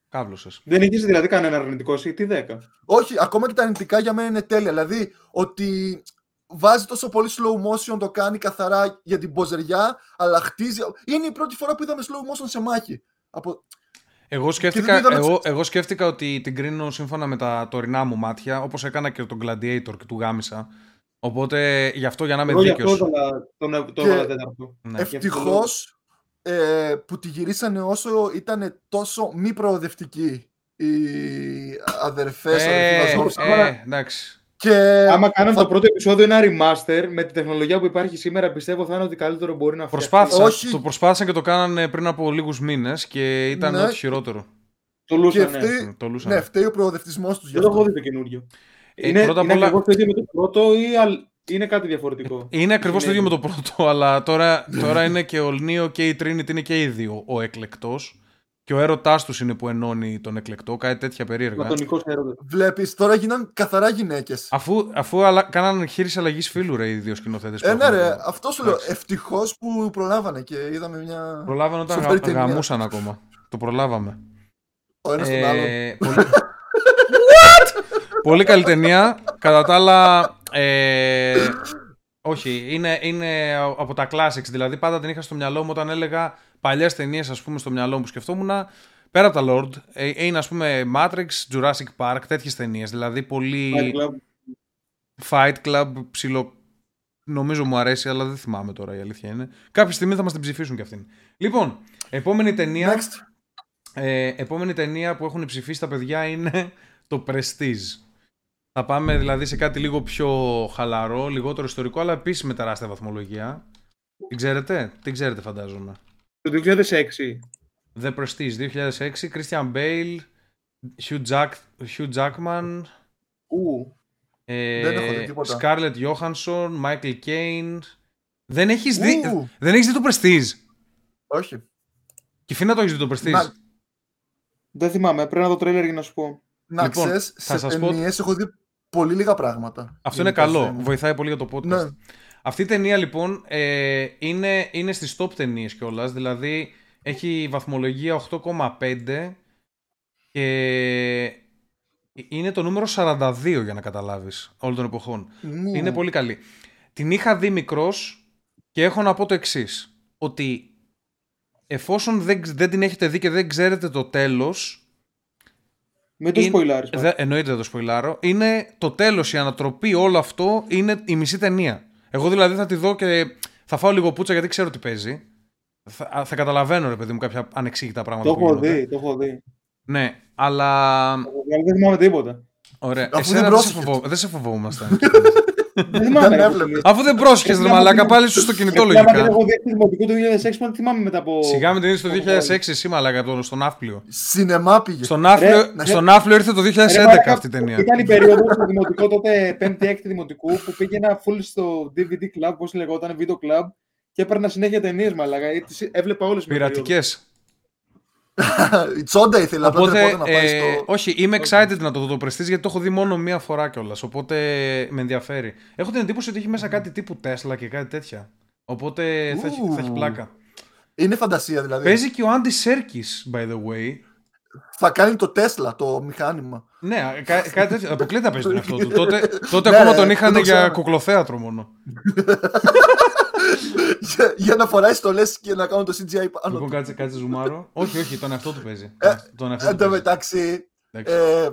Κάβλωσε. Δεν έχει δηλαδή κανένα αρνητικό εσύ, τι 10. Όχι, ακόμα και τα αρνητικά για μένα είναι τέλεια. Δηλαδή, ότι βάζει τόσο πολύ slow motion, το κάνει καθαρά για την ποζεριά, αλλά χτίζει. Είναι η πρώτη φορά που είδαμε slow motion σε μάχη. Από... Εγώ σκέφτηκα, δεν είδαμε εγώ, τις- εγώ σκέφτηκα ότι την κρίνω σύμφωνα με τα τωρινά μου μάτια, όπως έκανα και τον Gladiator και του γάμισα. Οπότε γι' αυτό για να είμαι Εγώ γι' δίκαιος. αυτό έβαλα- τον τον Και- έβαλα τέταρτο. Ναι. Ευτυχώς ε, που τη γυρίσανε όσο ήταν τόσο μη προοδευτικοί οι αδερφές, Ε, αδερφοί μας, ε, εντάξει. Και Άμα κάναμε θα- το πρώτο επεισόδιο ένα remaster με τη τεχνολογία που υπάρχει σήμερα, πιστεύω θα είναι ότι καλύτερο μπορεί να φτιαχτεί. Προσπάθησαν, Όχι. το προσπάθησαν και το κάνανε πριν από λίγους μήνες και ήταν Ναι. ό,τι χειρότερο. Το λούσα, και ναι. φταίει, Το λούσανε. ναι, φταίει ο προοδευτισμός τους γι' Δεν το έχω αυτό. δει το καινούριο. Ε, είναι πρώτα απ' είναι όλα- ακριβώς το ίδιο με το πρώτο ή αλ- είναι κάτι διαφορετικό; Είναι ακριβώς το Είναι- ίδιο με το πρώτο, αλλά τώρα, τώρα είναι και ο Νίο και η Trinity είναι και οι δύο ο εκλεκτός και ο έρωτάς τους είναι που ενώνει τον εκλεκτό, κάτι τέτοια περίεργα. Πλατωνικός έρωτας. Βλέπεις, τώρα γίναν καθαρά γυναίκες. Αφού, αφού αλα... κάνανε χείριση αλλαγής φίλου ρε, οι δύο σκηνοθέτες. που Ε, ναι, έχουν. ρε, αυτό σου λέω. Εντάξει. Ευτυχώς που προλάβανε και είδαμε μια. Προλάβανε όταν Σοβαρή γα... ταινία. γαμούσαν ακόμα. Το προλάβαμε. Ο ένας τον άλλον. Ε, πολύ... [laughs] πολύ καλή ταινία. Κατά τα άλλα, ε, όχι, είναι, είναι από τα classics. Δηλαδή, πάντα την είχα στο μυαλό μου όταν έλεγα παλιές ταινίες, ας πούμε, στο μυαλό μου που σκεφτόμουν. Πέρα από τα Lord, ε, είναι ας πούμε Matrix, Jurassic Park, τέτοιες ταινίες. Δηλαδή, πολύ. Fight Club. Fight Club, ψηλο. Νομίζω μου αρέσει, αλλά δεν θυμάμαι τώρα η αλήθεια είναι. Κάποια στιγμή θα μας την ψηφίσουν κι αυτήν. Λοιπόν, επόμενη ταινία. Next. Ε, επόμενη ταινία που έχουν ψηφίσει τα παιδιά είναι το Prestige. Θα πάμε δηλαδή σε κάτι λίγο πιο χαλαρό, λιγότερο ιστορικό, αλλά επίσης με τεράστια βαθμολογία. Την ξέρετε, την ξέρετε φαντάζομαι. Το 2006. The Prestige 2006, Christian Bale, Hugh, Jack, Hugh Jackman, Ου, ε, Δεν έχω δει τίποτα. Scarlett Johansson, Michael Caine. Δεν έχεις δει, Ου. δεν έχεις δει το Prestige; Όχι. Και φίνα το έχεις δει το Prestige; Να, δεν θυμάμαι, πρέπει να δω τρέλερ για να σου πω. να Λοιπόν, ξέρεις, θα σε σας πω- ταινίες έχω δει πολύ λίγα πράγματα. Αυτό είναι Γενικά καλό. στην- Βοηθάει πολύ για το podcast. Ναι. Αυτή η ταινία λοιπόν ε, είναι, είναι στις top ταινίες κιόλας. Δηλαδή έχει βαθμολογία 8,5 και είναι το νούμερο 42 για να καταλάβεις όλων των εποχών. Μου. Είναι πολύ καλή. Την είχα δει μικρός και έχω να πω το εξής. Ότι εφόσον δεν, δεν την έχετε δει και δεν ξέρετε το τέλος Μην το Είναι- σποιλάρεις. Δε, εννοείται δεν το σποιλάρω. Είναι το τέλος, η ανατροπή, όλο αυτό είναι η μισή ταινία. Εγώ δηλαδή θα τη δω και θα φάω λίγο πούτσα γιατί ξέρω τι παίζει. Θα, α, θα καταλαβαίνω, ρε παιδί μου, κάποια ανεξήγητα πράγματα Το που έχω γίνονται. δει, το έχω δει. Ναι, αλλά. Δηλαδή δεν θυμάμαι τίποτα. Ωραία. Αφού Εσένα δεν δεν, σε πρόσεχες. φοβό, δεν σε φοβόμασταν. [laughs] Δεν θυμάμαι. Δεν ρε, έβλεπες. φίλε. Αφού δεν πρόσεχες, ρε Επειδή άμα μαλάκα, την- πάλι σου στο κινητό Επειδή άμα την λογικά. έχω δει στη δημοτικού του 2006, μα τι θυμάμαι μετά από... Σιγά με την είδε το από 2006, εσύ μαλάκα, το- στον Ναύπλιο. Σινεμά πήγε. Στον Ναύπλιο, ναι. στον Ναύπλιο ήρθε το 2011 Ρε, μαλάκα, αυτή η ταινία. Ήταν η περίοδος στο δημοτικό τότε, 5η-6η δημοτικού, που πήγαινα full στο DVD club, πώς λεγόταν, video club, και έπαιρνα συνέχεια ταινίες, μαλάκα. Ε, τις Έβλεπα όλες Πειρατικές. Η τσόντα ήθελα απλά Οπότε, τρεπόταν να πάει ε, στο... όχι, είμαι excited να το δω το Prestige γιατί το έχω δει μόνο μία φορά κιόλας. Οπότε με ενδιαφέρει. Έχω την εντύπωση ότι έχει μέσα κάτι τύπου Tesla και κάτι τέτοια. Οπότε θα έχει, θα έχει Ου. πλάκα. Είναι φαντασία δηλαδή. Παίζει και ο Άντι Σέρκη, by the way. Θα κάνει το Τέσλα, το μηχάνημα. Ναι, κα, κάτι τέτοιο. Αποκλείται να παίζει τον [laughs] εαυτό του. τότε τότε Ναι, ακόμα ρε, τον δεν είχαν το για ξέρω. κουκλοθέατρο μόνο. [laughs] για, για να φοράει στολέ και να κάνουν το CGI πάνω. Λοιπόν, του. κάτσε, κάτσε ζουμάρο. όχι, όχι, τον εαυτό του παίζει. Ε, τον εαυτό Εν του τω παίζει. μεταξύ, Εντάξει. ε,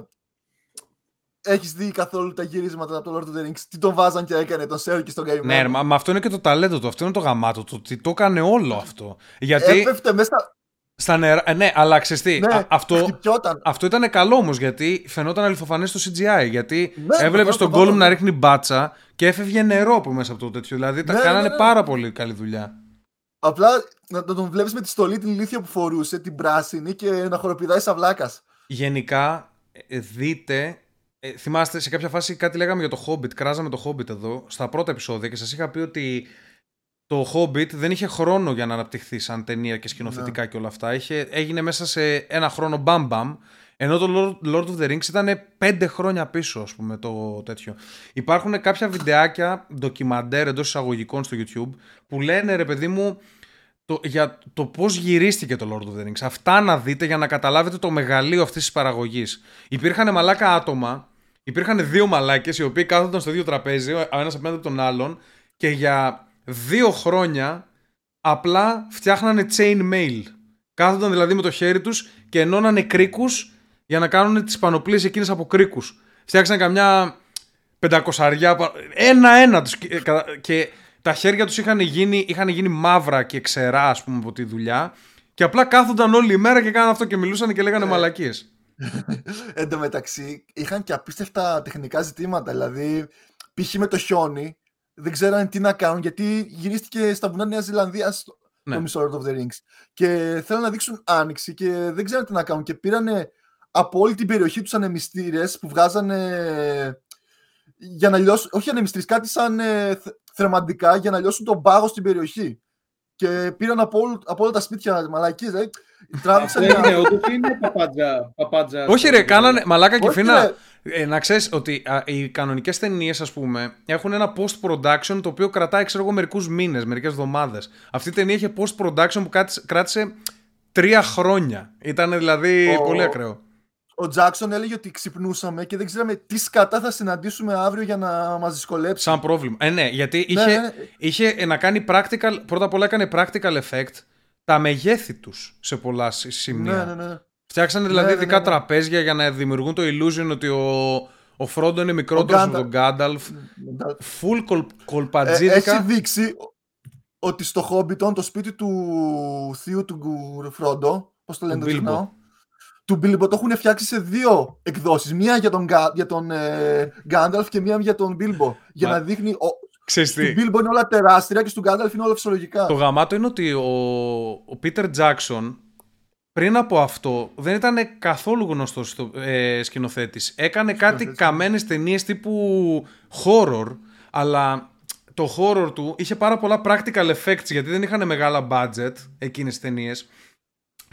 έχεις δει καθόλου τα γυρίσματα από το Lord of the Rings; Τι τον βάζαν και έκανε τον Σέρκι στον καημένο. Ναι, ρε, μα, μα αυτό είναι και το ταλέντο του. Αυτό είναι το γαμάτο του. ότι Το έκανε όλο αυτό. Γιατί Έπεφτε μέσα στα. στα νερά. ε, ναι, αλλά ξέρεις τι, Ναι, α- αυτό, χτυπιόταν. Αυτό ήταν καλό όμως γιατί φαινόταν αληθοφανές στο CGI. Γιατί Ναι, έβλεπες το τον πρώτο, Gollum το να πρώτο. ρίχνει μπάτσα και έφευγε νερό από μέσα από το τέτοιο. Δηλαδή τα Ναι, κάνανε ναι, ναι. πάρα πολύ καλή δουλειά. Απλά να, να τον βλέπεις με τη στολή την ηλίθια που φορούσε, την πράσινη και να χοροπηδάει σαν βλάκας. Γενικά, ε, δείτε. ε, θυμάστε, σε κάποια φάση κάτι λέγαμε για το Hobbit. Κράζαμε το Hobbit εδώ στα πρώτα επεισόδια και σας είχα πει ότι το Hobbit δεν είχε χρόνο για να αναπτυχθεί σαν ταινία και σκηνοθετικά Ναι. και όλα αυτά. Είχε, έγινε μέσα σε ένα χρόνο μπαμ μπαμ. Ενώ το Lord- Lord of the Rings ήταν πέντε χρόνια πίσω, ας πούμε, το τέτοιο. Υπάρχουν κάποια βιντεάκια, ντοκιμαντέρ εντός εισαγωγικών στο YouTube, που λένε ρε παιδί μου το, για το πώς γυρίστηκε το Lord of the Rings. Αυτά να δείτε για να καταλάβετε το μεγαλείο αυτής της παραγωγής. Υπήρχαν μαλάκα άτομα, υπήρχαν δύο μαλάκες οι οποίοι κάθονταν στο ίδιο τραπέζι, ο ένας απέναντι από τον άλλον, και για δύο χρόνια απλά φτιάχνανε chain mail. Κάθονταν δηλαδή με το χέρι τους και ενώνανε κρίκους για να κάνουν τις πανοπλίες εκείνες από κρίκους. Φτιάξαν καμιά πεντακοσαριά. πα- Ένα-ένα τους. Και τα χέρια τους είχαν γίνει, είχαν γίνει μαύρα και ξερά, ας πούμε, από τη δουλειά. Και απλά κάθονταν όλη η μέρα και κάναν αυτό και μιλούσαν και λέγανε μαλακίες. Εν τω μεταξύ, είχαν και απίστευτα τεχνικά ζητήματα. Δηλαδή, π.χ. με το χιόνι, δεν ξέρανε τι να κάνουν γιατί γυρίστηκε στα βουνά Νέας Ζηλανδίας στο Ναι. το μισό Lord of the Rings. Και θέλουν να δείξουν άνοιξη και δεν ξέρανε τι να κάνουν. Και πήρανε από όλη την περιοχή τους ανεμιστήρες που βγάζανε. Για να λιώσουν, όχι ανεμιστήρες, κάτι σαν ε, θ- θρεμαντικά για να λιώσουν τον πάγο στην περιοχή. Και πήραν από, όλο- από όλα τα σπίτια μαλακίες, δηλαδή. Αυτό Τράβηξαν έγινε όντως ή είναι παπάντζα. παπάντζα Όχι, ρε, κάνανε. Μαλάκα και Όχι, φίνα. ρε. Ε, να ξέρεις ότι α, οι κανονικές ταινίες, ας πούμε, έχουν ένα post-production το οποίο κρατάει, ξέρω εγώ, μερικούς μήνες, μερικές εβδομάδες. Αυτή η ταινία είχε post-production που κράτησε, κράτησε τρία χρόνια. Ήταν δηλαδή Ω. πολύ ακραίο. Ο Τζάξον έλεγε ότι ξυπνούσαμε και δεν ξέραμε τι σκατά θα συναντήσουμε αύριο για να μας δυσκολέψει. Σαν πρόβλημα. Ε, ναι, γιατί Ναι, είχε, ναι, ναι. είχε ε, να κάνει practical. Πρώτα απ' όλα έκανε practical effect τα μεγέθη τους σε πολλά σ- σημεία. Ναι, ναι, ναι. Φτιάξανε δηλαδή Ναι, ναι, ειδικά ναι, ναι. τραπέζια για να δημιουργούν το illusion ότι ο, ο Φρόντο είναι μικρότερος από τον Γκάνταλφ. Full κολ, Ε, κολπατζίδικα. έχει δείξει ότι στο Hobbiton το σπίτι του θείου του Φρόντο, πώς το λένε Του το Bilbo. ξεχνάω, του Bilbo το έχουν φτιάξει σε δύο εκδόσεις. Μία για τον, Κα- για τον ε, Gandalf και μία για τον Bilbo. Για Μα- να δείχνει. Ο, Ξέρεις του τι, Bilbo είναι όλα τεράστια και στον Gandalf είναι όλα φυσιολογικά. το γαμάτο είναι ότι ο, ο Peter Jackson πριν από αυτό δεν ήταν καθόλου γνωστός στο, ε, σκηνοθέτης. Έκανε κάτι Σκηνοθέτης, καμένες ταινίες τύπου horror, αλλά το horror του είχε πάρα πολλά practical effects γιατί δεν είχαν μεγάλα budget εκείνες τις ταινίες.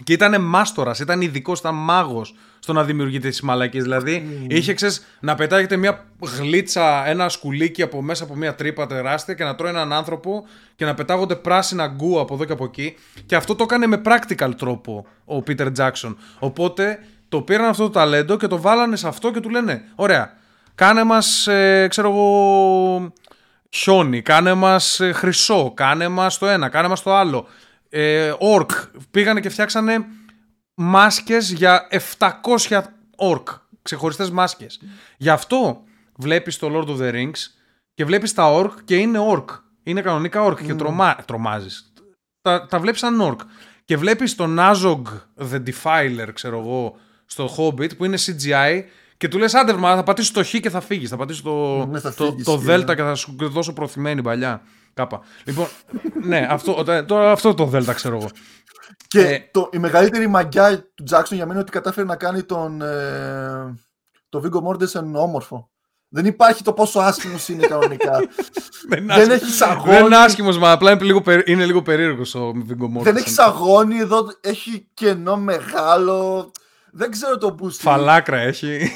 Και ήταν μάστορας, ήταν ειδικός, ήταν μάγος στο να δημιουργεί τι μαλακίε. Δηλαδή, είχε ξέρεις, να πετάγεται μια γλίτσα, ένα σκουλίκι από μέσα από μια τρύπα τεράστια και να τρώει έναν άνθρωπο και να πετάγονται πράσινα γκου από εδώ και από εκεί. Και αυτό το έκανε με practical τρόπο ο Peter Jackson. Οπότε το πήραν αυτό το ταλέντο και το βάλανε σε αυτό και του λένε: Ωραία, κάνε μας, ε, ξέρω εγώ, χιόνι, κάνε μας ε, χρυσό, κάνε μας το ένα, κάνε μας το άλλο. Ε, ορκ, πήγανε και φτιάξανε μάσκες για 700 ορκ, ξεχωριστές μάσκες. Γι' αυτό βλέπεις το Lord of the Rings και βλέπεις τα ορκ και είναι ορκ. Είναι κανονικά ορκ και τρομα... τρομάζεις. Τα, τα βλέπεις σαν ορκ. Και βλέπεις τον Azog the Defiler, ξέρω εγώ, στο Hobbit που είναι CGI και του λες άντε μα θα πατήσεις το Χ και θα φύγεις. Θα πατήσεις το, Ναι, θα το, φύγεις, το και- Δέλτα και θα σου δώσω προθυμένη παλιά. Κάπα. Λοιπόν, ναι, αυτό, τώρα αυτό το Δέλτα ξέρω εγώ. Και Ε, το, η μεγαλύτερη μαγιά του Jackson για μένα είναι ότι κατάφερε να κάνει τον, ε, το Viggo Mortensen όμορφο. Δεν υπάρχει το πόσο άσχημος είναι κανονικά. Δεν, δεν έχεις σαγόνι. Δεν είναι άσχημος, μα απλά είναι λίγο, περί- είναι λίγο περίεργος ο Viggo Mortensen. δεν έχεις σαγόνι εδώ, έχει κενό μεγάλο. Δεν ξέρω το boost. Φαλάκρα έχει. [laughs]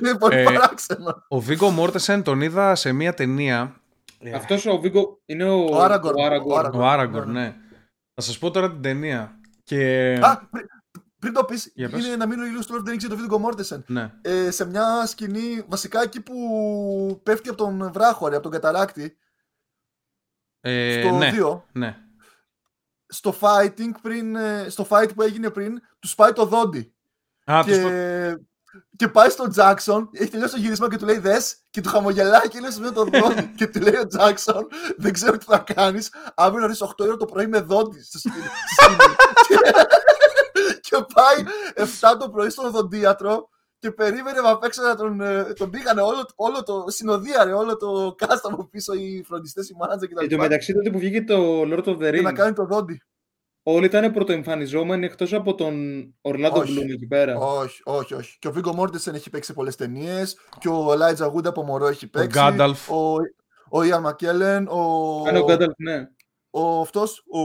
Είναι πολύ Ε, παράξενο. ο Viggo Mortensen τον είδα σε μία ταινία. Αυτός ο Βίγκο είναι ο, Ο Aragorn, ο Aragorn. ο Aragorn. Ο Aragorn, ναι, ναι. Θα σας πω τώρα την ταινία. Και... Α, πριν, πριν το πεις, Για πες. είναι να μείνω λίγο στο Lord of the Rings για το Viggo Mortensen. Ναι. Ε, σε μια σκηνή, βασικά εκεί που πέφτει από τον βράχο, ρε, από τον καταράκτη, Ε, στο ναι, 2, ναι. στο fighting πριν, ε, στο fight που έγινε πριν, του σπάει το δόντι. Α, και, τους πω- και πάει στον Τζάξον, έχει τελειώσει το γύρισμα και του λέει δες και του χαμογελάει και λέει στο το δόντι. και του λέει ο Τζάξον, δεν ξέρω τι θα κάνεις. Αύριο να ρίξει 8 ώρα το πρωί με δόντις στο σκηνή. στη σκηνή». και, και πάει 7 το πρωί στον οδοντίατρο και περίμενε με απ' έξω να τον, ε, τον πήγανε όλο, όλο το συνοδεία, ρε, όλο το cast από πίσω, οι φροντιστές, οι μάνατζερ Εν τω κτλ. μεταξύ τότε που βγήκε το Lord of the Για να Rings, κάνει το δόντι. Όλοι ήταν πρωτοεμφανιζόμενοι εκτός από τον Orlando Όχι. Bloom εκεί πέρα. Όχι, όχι, όχι. Και ο Βίγκο Μόρτεσεν έχει παίξει πολλές ταινίες. Και ο Ελάιτζα Γούντα από μωρό έχει παίξει. Γκάνταλφ. Ο, ο Ιαν Μακέλεν. Ο, Αν ο Gandalf, ναι. ο αυτός, ο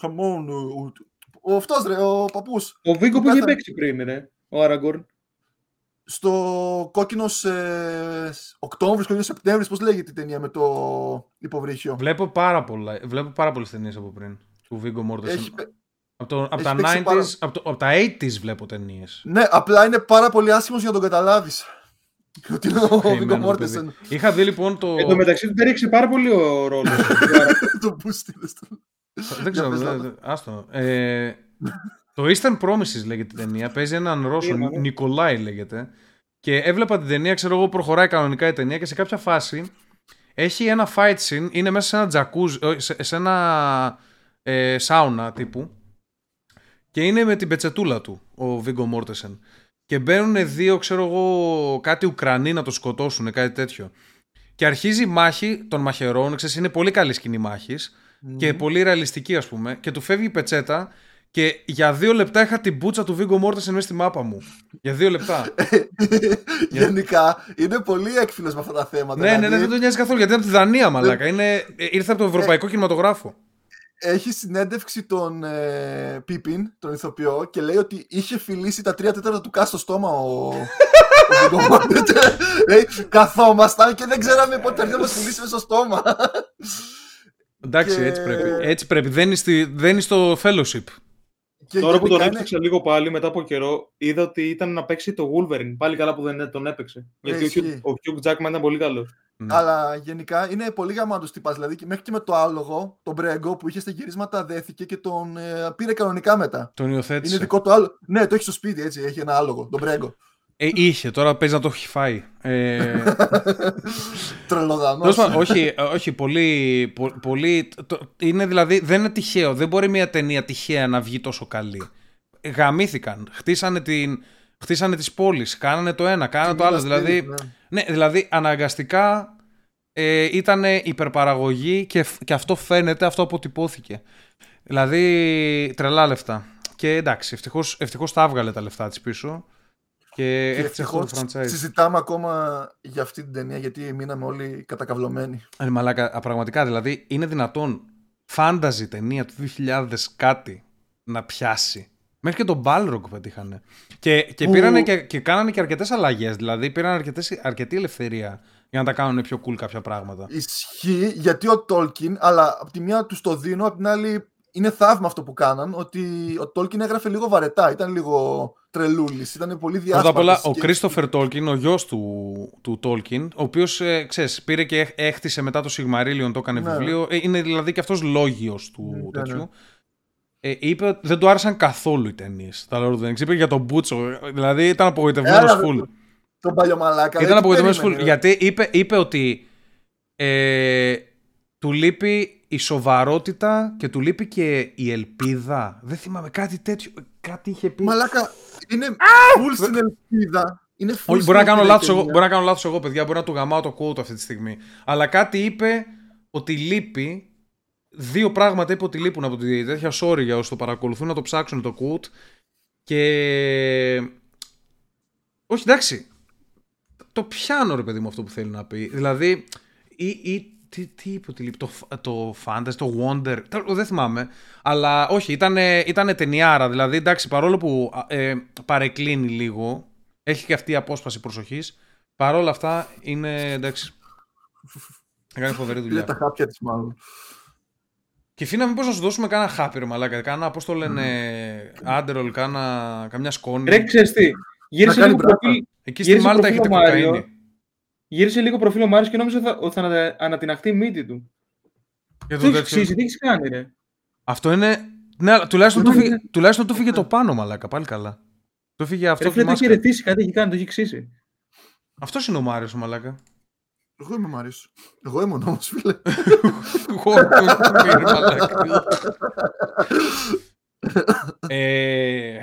Χαμόν, ο, ο, ο αυτός ρε, ο παππούς. Ο Βίγκο Που που είχε πέθανε. παίξει πριν, ρε. Ο Aragorn. Στο κόκκινος ε, Οκτώβρης, κόκκινος Σεπτέμβρης, πώς λέγεται η ταινία με το υποβρύχιο; Βλέπω πάρα πολλά. Βλέπω πάρα πολλές ταινίες από πριν. Του Viggo Mortensen. Έχει, παί- Από, το, από έχει τα παίξει 90s, πάρα- από, το, από τα 80s βλέπω ταινίες. ναι, απλά είναι πάρα πολύ άσχημος για να τον καταλάβεις. [laughs] Ότι είναι ο Βίγκο Καημένο το Μόρτεσεν. παιδί. Είχα δει λοιπόν το. Εν τω μεταξύ του έριξε πάρα πολύ ο ρόλος. [laughs] Το μπούστιλες του. Δεν ξέρω. πες, δεν- Λάμπα. δεν- Άστο. Ε, το Eastern Promises λέγεται η ταινία. Παίζει έναν Ρώσο, Είδα, ναι. Νικολάη λέγεται. Και έβλεπα την ταινία, ξέρω εγώ, προχωράει κανονικά η ταινία και σε κάποια φάση έχει ένα fight scene, είναι μέσα σε ένα τζακούζ, όχι, σε, σε ένα ε, σάουνα τύπου και είναι με την πετσετούλα του ο Βίγκο Μόρτεσεν. Και μπαίνουν δύο, ξέρω εγώ, κάτι Ουκρανοί να το σκοτώσουν, κάτι τέτοιο. Και αρχίζει η μάχη των μαχαιρών, ξέρεις, είναι πολύ καλή σκηνή μάχης και πολύ ρεαλιστική ας πούμε και του φεύγει η πετσέτα και για δύο λεπτά είχα την μπούτσα του Βίγκο Μόρτεσεν μέσα στη μάπα μου. Για δύο λεπτά. [laughs] Γενικά είναι πολύ έκφυλος με αυτά τα θέματα. ναι, ναι, ναι, δηλαδή, δεν τον νοιάζει καθόλου γιατί είναι από τη Δανία, μαλάκα. Είναι, ε, ήρθε από το Ευρωπαϊκό Κινηματογράφο. Έχει συνέντευξη τον ε, Πίπιν, τον ηθοποιό, και λέει ότι είχε φιλήσει τα τρία τέταρτα του κάστο στο στόμα ο. ο Viggo Mortensen. Λέει, Καθόμασταν και δεν ξέραμε πότε θα έρθει να μας φιλήσει μέσα στο στόμα. Εντάξει, Και- έτσι πρέπει. Έτσι πρέπει. Δεν είναι, στη, δεν είναι στο fellowship. Και Τώρα που τον γενικά είναι- έψαξα λίγο πάλι μετά από καιρό, είδα ότι ήταν να παίξει το Wolverine. Πάλι καλά που δεν τον έπαιξε. Γιατί ο Ισχύει. Hugh, ο Hugh Jackman ήταν πολύ καλός. Ναι. Αλλά γενικά είναι πολύ γαμάτος τύπας. Δηλαδή και μέχρι και με το άλογο, τον Μπρέγκο που είχε στα γυρίσματα, δέθηκε και τον ε, πήρε κανονικά μετά. Τον υιοθέτησε. Είναι δικό του άλογο. Ναι, το έχει στο σπίτι έτσι. Έχει ένα άλογο, τον Μπρέγκο. Ε, είχε, τώρα παίζει να το έχει φάει. Ε, Τρελοδανό. τέλος πάντων, όχι, ε, όχι, πολύ. πο- πολύ το- είναι δηλαδή, δεν είναι τυχαίο. Δεν μπορεί μια ταινία τυχαία να βγει τόσο καλή. Ε, Γαμήθηκαν. Χτίσανε, την, χτίσανε τις πόλεις. Κάνανε το ένα, κάνανε το άλλο. Δηλαδή, Ναι, δηλαδή αναγκαστικά ε, ήταν υπερπαραγωγή και, φ- και αυτό φαίνεται, αυτό αποτυπώθηκε. Δηλαδή τρελά λεφτά. και εντάξει, ευτυχώς, ευτυχώς τα έβγαλε τα λεφτά της πίσω. Και, Και έφτιαξε αυτό το ευτυχώς franchise. συζητάμε ακόμα για αυτή την ταινία γιατί μείναμε όλοι κατακαυλωμένοι. Ε, μαλάκα, α, πραγματικά δηλαδή είναι δυνατόν φάνταζη ταινία του 2000 κάτι να πιάσει. Μέχρι και τον Balrog πετύχανε. Και, και, Που- πήρανε και, και κάνανε και αρκετές αλλαγές. Δηλαδή πήραν αρκετές, αρκετή ελευθερία για να τα κάνουν πιο cool κάποια πράγματα. Ισχύει γιατί ο Τόλκιν, αλλά από τη μία τους το δίνω, από την άλλη είναι θαύμα αυτό που κάναν. Ότι ο Τόλκιν έγραφε λίγο βαρετά, ήταν λίγο τρελούλης, ήταν πολύ διάσπαρτο. Πρώτα απ' όλα, ο Κρίστοφερ Τόλκιν, ο γιος του, του Τόλκιν, ο οποίος πήρε και έχ- έχτισε μετά το Σιγμαρίλιον, το έκανε Ναι. βιβλίο. Ε, είναι δηλαδή και αυτός λόγιος του Ναι, ναι. τέτοιου. Ε, είπε ότι δεν του άρεσαν καθόλου οι ταινίες. Τα Lord of the Rings. Είπε για τον Μπούτσο. Δηλαδή ήταν απογοητευμένος Έλα, full. Τον παλιωμαλάκα. Ήταν δεν απογοητευμένος περίμενε, full. ρε. Γιατί είπε, είπε ότι ε, του λείπει η σοβαρότητα και του λείπει και η ελπίδα. Δεν θυμάμαι κάτι τέτοιο. Κάτι είχε πει. Μαλάκα, είναι full στην ελπίδα. Είναι full Όχι, στην μπορεί να κάνω ελπίδα η λάθος εγώ, ταινία. μπορεί να κάνω λάθος εγώ, παιδιά. Μπορεί να του γαμάω το quote αυτή τη στιγμή. Αλλά κάτι είπε ότι λείπει. Δύο πράγματα είπε ότι λείπουν από τη τέτοια. Sorry για όσοι το παρακολουθούν να το ψάξουν το quote. Και. Όχι, εντάξει. Το πιάνω ρε παιδί μου αυτό που θέλει να πει. Δηλαδή. Ή, ή τι, τι είπε ότι λείπει. Το, φ- το fantasy, το wonder. τέλος, Δεν θυμάμαι. Αλλά όχι, ήταν, ήταν ταινιάρα. Δηλαδή, εντάξει, παρόλο που α, ε, παρεκκλίνει λίγο, έχει και αυτή η απόσπαση προσοχής, παρόλα αυτά είναι εντάξει. Έκανε φοβερή Πήρε δουλειά. τα χάπια της, μάλλον. Και φίνα, μήπως να σου δώσουμε κάνα χάπι, ρε μαλάκα. Κάνα, πώς το λένε, άντερολ, κάνα, καμιά σκόνη. Ρε, ξέρεις τι. Γύρισε κάνει λίγο, μπράβο. προφίλ, Εκεί στη γύρισε Μάλτα προφίλ έχετε ο Μάριο. κοκαίνη. Γύρισε λίγο προφίλ ο Μάριος και νόμιζα θα- ότι θα ανα- ανατιναχτεί η μύτη του. Για Το το έχεις τέτοιο. ξύσει, τι έχεις κάνει ρε. Αυτό είναι. Ναι, αλλά τουλάχιστον, Ναι, του φύγε, ναι. τουλάχιστον του φύγε το πάνω, μαλάκα. Πάλι καλά. Το φύγε αυτό Ρε από τη φίλε, το έχει μάσκα. ρεθίσει, κάτι έχει κάνει, το έχει ξύσει. Αυτός είναι ο Μάριος, ο μαλάκα. Εγώ είμαι ο Μάριος. Εγώ ήμουν όμω, φίλε. Εγώ, το πήρε, μαλάκα. Ε,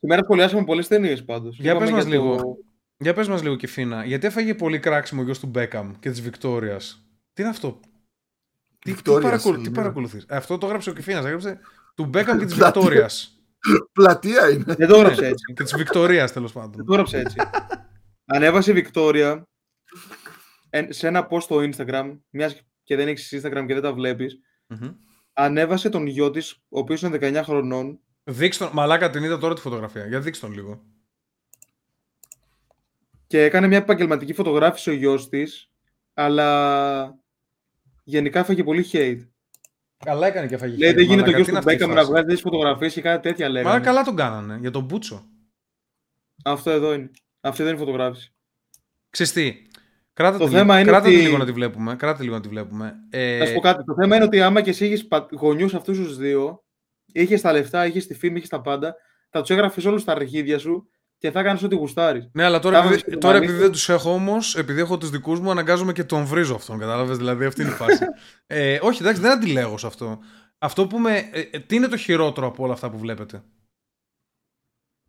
Σήμερα σχολιάσαμε πολλές ταινίες πάντως. Για πες Είπαμε μας το- λίγο. Για πες μας λίγο και Φίνα, γιατί έφαγε πολύ κράξιμο ο γιος του Μπέκαμ και της Βικτόριας; Τι είναι αυτό; Τι, τι, Βικτόριας, παρακολου, τι Ελληνίδα. παρακολουθείς; Ε, Αυτό το έγραψε ο Κιφίνας, έγραψε του Μπέκαμ και της Πλατεία. Βικτόριας. Πλατεία είναι. Δεν το έγραψε [laughs] έτσι. και της Βικτορίας τέλος Δεν πάντων. το έγραψε έτσι. Ανέβασε η Βικτόρια εν- σε ένα post στο Instagram, μιας και δεν έχεις Instagram και δεν τα βλέπεις, Μμμ. ανέβασε τον γιο της, ο οποίος είναι 19 χρονών, Δείξ' τον, μαλάκα την είδα τώρα τη φωτογραφία, για δείξ' τον λίγο. Και έκανε μια επαγγελματική φωτογράφηση ο γιος της, αλλά γενικά έφαγε πολύ hate. Καλά έκανε και έφαγε Λέει χέρι, δεν γίνεται ο μαλάκα, γιος τι είναι του αυτή η Μπέκαμ να φάση. βγάζει τέτοιες φωτογραφίες και κάτι τέτοια λέγανε. Μαλάκα καλά τον κάνανε, για τον Μπούτσο. Αυτό εδώ είναι. Αυτή δεν είναι φωτογράφηση. Ξέρεις τι, κράτα, Το τη, θέμα είναι κράτα τη ότι- λίγο να τη βλέπουμε, κράτα λίγο να τη βλέπουμε. Ε, Να σου πω κάτι. Το θέμα είναι ότι άμα και εσύ είχε γονιούς αυτούς τους δύο, είχες τα λεφτά, είχες τη φήμη, είχες τα πάντα, θα τους έγραφες όλους στα αρχίδια σου και θα κάνεις ό,τι γουστάρεις. Ναι, αλλά τώρα, Κάμε επειδή, στο τώρα μαλλί επειδή δεν τους έχω όμως, επειδή έχω τους δικούς μου, αναγκάζομαι και τον βρίζω αυτόν. Κατάλαβες, δηλαδή αυτή είναι η φάση. [laughs] ε, όχι, εντάξει, δεν αντιλέγω σε αυτό. Αυτό που με. Ε, ε, τι είναι το χειρότερο από όλα αυτά που βλέπετε;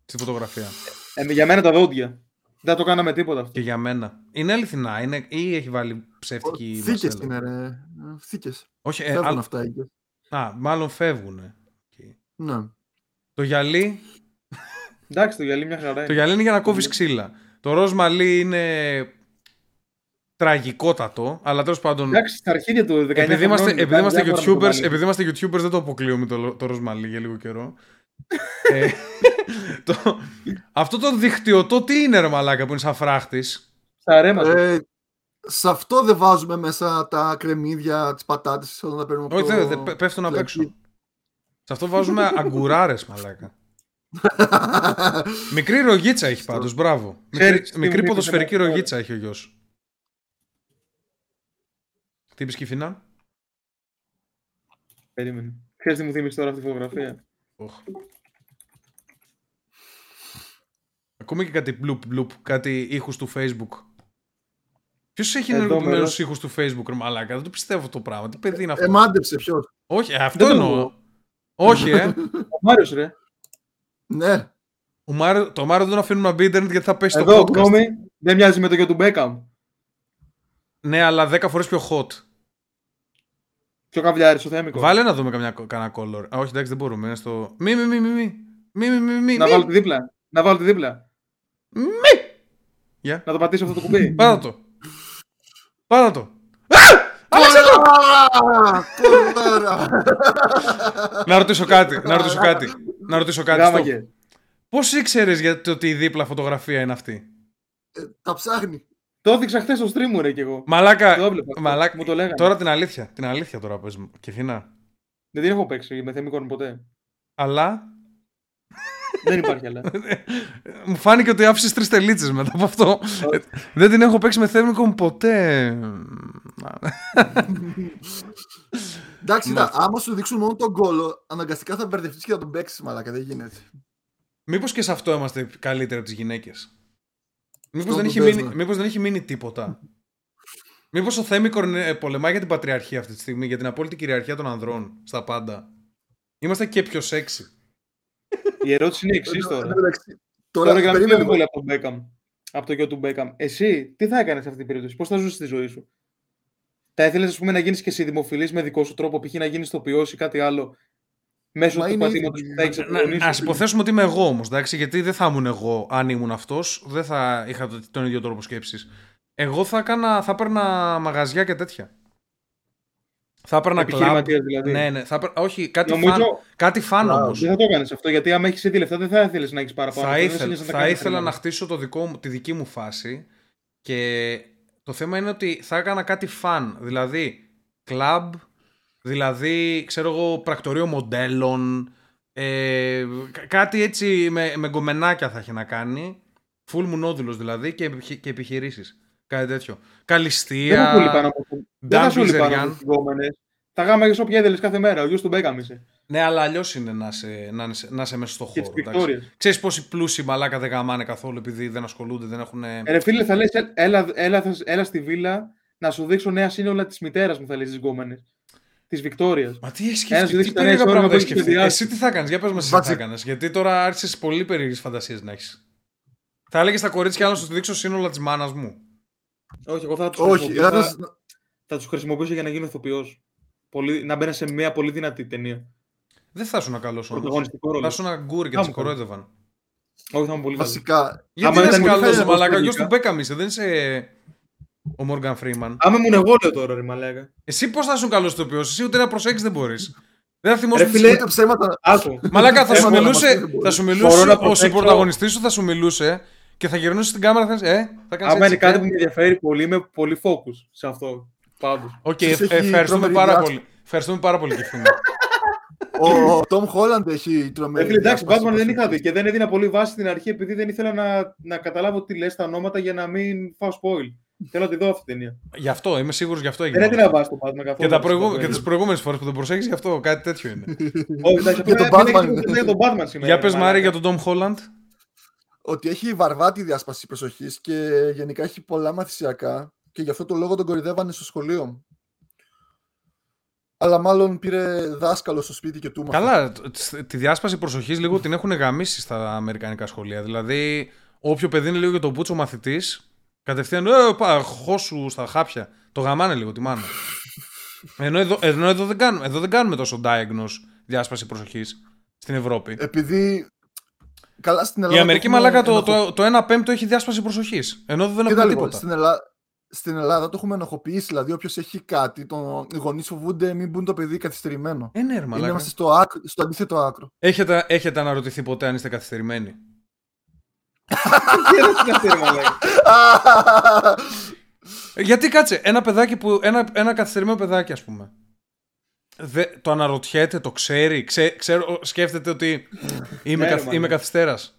Στη φωτογραφία. Ε, για μένα τα δόντια. Δεν το κάναμε τίποτα αυτό. Και για μένα. Είναι αληθινά, είναι, ή έχει βάλει ψεύτικη Θήκες μασέλα. είναι, ρε. Θήκες. Όχι, ε, Φεύγουν α, αυτά εκεί. α, μάλλον φεύγουν. Ναι. Το γυαλί, Εντάξει, το γυαλί μια χαρά. το είναι. γυαλί είναι για να κόβεις ξύλα. Το ροζ μαλλί είναι τραγικότατο, αλλά τέλος πάντων. Εντάξει, στα αρχίδια του 19 Επειδή είμαστε, χρονών, επειδή, είμαστε διάφορα με το YouTubers, μαλλί. επειδή είμαστε YouTubers δεν το αποκλείουμε το, το ροζ μαλλί για λίγο καιρό. [laughs] ε, το, αυτό το δικτυωτό τι είναι ρε μαλάκα που είναι σαν φράχτης; Στα ρέμα. του. Ε, σε αυτό δεν βάζουμε μέσα τα κρεμμύδια, τις πατάτες όταν τα παίρνουμε από Όχι, το... δεν δε, πέ- πέφτουν απ' έξω. φλακί. Σε αυτό βάζουμε [laughs] αγκουράρες μαλάκα. [laughs] Μικρή ρογίτσα έχει πάντως, μπράβο. Ξέρεις Μικρή, τι μικρή μου ποδοσφαιρική είπε, ρογίτσα έχει ο γιος. Τι είπες Κιφίνα; Περίμενε. Ξέρεις τι μου θύμισε τώρα αυτή η φωτογραφία; Οχ. Ακούμε και κάτι bloop bloop, κάτι ήχους του facebook. Ποιος έχει Εδώ ενεργοποιημένους μέρος. ήχους του facebook ρε μαλάκα, δεν το πιστεύω αυτό το πράγμα. Τι παιδί είναι αυτό; Ε, μάντεψε ποιος. Όχι, ε, αυτό Δεν το εννοώ. εννοώ. Όχι, ε. Ο Μάριος ρε. Ναι. Ο Μάριο, το Μάριο δεν αφήνουμε να μπει ίντερνετ γιατί θα πέσει Εδώ, το podcast. γνώμη, δεν μοιάζει με το γιο του Μπέκαμ. Ναι, αλλά 10 φορές πιο hot. Πιο καβλιάρης ο Θέμικος. Βάλε να δούμε καμιά, κανένα color. Α, όχι, εντάξει, δεν μπορούμε. Είναι στο... Μη, μη, μη, μη, μη. Μη, μη, μη, μη, Να μη. βάλω τη δίπλα. Να βάλω τη δίπλα. Μη. Γεια. Να το πατήσω αυτό το κουμπί. [laughs] Πάτα το. Πάτα το. Κολάρα! να ρωτήσω κάτι. Να ρωτήσω κάτι. Να ρωτήσω κάτι. Γάμα stop. και. Πώς ήξερες για το ότι η δίπλα φωτογραφία είναι αυτή; Ε, Τα ψάχνει. Το έδειξα χθες στο stream μου, ρε κι εγώ. Μαλάκα. Το έβλεπα. Μαλάκα. Μου το λέγανε. Τώρα την αλήθεια. Την αλήθεια τώρα πες μου. Κιθίνα. Δεν την έχω παίξει με θεμικόν ποτέ. Αλλά; Δεν υπάρχει άλλα. [laughs] μου φάνηκε ότι άφησες τρεις τελίτσες μετά από αυτό. Ε, Δεν την έχω παίξει με θέμικον ποτέ. [laughs] [laughs] Εντάξει, κοίτα, άμα σου δείξουν μόνο τον κόλο, αναγκαστικά θα μπερδευτείς και θα τον παίξεις, μαλάκα. Δεν γίνεται. Μήπως και σε αυτό είμαστε καλύτεροι από τις γυναίκες; Μήπως Στο δεν, έχει μπουντέσμα. μείνει- μήπως δεν έχει μείνει τίποτα; Μήπως ο Θέμικορ ε, πολεμάει για την πατριαρχία αυτή τη στιγμή, για την απόλυτη κυριαρχία των ανδρών στα πάντα. Είμαστε και πιο σεξι. Η ερώτηση είναι η εξής Εν τω τώρα. μεταξύ, Τώρα Τώρα, για να μην περίμενε. φύγουμε πολύ από τον Μπέκαμ. Από το γιο του Μπέκαμ. Εσύ, τι θα έκανες σε αυτή την περίπτωση, πώς θα ζούσες τη ζωή σου; Θα ήθελες, ας πούμε, να γίνεις και εσύ δημοφιλής με δικό σου τρόπο, π.χ. να γίνεις ηθοποιός ή κάτι άλλο, μέσω Μα του είναι πατήματος ήδη- που θα έχεις Να απογονήσει. ας υποθέσουμε ότι είμαι εγώ όμως, εντάξει, γιατί δεν θα ήμουν εγώ αν ήμουν αυτός. Δεν θα είχα το- τον ίδιο τρόπο σκέψης. Εγώ θα, έκανα, θα έπαιρνα μαγαζιά και τέτοια. Θα έπαιρνα κλαμπ. Επιχειρηματίας δηλαδή. Ναι, ναι. Θα έπαιρνα, όχι, κάτι Νομίζω φαν, κάτι φαν Κλαμπ. όμως. δεν θα το έκανες αυτό, γιατί άμα έχεις ήδη λεφτά δεν θα ήθελες να έχεις παραπάνω. Θα, Αυτό δεν ήθελα, συνήθως θα κάνεις ήθελα χρήματα. να χτίσω το δικό μου, τη δική μου φάση και το θέμα είναι ότι θα έκανα κάτι φαν, δηλαδή κλαμπ, δηλαδή ξέρω εγώ πρακτορείο μοντέλων, ε, κα- κάτι έτσι με, με γκομενάκια θα έχει να κάνει, full μουνόδουλος δηλαδή και, επιχει- και επιχειρήσεις, κάτι τέτοιο. Δεν θα Καλυστία, σου λείπαν όμως- δεν θα σου λείπαν Μπιζεριάν. όμως οι γκόμενες. Τα γάμα και όποια ήθελες κάθε μέρα. Ο γιος του Μπέκαμ είσαι. ναι αλλά αλλιώς είναι να είσαι, να, είσαι, να είσαι μέσα στο Και χώρο. τι εντάξει. Βικτόρια. Ξέρεις πόσοι πλούσιοι μαλάκα δεν γαμάνε καθόλου επειδή δεν ασχολούνται, δεν έχουν... Ε, ρε φίλε, θα λες, έλα, έλα, θα- έλα στη βίλα να σου δείξω νέα σύνολα της μητέρας μου, θα λες τις γκόμενες. Της Βικτόριας. Μα τι έχεις Ένας σκεφτεί, δείξει τι τα νέα περίεργα ιστορία πράγματα που έχεις έχεις σκεφτεί. σχεδιάσει. Εσύ τι θα έκανε, για πες μας, εσύ τι θα Βάτσε- έκανε. Γιατί τώρα άρχισες πολύ περίεργες φαντασίες να έχεις. Θα έλεγες στα κορίτσια να σου δείξω σύνολα της μάνας μου. Όχι, εγώ θα τους Όχι, χρησιμοποιήσω, θα- θα, θα τους χρησιμοποιήσω για να γίνω ηθοποιός. Να μπαίνω σε μια πολύ δυνατή ταινία. Δεν θα ήσουν καλός όμω. Πρωταγωνιστικό Θα ρόλο. ήσουν ένα γκούρ και Θα τι μου κορόιδευαν. Όχι, θα είμαι πολύ καλό. Βασικά. Γιατί Άμα δεν είσαι ήταν καλός, πολύ μαλάκα. τελικά. Γιος του Μπέκαμ είσαι, δεν είσαι ο Μόργαν Φρήμαν. Άμα ήμουν εγώ, λέω τώρα, ρε Μαλάκα. Εσύ πώς θα ήσουν καλός ηθοποιός, εσύ ούτε να προσέξεις δεν μπορείς. Δεν θα Ρε θυμόσαι. φίλε, Ούτε ψέματα. Άκου. Μαλάκα θα σου Θέματα να μιλούσε, μας πει, θα σου Μπορώ μιλούσε να ο προσέξω- συμπρωταγωνιστής σου, θα σου μιλούσε και θα γυρνούσε στην κάμερα θα ε, θα κάνεις Άμα έτσι, είναι κάτι ε. που με ενδιαφέρει πολύ, είμαι πολύ focus σε αυτό. Πάντως. Οκ, Σας ε, έχει ευχαριστούμε τρομερή πάρα διάθεση. πολύ. Ευχαριστούμε πάρα πολύ, Κιφίνα. Ο Τόμ Χόλαντ έχει Ε, τρομερή. φίλε, εντάξει, διάσπαση Batman δεν είχα δει προσωπικής. και δεν έδινα πολύ βάση στην αρχή επειδή δεν ήθελα να, να καταλάβω τι λες τα ονόματα για να μην φάω spoil. Θέλω να τη δω αυτή την ταινία. Γι' αυτό, είμαι σίγουρος γι' αυτό Δεν έγινε. έδινα βάση το Batman καθόλου. Και, τα να προηγού... σου πω, και τις προηγούμενες φορές που τον προσέχεις γι' αυτό, κάτι τέτοιο είναι. [laughs] Όχι, εντάξει, Για τον απλά Batman. μην έχετε- για τον Batman σήμερα. για πες, ρε Μάρι, μαλάκα. για τον Tom Holland. Ότι έχει βαρβάτη διάσπαση προσοχής και γενικά έχει πολλά μαθησιακά και γι' αυτό το λόγο τον κορυδεύανε στο σχολείο. Αλλά μάλλον πήρε δάσκαλο στο σπίτι και του μάθανε. Καλά, τ- τη διάσπαση προσοχής λίγο την έχουν γαμίσει στα αμερικανικά σχολεία. Δηλαδή, όποιο παιδί είναι λίγο για τον πούτσο μαθητής, κατευθείαν. Ε, πά, χώσου στα χάπια. Το γαμάνε λίγο τη μάνα. [laughs] ενώ εδώ, ενώ εδώ, δεν κάνουμε, εδώ δεν κάνουμε τόσο diagnose διάσπαση προσοχής στην Ευρώπη. Επειδή. Καλά στην Η Ελλάδα. Αμερική το έχουμε μαλάκα το, ενοχο- το, το 1 πέμπτο έχει διάσπαση προσοχής. Ενώ εδώ δεν Κοίτα έχουμε λίγο, τίποτα. στην, Ελλάδα, στην Ελλάδα το έχουμε ενοχοποιήσει. Δηλαδή, όποιος έχει κάτι, τον... οι γονείς φοβούνται μην μπουν το παιδί καθυστερημένο. Ε, ναι, ρε, Είναι μαλάκα. Είμαστε στο, άκρο, στο αντίθετο άκρο. Έχετε, έχετε αναρωτηθεί ποτέ αν είστε καθυστερημένοι; Τι είναι αυτή, ρε μαλάκα. Ε, [laughs] Γιατί κάτσε, ένα παιδάκι που. Ένα, ένα καθυστερημένο παιδάκι, ας πούμε. Δε, το αναρωτιέται, το ξέρει. Ξέ, ξέρω, σκέφτεται ότι είμαι, Ναι, ρε, καθ, μάνα. είμαι καθυστέρας.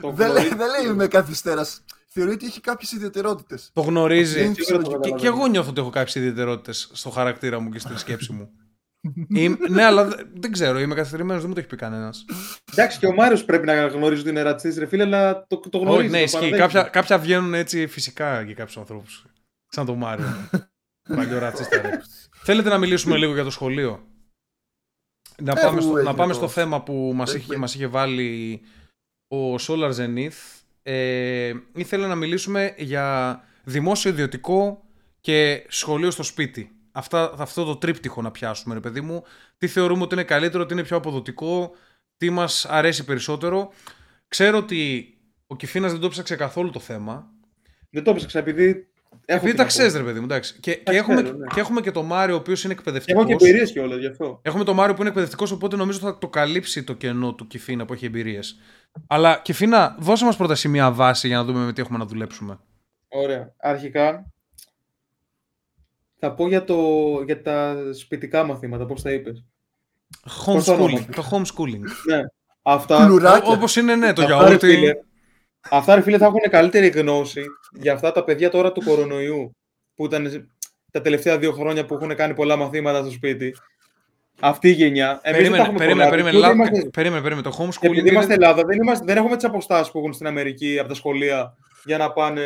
Το δεν, λέει, γνωρίζω. δεν λέει είμαι καθυστέρας. Θεωρεί ότι έχει κάποιες ιδιαιτερότητες. Το γνωρίζει. Δεν Σίγουρα το και, καταλαβαίνω. και εγώ νιώθω ότι έχω κάποιες ιδιαιτερότητες στο χαρακτήρα μου και στην σκέψη μου. [laughs] Είμαι- ναι, αλλά δε- δεν ξέρω, είμαι καθυστερημένος, δεν μου το έχει πει κανένας. Εντάξει, και ο Μάριος πρέπει να γνωρίζει ότι είναι ρατσιστή, ρε φίλε, αλλά το, το γνωρίζει. Όχι, ναι, το ισχύει. παραδέχεται. Κάποια, κάποια βγαίνουν έτσι φυσικά για κάποιους ανθρώπους. Σαν τον Μάριο. [laughs] Παλιό ρατσίστα, ρε. Θέλετε να μιλήσουμε λίγο για το σχολείο; Να Ε, πάμε, που στο, να έγινε πάμε το- στο θέμα που μας Ε, είχε, ε. μας είχε βάλει ο Solar Zenith. Ε, ήθελε να μιλήσουμε για δημόσιο ιδιωτικό και σχολείο στο σπίτι. αυτά, αυτό το τρίπτυχο να πιάσουμε, ρε παιδί μου. Τι θεωρούμε ότι είναι καλύτερο, τι είναι πιο αποδοτικό, τι μας αρέσει περισσότερο. Ξέρω ότι ο Κυφίνα δεν το ψάξε καθόλου το θέμα. Δεν το ψάξα επειδή. Έχω Επειδή τι τα να πω. ξέρει, ρε παιδί μου. Εντάξει. Και, και, Τα έχουμε, ξέρω, ναι. και έχουμε και το Μάριο, ο οποίος είναι Και εκπαιδευτικός. έχω και εμπειρίες κιόλας γι' αυτό. Έχουμε το Μάριο που είναι εκπαιδευτικός, οπότε νομίζω θα το καλύψει το κενό του Κυφίνα που έχει εμπειρίες. Αλλά Κυφίνα, δώσε μας πρώτα σημεία βάση για να δούμε με τι έχουμε να δουλέψουμε. Ωραία. Αρχικά θα πω για, το, για τα σπιτικά μαθήματα, πώς τα είπες. Πώς το Homeschooling. ονόμασες; Το homeschooling. Ναι. Αυτά, Πλουράκια. Όπως είναι, ναι, το αυτά, ρε γιαούρτι. Φίλε, αυτά, ρε φίλε, θα έχουν καλύτερη γνώση για αυτά τα παιδιά τώρα του κορονοϊού, που ήταν τα τελευταία δύο χρόνια που έχουν κάνει πολλά μαθήματα στο σπίτι. Αυτή η γενιά. Εμείς δεν τα Περίμενε, έχουμε περίμενε, πολλά. περίμενε, Ούτε λα- είμαστε- περίμενε, περίμενε. Το Και homeschooling επειδή είμαστε είναι... Ελλάδα, δεν, είμαστε, δεν έχουμε τις αποστάσεις που έχουν στην Αμερική από τα σχολεία για να, πάνε,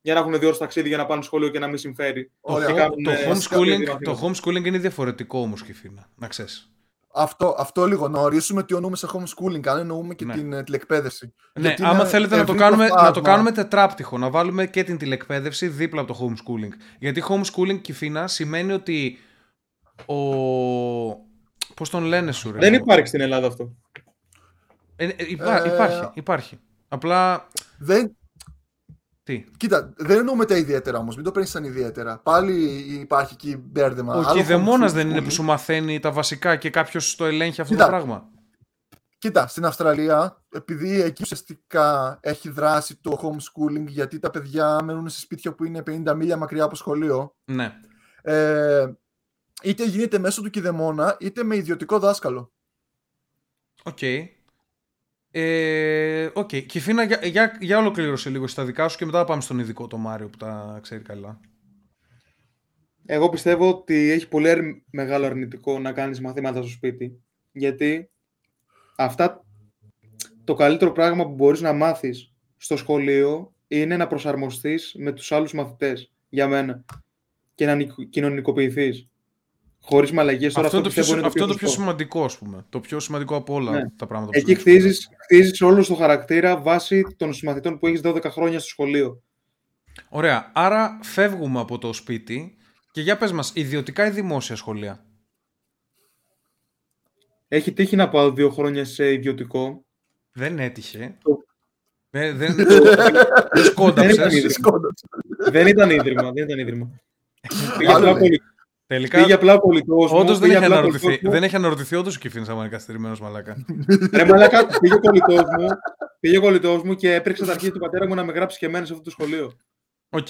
για να έχουν δύο ώρες ταξίδι για να πάνε στο σχολείο και να μην συμφέρει. Το, Ωραία. Και ho- κάνουν, το, ε, homeschooling, μαθήματα. το homeschooling είναι διαφορετικό όμως, Κυφίνα. Να ξέρεις. Αυτό, αυτό λίγο. Να ορίσουμε τι εννοούμε σε homeschooling, αν εννοούμε και Ναι. την ε, τηλεκπαίδευση. Ναι, Γιατί άμα είναι θέλετε να το, ευρύ κάνουμε, να το φάσμα. κάνουμε τετράπτυχο, να βάλουμε και την τηλεκπαίδευση δίπλα από το homeschooling. Γιατί homeschooling, Κυφίνα, σημαίνει ότι ο... Πώς τον λένε σου, ρε. Δεν υπάρχει στην Ελλάδα αυτό. Ε, ε, υπά- Ε, υπάρχει, υπάρχει. Απλά, Δεν, τι; κοίτα, δεν εννοούμε τα ιδιαίτερα όμως. Μην το παίρνεις σαν ιδιαίτερα. Πάλι υπάρχει εκεί μπέρδεμα. Ο Άλλο κηδεμόνας δεν homeschooling. είναι που σου μαθαίνει τα βασικά και κάποιος το ελέγχει αυτό Κοίτα. το πράγμα. Κοίτα, στην Αυστραλία, επειδή εκεί ουσιαστικά έχει δράσει το homeschooling, γιατί τα παιδιά μένουν σε σπίτια που είναι 50 μίλια μακριά από σχολείο, Ναι. ε, είτε γίνεται μέσω του κηδεμόνα, είτε με ιδιωτικό δάσκαλο. Οκ. Ε, οκ. Κιφίνα, για, για, για ολοκλήρωσε λίγο στα δικά σου και μετά θα πάμε στον ειδικό το Μάριο που τα ξέρει καλά. Εγώ πιστεύω ότι έχει πολύ αρ- μεγάλο αρνητικό να κάνεις μαθήματα στο σπίτι. Γιατί αυτά το καλύτερο πράγμα που μπορείς να μάθεις στο σχολείο είναι να προσαρμοστείς με τους άλλους μαθητές, για μένα. Και να νικ- κοινωνικοποιηθείς. Χωρίς μαλαγίες τώρα Αυτό, είναι το πιο, πιστεύω συ- αυτό είναι το πιο σωστό. σημαντικό, ας πούμε. Το πιο σημαντικό από όλα Ναι. τα πράγματα που Εκεί σου δείχνουν. χτίζεις, χτίζεις όλο το χαρακτήρα βάσει των συμμαθητών που έχεις 12 χρόνια στο σχολείο. Ωραία. Άρα φεύγουμε από το σπίτι και για πες μας, ιδιωτικά ή δημόσια σχολεία; Έχει τύχει να πάω δύο χρόνια σε ιδιωτικό. Δεν έτυχε. Το- Δεν, δεν, δεν σκόνταψες. Δεν ήταν Σκόνταψες. δεν ήταν ίδρυμα. Δεν ήταν ίδρυμα. [laughs] Πήγε Άλλο απλά, λέει. πολι... Τελικά, πήγε απλά πολιτός μου. όντως δεν πήγε έχει απλά αναρωτηθεί. πολιτός μου. Δεν έχει αναρωτηθεί όντως ο Κιφίνης άμα είναι καθυστερημένος μαλάκα. [laughs] Ρε μαλάκα, πήγε κολλητός μου, πήγε κολλητός μου και έπρεξε τα αρχή του πατέρα μου να με γράψει και εμένα σε αυτό το σχολείο. Οκ.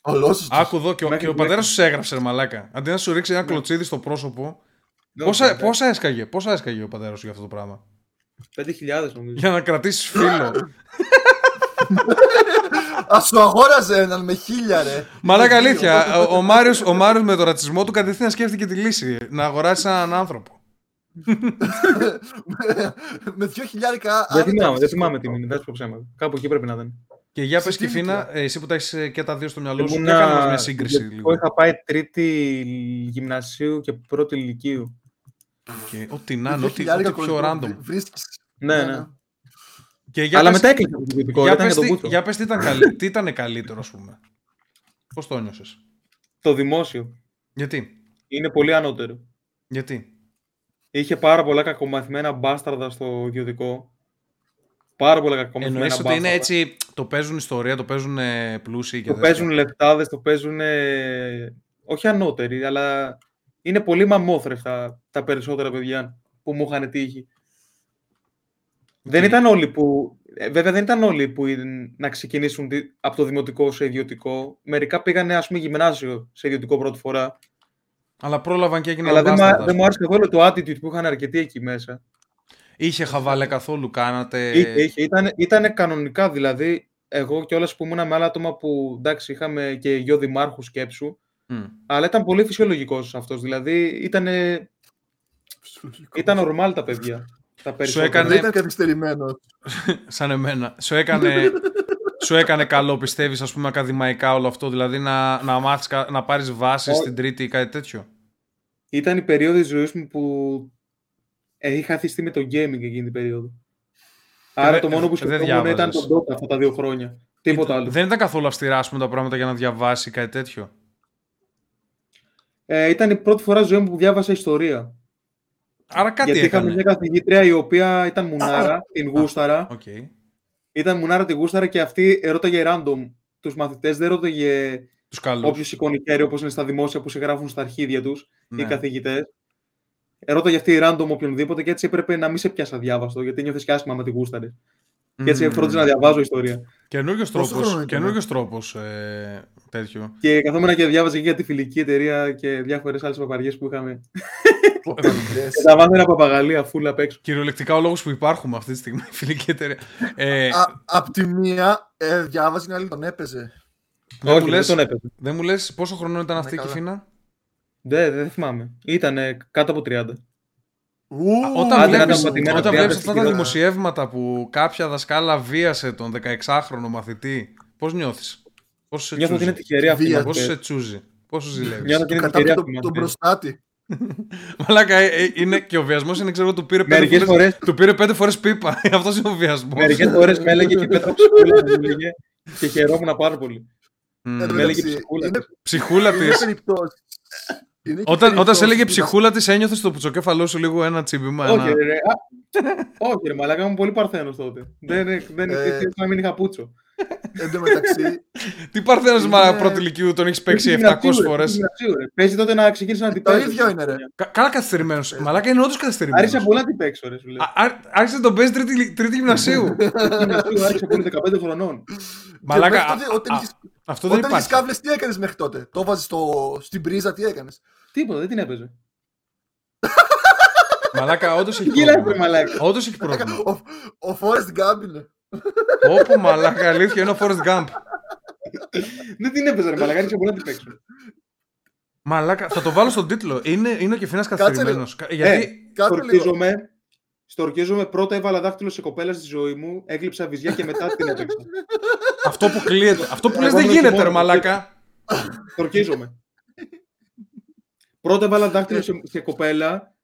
Ολόσωστος. Άκου εδώ και ο, Μέχρι και ο μέχρι. πατέρας σου σε έγραψε ρε μαλάκα. Αντί να σου ρίξει ένα Ναι. κλωτσίδι στο πρόσωπο. Ναι, Πόσα, όχι, πόσα έσκαγε, πόσα έσκαγε ο πατέρας σου για αυτό το πράγμα; 5.000 νομίζω. Για να κρατήσεις φίλο. [laughs] Α σου αγόραζε έναν με χίλια, ρε. Μαλάκα αλήθεια. Ο, ο, Μάριος, ο Μάριος με το ρατσισμό του κατευθείαν σκέφτηκε τη λύση. Να αγοράσει έναν άνθρωπο. [laughs] με δύο χιλιάρικα. Δεν άνετα θυμάμαι, δεν φυσικό. θυμάμαι τι μήνυ, δεν σου πω ψέματα. Κάπου εκεί πρέπει να ήταν. Και για Σε πες τι Κιφίνα, ηλικία; ε, εσύ που τα έχεις και τα δύο στο μυαλό σου, Ήμουνα- για κάνε μας μια σύγκριση εγώ λίγο. είχα πάει τρίτη γυμνασίου και πρώτη ηλικίου. Και Ό,τι να Με είναι, δύο ό,τι, χιλιάρικα ό,τι πιο κολλητό random. βρίσκεις. Ναι, ναι. Και για Αλλά πες, μετά έκλεισα το ιδιωτικό, για ήταν πες, για τον τι, Μπούτσο. για πες τι ήταν, καλύ- τι ήταν καλύτερο, ας πούμε. Πώς το νιώσες. Το δημόσιο. Γιατί; Είναι πολύ ανώτερο. Γιατί; Είχε πάρα πολλά κακομαθημένα μπάσταρδα στο ιδιωτικό. Πάρα πολλά κακομαθημένα Εννοείς ότι μπάσταρδα. είναι έτσι, το παίζουν ιστορία, το παίζουν ε, πλούσιοι και Το τέτοια; παίζουν λεφτάδες, το παίζουν. ε, όχι ανώτεροι, αλλά είναι πολύ μαμόθρεφτα τα περισσότερα παιδιά που μου είχαν τύχει. Δεν ήταν όλοι που. ε, Βέβαια, δεν ήταν όλοι που είναι να ξεκινήσουν τη- από το δημοτικό σε ιδιωτικό. Μερικά πήγανε, ας πούμε, γυμνάσιο σε ιδιωτικό πρώτη φορά. Αλλά πρόλαβαν και έγιναν Αλλά δεν, μπάσταρδα, μου- ας δεν μου πούμε. άρεσε καθόλου το attitude που είχαν αρκετοί εκεί μέσα. Είχε χαβάλε καθόλου, κάνατε... Είχε, είχε. Ήταν, ήτανε κανονικά δηλαδή. Εγώ και όλα που ήμουν με άλλα άτομα που εντάξει, είχαμε και γιο δημάρχου σκέψου. Μμ. Αλλά ήταν πολύ φυσιολογικός αυτός. Δηλαδή ήταν, ήταν normal τα παιδιά. Τα περισσότερα. έκανε- Δεν ήταν καθυστερημένο. [laughs] Σαν εμένα. Σου έκανε, σου έκανε καλό, πιστεύεις, ας πούμε, ακαδημαϊκά όλο αυτό. Δηλαδή να, να, μάθεις, κα- να πάρεις βάση Όχι. στην τρίτη ή κάτι τέτοιο. Ήταν η περίοδος της ζωής μου που ε, είχα θυστεί με το gaming εκείνη την περίοδο. Άρα δεν- το μόνο που δεν σκεφτόμουν ήταν διάβαζες. τον Dota αυτά τα δύο χρόνια. Τίποτα άλλο. Δεν ήταν καθόλου αυστηρά, ας πούμε, τα πράγματα για να διαβάσει κάτι τέτοιο. Ε, ήταν η πρώτη φορά στη ζωή μου που διάβασα ιστορία. Άρα κάτι Γιατί είχαμε έκανε. μια καθηγήτρια η οποία ήταν μουνάρα, την γούσταρα. Οκ. Ήταν μουνάρα την γούσταρα και αυτή ρώταγε random τους μαθητές, δεν ρώταγε Τους καλούς. όποιος σηκώνει χέρι όπως είναι στα δημόσια που σε γράφουν στα αρχίδια τους Ναι. οι καθηγητές. Ρώταγε αυτή random οποιονδήποτε και έτσι έπρεπε να μην σε πιάσει αδιάβαστο γιατί νιώθεις και άσχημα με τη γούσταρε. Και έτσι Μμμ. φρόντιζα να διαβάζω ιστορία. Καινούριος Πόσο τρόπος, χρόνο ήταν; καινούριος τρόπος ε, τέτοιο. Και καθόμουν και διάβαζα και για τη φιλική εταιρεία και διάφορες άλλες παπαριές που είχαμε. Yes. Και τα μάθαινα παπαγαλία φουλ απ' έξω. Κυριολεκτικά ο λόγος που υπάρχουμε αυτή τη στιγμή, [laughs] φιλική εταιρεία. Ε, Α, Απ' τη μία ε, διάβαζε, την άλλη τον έπαιζε. δεν, μου Όχι, λες, δεν τον έπαιζε. δεν μου λες πόσο χρόνο ήταν αυτή η Ναι, καλά. κυφίνα. Δεν, δεν θυμάμαι. Ήταν κάτω από 30. Ου, Όταν άντε, βλέπεις, άντε, πατημένα όταν τριάντα βλέπεις στην αυτά τα κυρα. δημοσιεύματα που κάποια δασκάλα βίασε τον 16χρονο μαθητή, πώς νιώθεις; Πώς σε Νιώθω ότι είναι τσούζει; τυχερή αυτή. Βία, η Πώς μαθητές. σε τσούζει; Πώς σου ζηλεύεις; Νιώθω ότι είναι Κατά τυχερή τον, αυτή. η τον μαθητές. μπροστάτη. [laughs] Μαλάκα, ε, ε, είναι και ο βιασμός είναι, ξέρω, του πήρε πέντε Μερικές φορές, φορές, του πήρε πέντε φορές πίπα. [laughs] Αυτός είναι ο βιασμός. μερικές φορές με έλεγε και [laughs] πέτρα ψυχούλα μου έλεγε και χαιρόμουν πάρα πολύ. Μμμ. Εν τω με έλεγε μεταξύ, ψυχούλα είναι- της. Ψυχούλα είναι της. περιπτώσεις. Είναι και Όταν, όταν σε περιπτώσεις έλεγε που ψυχούλα της, ένιωθες στο πουτσοκέφαλό σου λίγο ένα τσίμπημα. Όχι, Ένα... ρε. α, [laughs] Όχι, ρε, μαλάκα ήμουν πολύ παρθένος τότε. Δεν, δεν, Ε. δεν, να μην είχα πούτσο. [laughs] Εν τω μεταξύ, [laughs] Τι παρθένος Είναι- μα πρώτη τον έχεις παίξει Στην 700 γυμνασίου, ρε, φορές. στην γυμνασίου, ρε. Παίζει τότε να ξεκίνησε να την το παίξει. ίδιο είναι, ρε. Καλά καθυστερημένος. Μαλάκα είναι όντως καθυστερημένος. Άρχισα πολύ να την παίξω, ρε, σου λέω. Άρχισε να τον παίζεις τρίτη, τρίτη γυμνασίου. Στην γυμνασίου άρχισα πολύ 15 χρονών. Μαλάκα, Και μέχρι τότε, α- όταν α- είχες- Αυτό δεν Όταν είχες υπάρχει. κάβλες, τι έκανες μέχρι τότε; Το βάζεις στο... στην πρίζα, τι έκανες; Τίποτα, δεν την έπαιζε. Μαλάκα, όντως έχει Γελάς, ρε, πρόβλημα. μαλάκα. Όντως έχει πρόβλημα. Ο, ο Forrest Gump είναι. Όπου μαλάκα, αλήθεια είναι ο Forrest Gump. Δεν την έπαιζε, ρε, μαλάκα. Άρχισα πολύ να την παίξω. Μαλάκα, θα το βάλω στον τίτλο. Είναι, είναι ο Κεφίνα Κάτσε καθυστερημένος. Γιατί. Κάτσε λίγο. Στορκίζομαι. Στορκίζομαι. Πρώτα έβαλα δάχτυλο σε κοπέλα στη ζωή μου. Έκλειψα βυζιά και μετά την έπαιξα. αυτό που κλείεται. Αυτό που λες Εγώ δεν είμαι γίνεται, χειμώνας. ρε μαλάκα. Στορκίζομαι. Πρώτα έβαλα δάχτυλο σε, σε κοπέλα.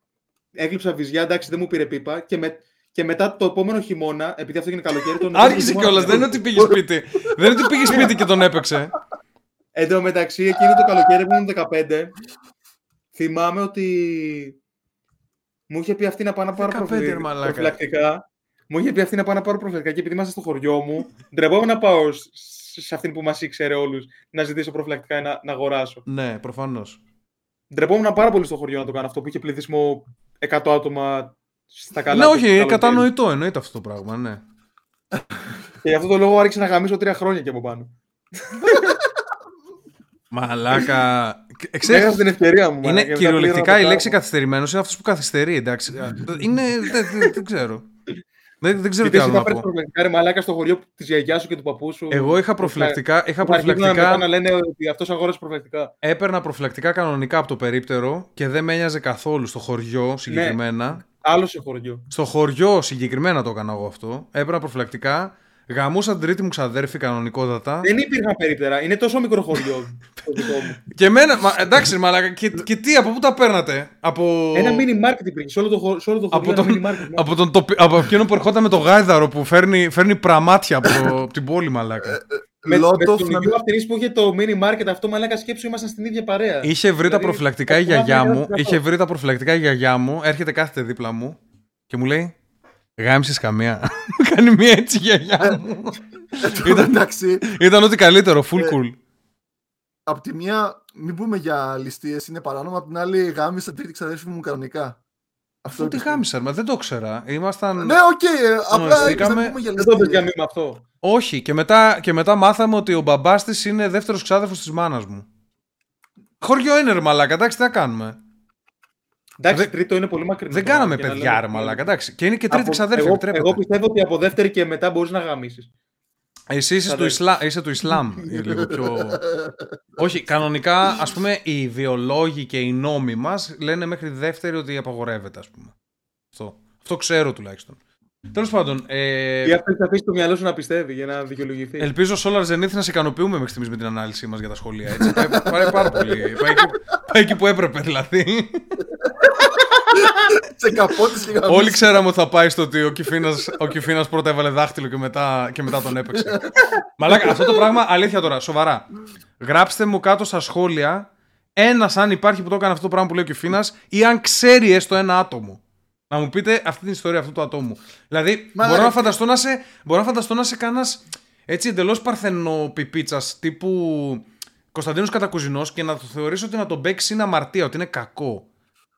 Έκλειψα βυζιά. Εντάξει, δεν μου πήρε πίπα. Και, με, και μετά το επόμενο χειμώνα, επειδή αυτό έγινε καλοκαίρι. Τον Άρχισε επόμενο κιόλας. χειμώνα- Δεν είναι ότι πήγες σπίτι. Δεν είναι ότι πήγες σπίτι και τον έπαιξε. Εν τω μεταξύ, εκείνο το καλοκαίρι που ήμουν 15, θυμάμαι ότι μου είχε πει αυτή να πάω να πάρω 15 προφυλ- ρε μαλάκα. προφυλακτικά. Μου είχε πει αυτή να πάω να πάρω προφυλακτικά και επειδή είμαστε στο χωριό μου, ντρεπόμουν να πάω σ- σε αυτήν που μας ήξερε όλους να ζητήσω προφυλακτικά ή να, να αγοράσω. Ναι, προφανώς. Ντρεπόμουν πάρα πολύ στο χωριό να το κάνω αυτό που είχε πληθυσμό 100 άτομα στα καλά. Ναι, του όχι, καλοκαίρι. κατανοητό εννοείται αυτό το πράγμα, ναι. Και γι' αυτό το λόγο άρχισα να γαμίσω τρία χρόνια και από πάνω. Μαλάκα. Ε, ξέρεις, Έχασα την ευκαιρία μου. μαλάκα, είναι και μετά κυριολεκτικά πλήρωνα η το λέξη πράγμα. καθυστερημένος είναι αυτός που καθυστερεί, εντάξει. είναι. Δεν, δεν, δεν ξέρω. Δεν, δεν ξέρω τι Γιατί εσύ άλλο θα να παίρνει πω. προφυλακτικά ρε μαλάκα στο χωριό της γιαγιάς σου και του παππού σου. Εγώ είχα προφυλακτικά, είχα Που αρχίζουν μετά προφυλακτικά, να λένε ότι αυτός αγόρασε προφυλακτικά. έπαιρνα προφυλακτικά κανονικά από το περίπτερο και δεν με ένοιαζε καθόλου στο χωριό συγκεκριμένα. Άλλο σε χωριό. Στο χωριό συγκεκριμένα το έκανα εγώ αυτό. Έπαιρνα προφυλακτικά. Γαμούσα την τρίτη μου ξαδέρφη κανονικότατα. Δεν υπήρχαν περίπτερα. Είναι τόσο μικρό χωριό [laughs] το δικό μου. Και εμένα, μα, εντάξει, μαλάκα, και, και τι, από πού τα παίρνατε; Από. Ένα mini market υπήρχε σε όλο το, χω- σε όλο το χωριό. από, ένα τον, mini market. από, τον, τοπι- από εκείνο που ερχόταν με το γάιδαρο που φέρνει, φέρνει πραμάτια από, το- από την πόλη, μαλάκα. με, με Lot of τον να οικείο αυτής που είχε το mini market αυτό, μαλάκα σκέψου, ήμασταν στην ίδια παρέα. Είχε βρει τα Δηλαδή, προφυλακτικά η το θυμάμαι γιαγιά ένα μου. από Είχε αυτό. βρει τα προφυλακτικά η γιαγιά μου. Έρχεται κάθεται δίπλα μου και μου λέει. Γάμισες καμία. [laughs] Κάνει μία έτσι η γιαγιά μου. Εν τω μεταξύ, Ήταν ό,τι καλύτερο, full Ε, cool. απ' τη μία, μην πούμε για ληστείες, είναι παράνομο, απ' την άλλη γάμισα τρίτη ξαδέρφη μου κανονικά. Αυτό τι πιστεύω. γάμισα, μα δεν το ήξερα. Ήμασταν. Ναι, οκ, ε, απλά Γνωριστήκαμε. δεν πούμε για Δεν το πες για ληστείες. μήμα αυτό. Όχι, και μετά, και μετά μάθαμε ότι ο μπαμπάς της είναι δεύτερος ξάδερφος της μάνας μου. Χωριό είναι ρε μαλάκα, εντάξει, τι θα κάνουμε. Εντάξει, Δεν- τρίτο είναι πολύ μακρινό. Δεν τώρα, κάναμε και να παιδιά, λέμε- ρε μαλάκα, εντάξει. Και είναι και τρίτη Από- ξαδέρφη, εγώ, επιτρέπεται. εγώ πιστεύω ότι από δεύτερη και μετά μπορείς να γαμίσεις. Εσύ είσαι του, Ξαδέρφη. Ισλά... είσαι του Ισλάμ. ε, λίγο πιο... Όχι, κανονικά, ας πούμε, οι βιολόγοι και οι νόμοι μας λένε μέχρι δεύτερη ότι απαγορεύεται, ας πούμε. Αυτό, Αυτό ξέρω τουλάχιστον. Τέλος πάντων, ε, Ή αυτό θα αφήσεις το μυαλό σου να πιστεύει για να δικαιολογηθεί. ελπίζω Solar Zenith να σε ικανοποιούμε μέχρι στιγμής με την ανάλυση μας για τα σχολεία. Έτσι. Πάει, πάει πάρα πολύ. Πάει εκεί, πάει εκεί που έπρεπε, δηλαδή. [laughs] Σε καπότες και γαμίσεις. Όλοι ξέραμε ότι θα πάει στο ότι ο Κιφίνας, ο Κιφίνας πρώτα έβαλε δάχτυλο και μετά, και μετά τον έπαιξε. Μαλάκα, αυτό το πράγμα, αλήθεια τώρα, σοβαρά. Γράψτε μου κάτω στα σχόλια ένας αν υπάρχει που το έκανε αυτό το πράγμα που λέει και ο Φίνα, ή αν ξέρει έστω ένα άτομο. Να μου πείτε αυτή την ιστορία αυτού του ατόμου. Δηλαδή, Μα, μπορώ, ρε, να φανταστώ να σε, μπορώ να φανταστώ να σε κανένα έτσι εντελώς παρθενοπιπίτσας τύπου Κωνσταντίνος Κατακουζινός και να το θεωρήσω ότι να τον παίξεις είναι αμαρτία, ότι είναι κακό.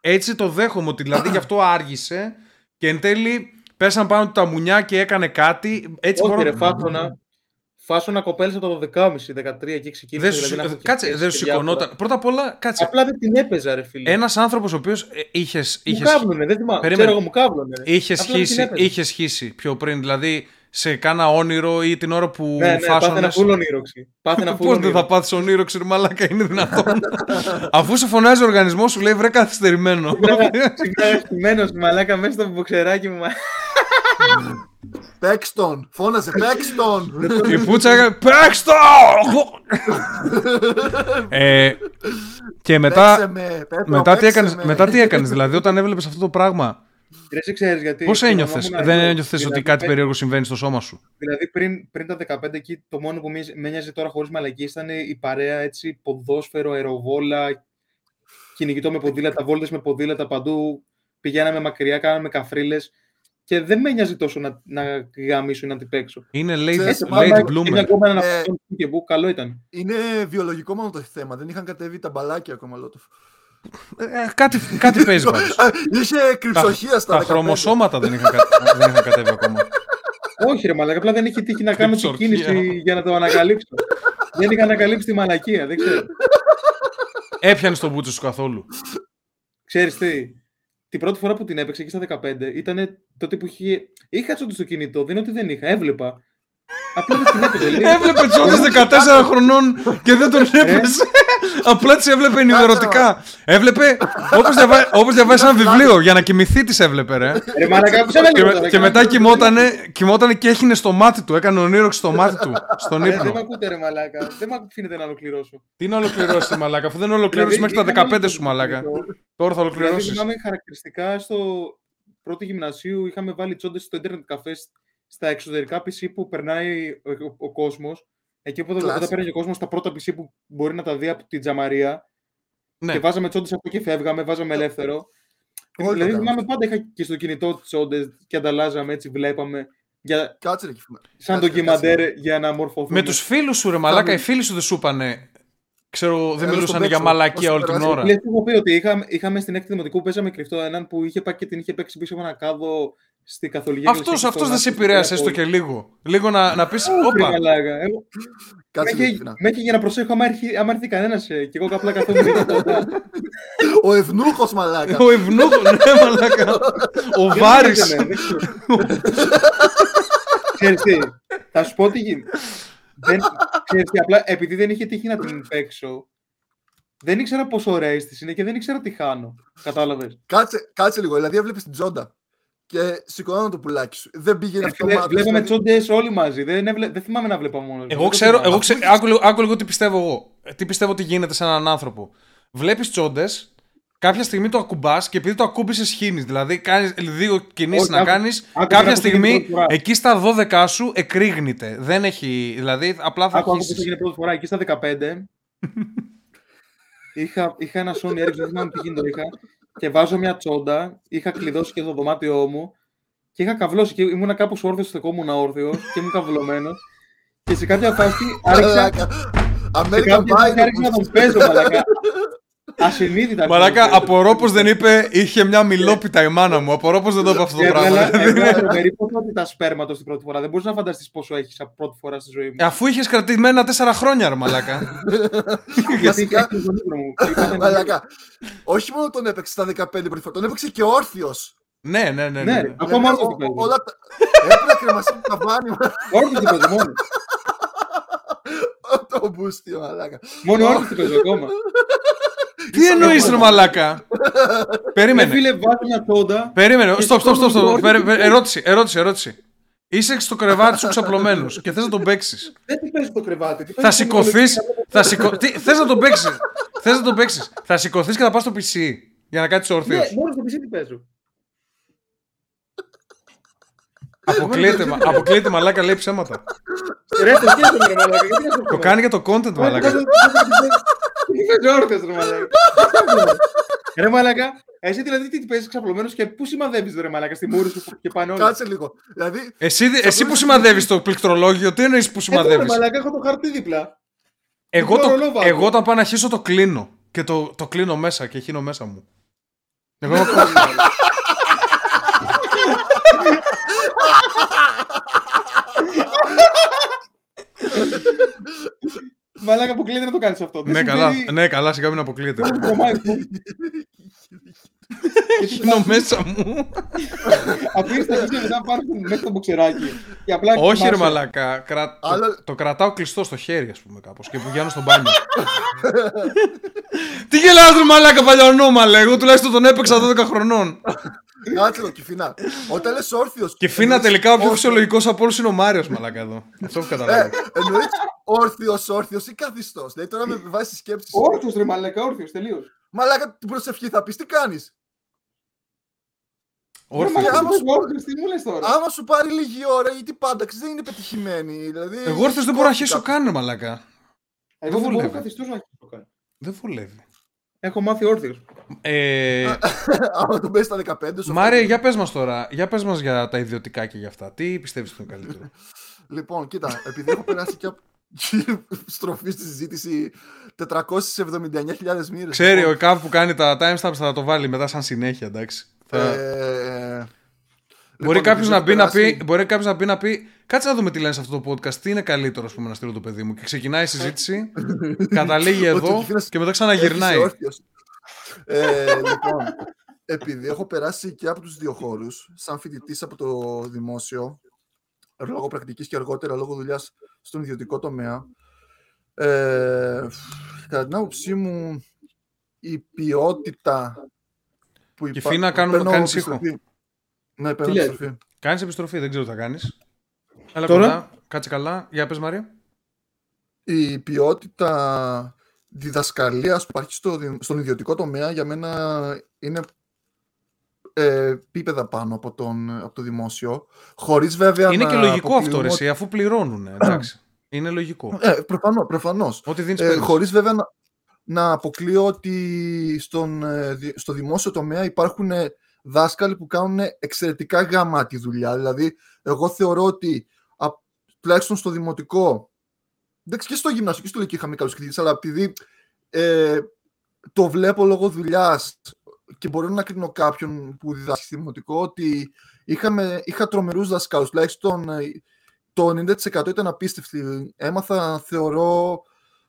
Έτσι το δέχομαι ότι δηλαδή γι' αυτό άργησε και εν τέλει πέσαν πάνω του τα μουνιά και έκανε κάτι. Έτσι Όχι, μπορώ... ρε, φάσονα. Φάσονα κοπέλησα το 12,5, 13 και ξεκίνησε. Δεν σου, δηλαδή, να έχω κάτσε, χεστεί δεν σου και διάφορα. σηκωνόταν. Πρώτα απ' όλα, κάτσε. Απλά δεν την έπαιζα, ρε φίλε. Ένας άνθρωπος ο οποίος είχε. Μου κάβλωνε, δεν θυμάμαι. Περίμενε. Ξέρω εγώ, μου κάβλωνε. ρε. Είχες Απλά δεν την σχίσει, έπαιζα. είχες σχίσει πιο πριν, δηλαδή σε κάνα όνειρο ή την ώρα που Ναι, ναι, πάθε ένα φάσωνες. φούλο ονείροξη. Πάθε ένα φούλο Πώς δεν θα πάθεις ονείροξη, ρε μαλάκα, είναι δυνατόν. [laughs] Αφού σε φωνάζει ο οργανισμός, σου λέει βρε καθυστερημένο. Συγκρατημένος μαλάκα μέσα στο μποξεράκι μου. [laughs] [laughs] μα- Παίξ τον. Φώναζε, παίξ τον. Η πουτσα έκανε Παίξ το! ε, και μετά, Παίξε με, Πέτρο, μετά, τι παίξε έκανες, με. μετά τι έκανες, δηλαδή όταν έβλεπες αυτό το πράγμα, Ρε, εσύ ξέρεις γιατί. πώς ένιωθες, θυμόμουν δεν εγώ. ένιωθες ότι Δηλαδή, κάτι πέ- περίεργο συμβαίνει στο σώμα σου; Δηλαδή πριν, πριν τα 15 εκεί το μόνο που μοιάζε- με νοιάζει τώρα χωρίς μαλακή ήταν η παρέα έτσι ποδόσφαιρο, αεροβόλα, κυνηγητό με ποδήλατα, βόλτες με ποδήλατα παντού. Πηγαίναμε μακριά, κάναμε καφρίλες και δεν με νοιάζει τόσο να, να γαμίσω ή να την παίξω. Είναι late, Ξέρεις, late Πάμε και μια bloomer. ακόμα να Ε, και που καλό ήταν. Είναι βιολογικό μόνο το θέμα. Δεν είχαν κατέβει τα μπαλάκια ακόμα λόγω του. Ε, κάτι, κάτι [laughs] παίζει πάντως. Είχε κρυψοχεία στα Τα 15. χρωμοσώματα δεν είχαν, κα- δεν είχαν κατέβει ακόμα. Όχι ρε μαλακά, απλά δεν είχε τύχει να κάνω την Κρυψορχία. κίνηση για να το ανακαλύψω. δεν είχα ανακαλύψει τη μαλακία, δεν ξέρω. Έπιανε τον μπούτσο σου καθόλου. Ξέρεις τι, την πρώτη φορά που την έπαιξε εκεί στα 15 ήταν τότε που είχε... Είχα τσόντι στο κινητό, δεν είναι ότι δεν είχα, έβλεπα. Απλά δεν την έπαιζε. λέει. Έβλεπε τσόντε 14 χρονών και δεν τον έπαιζε. Απλά τις έβλεπε ενημερωτικά. Έβλεπε όπως διαβά, όπως διαβάζει ένα βιβλίο για να κοιμηθεί τις έβλεπε, ρε. Ρε μαλακά, που σε έλεγε Και, τώρα, με- και καλά. μετά κοιμότανε, κοιμότανε και έχινε στο μάτι του. Έκανε ονείροξη στο μάτι του. Στον Ρε, Δεν με ύπνο. ακούτε ρε μαλάκα, δεν με αφήνετε να ολοκληρώσω. Τι να ολοκληρώσει, μαλάκα, αφού δεν ολοκλήρωσε μέχρι Δηλαδή, τα είχαμε 15 λίγο σου, μαλάκα. κινητό. Τώρα θα Δηλαδή ολοκληρώσεις. θυμάμαι χαρακτηριστικά στο πρώτο γυμνασίου είχαμε βάλει τσόντες στο ίντερνετ καφέ στα εξωτερικά PC που περνάει ο, ο, ο κόσμος. Εκεί που Κλάσ. όταν παίρνει ο κόσμος τα πρώτα PC που μπορεί να τα δει από την τζαμαρία Ναι. και βάζαμε τσόντες από εκεί και φεύγαμε, βάζαμε ελεύθερο. Όλοι το δηλαδή κάνουν. θυμάμαι πάντα είχα και στο κινητό τσόντες και ανταλλάζαμε έτσι, βλέπαμε. Για, Κάτσε ρε κυφήμα. σαν Κάτσε, ντοκιμαντέρ κάτσε. για να μορφωθούμε. Με τους φίλους σου, ρε μαλάκα, Θα οι φίλοι σου δεν σου είπανε. Ξέρω, δεν Έλα μιλούσαν στον για παίξο, μαλακία όσο όλη την περάσει. ώρα. Λες, έχω πει ότι είχαμε, είχαμε στην έκτη δημοτικού που παίζαμε κρυφτό έναν που είχε πάει και την είχε παίξει πίσω από ένα κάδο στη καθολική Αυτό εκκλησία αυτός στο δεν σε Ναύπλιο, επηρέασες στο έστω και λίγο. Λίγο να, να πεις. Όχι, ρε Όπα. μαλάκα. Εγώ- Κάτσε Με ρε έχει- κυφήνα. με έχει για να προσέχω άμα έρθει, άμα έρθει κανένας και εγώ απλά καθόμουν λίγο κοντά. Ο ευνούχος μαλάκα. Ο ευνούχο, ναι, μαλάκα. Ο Δεν Βάρης. γίνεται, δεν ξέρω. Ξέρεις τι, θα σου πω τι γίνεται. Δεν, ξέρεις τι, απλά επειδή δεν είχε τύχει να την παίξω, δεν ήξερα πόσο ωραία της είναι και δεν ήξερα τι χάνω. Κατάλαβες. Κάτσε, κάτσε λίγο. Δηλαδή έβλεπες την τζόντα και σηκωνόταν το πουλάκι σου. Δεν πήγαινε Ε, αυτό φίλε, μάτος, Βλέπαμε δηλαδή. τσόντες όλοι μαζί. Δεν, έβλε- δεν θυμάμαι να βλέπα μόνο. Εγώ ξέρω, εγώ ξέρω άκου, λίγο- άκου λίγο τι πιστεύω εγώ. Ε, Τι πιστεύω ότι γίνεται σε έναν άνθρωπο. Βλέπεις τσόντες, κάποια στιγμή το ακουμπάς και επειδή το ακούμπησε σχήνει. Δηλαδή κάνεις δύο κινήσεις Όχι, να άκου- κάνεις. άκου Κάποια τώρα πώς έγινε στιγμή πρώτη φορά. εκεί στα 12 σου εκρήγνεται. Δεν έχει. Δηλαδή απλά θα Άκου, άκου πώς αρχίσει. έγινε πρώτη φορά. Εκεί στα 15 [laughs] είχα, είχα ένα Sony Ericsson, δεν θυμάμαι τι γίνεται είχα, και βάζω μια τσόντα, είχα κλειδώσει και το δωμάτιό μου και είχα καβλώσει και ήμουνα κάπως όρθιος, στεκόμουν όρθιος και ήμουν καυλωμένος και σε κάποια φάση άρχισα, Μαλάκα. σε American κάποια φάση Pie. άρχισα να τον παίζω, μαλακά. Ασυνείδητα. Μαλάκα, άρχισα να τον απορώ πως δεν είπε είχε μια μιλόπιτα η μάνα μου. Απορώ πως δεν το είπε αυτό το παίζω. πράγμα. Έβγαλα- [laughs] Δηλαδή, έβγαλα τρομερή ποσότητα σπέρματος την πρώτη φορά. Δεν μπορείς να φανταστείς πόσο έχεις από πρώτη φορά στη ζωή μου. Ε, Αφού είχες κρατημένα τέσσερα χρόνια, ρε μαλάκα. [laughs] Γιατί βασικά- έχεις τον ύπνο μου. Είπατε- [laughs] Μαλάκα. Όχι μόνο τον έπαιξε στα 15 πρώτη φορά, τον έπαιξε και όρθιος. ναι, ναι, ναι. Ναι, ναι. ρε. Ακόμα όρθιος την παίζω. Όλα τα. Έπρεπε να κρεμαστεί το ταβάνι. Όρθιος την παίζω μόνος. Το μπούστι, μαλάκα. Μόνο όρθιος την παίζω ακόμα. Τι εννοείς, ρε μαλάκα; Ναι, Περίμενε. φίλε, βάζω μια τσόντα. Περίμενε. Και Στοπ, στοπ, στοπ. σηκώνω στοπ. το Περι- περι- Ερώτηση, ερώτηση, ερώτηση. Είσαι στο κρεβάτι σου ξαπλωμένος και θες να τον παίξεις. Δεν τη παίζεις το κρεβάτι. τη Θα παίζεις στο σηκωθείς. μυαλό. Θα σηκω... Τι, θες να τον παίξεις. Θες να τον παίξεις. Θα σηκωθείς και θα πας στο PC για να κάτσεις όρθιος. Ναι, μόνο στο PC τι παίζω. Αποκλείεται, μα- αποκλείεται μαλάκα, λέει ψέματα. Ρε, το σκέφτομαι, ρε μαλάκα. γιατί να το Το πω. κάνει για το content, Όχι, μαλάκα. Δεν- δεν- δεν- Είσαι όρθιος, ρε μαλάκα. Ρε μαλάκα, εσύ δηλαδή τι παίζεις ξαπλωμένος και πού σημαδεύεις ρε μαλάκα, στη μούρη σου και πάνε όλα. Κάτσε λίγο. Δηλαδή, Εσύ, εσύ πρώτο που σημαδεύει το πληκτρολόγιο, τι εννοεί που Εγώ ρε σημαδεύει. μαλάκα, έχω το χαρτί δίπλα. Εγώ, το, ρολόβα. εγώ όταν πάω να αρχίσω το κλείνω. Και το, το κλείνω μέσα και χύνω μέσα μου. Εγώ έχω- Μαλάκα που κλείνει να το κάνεις αυτό. Δεν ναι, συμβαίνει- καλά, ναι, καλά, σιγά μην αποκλείεται. Τρομάει. Χύνω μέσα μου. Αφήνεις τα χέρια μετά πάρουν μέχρι το μποξεράκι. Και απλά Όχι, ρε κοιμάσαι. μαλακά. Κρα... το, Άλλο- το κρατάω κλειστό στο χέρι, ας πούμε, κάπως. Και πηγαίνω στο μπάνιο. Τι γελάς ρε μαλάκα παλιονόμαλε. Εγώ τουλάχιστον τον έπαιξα 12 χρονών. Κάτσε εδώ, Κιφίνα. Όταν λες όρθιος... Και φίνα εννοείς τελικά ο πιο όρθιος- φυσιολογικός από όλους είναι ο Μάριος μαλάκα εδώ. Αυτό έχω Ε, καταλάβει. εννοείς όρθιος, όρθιος ή καθιστός. Δηλαδή τώρα με βάζεις στη σκέψη. σου. Όρθιος ρε μαλάκα, όρθιος, τελείως. Μαλάκα την προσευχή θα πεις τι κάνεις; Ρε Όρθιος. μαλάκα, άμα τι σου- πες όρθιος, τι μου λες τώρα; Άμα σου πάρει λίγη ώρα, γιατί πάντα ξέρεις, δεν είναι πετυχημένη. Δηλαδή, Εγώ όρθιος δεν μπορώ να αρχίσω κόπηκα. καν, ρε μαλάκα. Εγώ δεν δεν μπορώ βολεύει. καθιστούς να το κάνω. Δεν βολεύει. Έχω μάθει όρθιος. Ε, [laughs] Άμα τον πες στα 15 σου. Μάρια, για πες μας τώρα. Για πες μας για τα ιδιωτικά και για αυτά. Τι πιστεύεις ότι είναι καλύτερο; [laughs] Λοιπόν, κοίτα, επειδή έχω περάσει και από [laughs] στροφή στη συζήτηση 479.000 μοίρες. Ξέρει λοιπόν, ο κάπου που κάνει τα timestamps θα το βάλει μετά σαν συνέχεια, εντάξει. Θα- ε, Μπορεί λοιπόν, κάποιος επειδή να, έχω μπει να, περάσει- πει, μπορεί κάποιος να μπει να πει Κάτσε να δούμε τι λένε σε αυτό το podcast. Τι είναι καλύτερο, ας πούμε, να στείλω το παιδί μου. Και ξεκινάει η συζήτηση, [laughs] καταλήγει Ότι ο εδώ Κιφίνας και μετά ξαναγυρνάει. Έχεις όρθιος. Ε, λοιπόν, επειδή έχω περάσει και από τους δύο χώρους, σαν φοιτητής από το δημόσιο, λόγω πρακτικής και αργότερα λόγω δουλειάς στον ιδιωτικό τομέα, ε, κατά την άποψή μου, η ποιότητα που Και υπά- Φίνα, κάνουμε- παίρνω κάνεις επιστροφή. Ναι, παίρνω λέει; επιστροφή. Κάνεις επιστροφή, δεν ξέρω τι θα κάνεις. Έλα Τώρα; κοντά, κάτσε καλά. Για πες Μαρία. η ποιότητα διδασκαλίας που υπάρχει στο, δι- στον ιδιωτικό τομέα για μένα είναι ε, επίπεδα πάνω από, τον, από το δημόσιο. Χωρίς βέβαια Είναι να και λογικό αυτό, ρε, αποκλείουμε εσύ, αφού πληρώνουν. Εντάξει. Είναι λογικό. ότι- Ε, προφανώς, προφανώς. Ό,τι δίνεις Ε, χωρίς βέβαια να, να αποκλείω ότι στον, ε, δι- στο δημόσιο τομέα υπάρχουν ε, δάσκαλοι που κάνουν εξαιρετικά γαμάτη δουλειά. Δηλαδή, εγώ θεωρώ ότι α, τουλάχιστον στο δημοτικό, εντάξει και στο γυμνάσιο και στο λυκείο είχαμε καλούς κριτήρες, αλλά επειδή ε, το βλέπω λόγω δουλειάς και μπορώ να κρίνω κάποιον που διδάσκει στη δημοτικό ότι είχαμε, είχα τρομερούς δασκάλους, τουλάχιστον ε, το 90% ήταν απίστευτοι. Έμαθα, θεωρώ,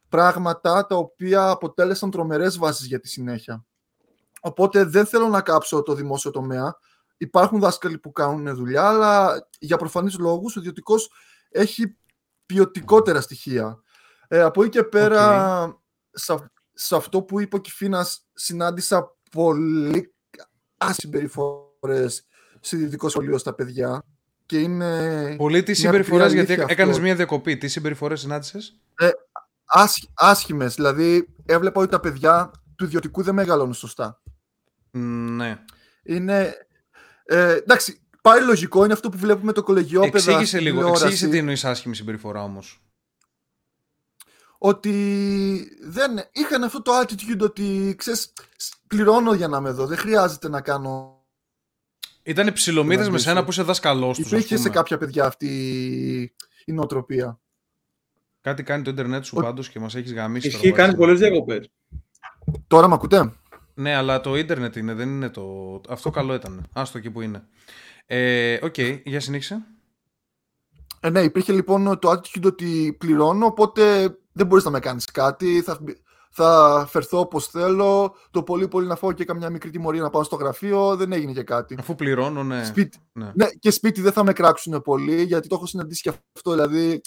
πράγματα τα οποία αποτέλεσαν τρομερές βάσεις για τη συνέχεια. Οπότε δεν θέλω να κάψω το δημόσιο τομέα. Υπάρχουν δάσκαλοι που κάνουν δουλειά, αλλά για προφανείς λόγους ο ιδιωτικός έχει ποιοτικότερα στοιχεία. Ε, από εκεί και πέρα, σε, σε αυτό που είπε ο Κιφίνας, συνάντησα πολύ άσχημες συμπεριφορές σε ιδιωτικό σχολείο στα παιδιά και είναι Πολύ τι μια συμπεριφορές, πικρή γιατί αλήθεια έκανες αυτό. μία διακοπή. Τι συμπεριφορές συνάντησες; άσχ, άσχημες. Δηλαδή, έβλεπα ότι τα παιδιά του ιδιωτικού δεν μεγαλώνουν σωστά. Ναι. Είναι. Ε, εντάξει, πάλι λογικό είναι αυτό που βλέπουμε το κολεγιόπεδα. Εξήγησε στην λίγο. τηλεόραση, Εξήγησε τι εννοείς άσχημη συμπεριφορά όμως. Ότι δεν είχαν αυτό το attitude ότι ξέρεις, πληρώνω για να είμαι εδώ. Δεν χρειάζεται να κάνω. Ήταν ψηλομύτες με Απαντήσω. σένα που είσαι δάσκαλό τους. Υπήρχε σε κάποια παιδιά αυτή η νοοτροπία. Κάτι κάνει το Ιντερνετ σου Ο- πάντως και μας έχεις γαμίσει. Ισχύει, τώρα, κάνει βάζει. πολλές διακοπές. Τώρα με ακούτε; Ναι, αλλά το Ιντερνετ είναι, δεν είναι το. Αυτό καλό ήταν. Άστο εκεί που είναι. Ε, Οκ, για συνέχισε. Ε, ναι, υπήρχε λοιπόν το attitude ότι πληρώνω, οπότε δεν μπορείς να με κάνεις κάτι, θα, θα φερθώ όπως θέλω, το πολύ πολύ να φάω και καμιά μικρή τιμωρία να πάω στο γραφείο, δεν έγινε και κάτι. Αφού πληρώνω, ναι. Σπίτι, ναι. ναι, και σπίτι δεν θα με κράξουν πολύ, γιατί το έχω συναντήσει και αυτό, δηλαδή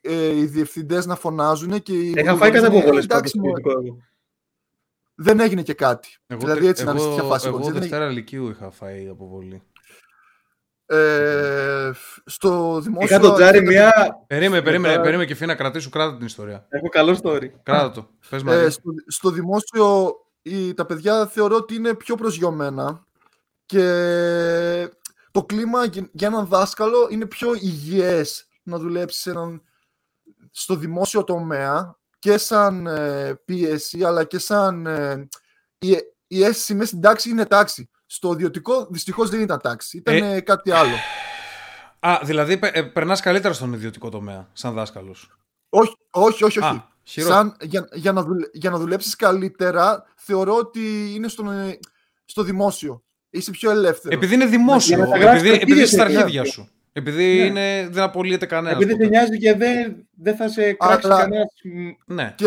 ε, οι διευθυντές να φωνάζουν και οι Είχα φάει γονείς κατά να είναι, πολλές «Εντάξει, πάντως μωρέ». στο ιδιωτικό εγώ. Δεν έγινε και κάτι. Εγώ, δηλαδή τε- έτσι να είναι σε εγώ, τέτοια φάση. εγώ δεν έγινε- Δευτέρα Λυκείου είχα φάει αποβολή. Ε, στο δημόσιο... Είχα το τζάρι μια... Περίμενε, περίμενε, Μετά- περίμενε και φύνα κρατήσου, κράτα την ιστορία. Έχω καλό story. Κράτα το. Πες Ε, Μαρία. στο, στο δημόσιο η, τα παιδιά θεωρώ ότι είναι πιο προσγειωμένα και το κλίμα για, για έναν δάσκαλο είναι πιο υγιές να δουλέψεις σε έναν, στο δημόσιο τομέα και σαν ε, πίεση, αλλά και σαν ε, η, η αίσθηση μέσα στην τάξη είναι τάξη. Στο ιδιωτικό δυστυχώς δεν ήταν τάξη, ήταν Ε, ε, κάτι άλλο. Α, δηλαδή ε, περνάς καλύτερα στον ιδιωτικό τομέα, σαν δάσκαλος. Όχι, όχι, όχι. όχι. Α, χειρότερα. Σαν, για, για, να δουλε, για να δουλέψεις καλύτερα, θεωρώ ότι είναι στον, ε, στο δημόσιο. Είσαι πιο ελεύθερο. Επειδή είναι δημόσιο, Για να τα γράψεις επειδή, επειδή είσαι στα αρχίδια, αρχίδια ναι. σου. Επειδή Ναι. είναι, δεν απολύεται κανένας. Επειδή δεν νοιάζει και δεν, δεν θα σε κράξει Αλλά- κανένας. Ναι. Και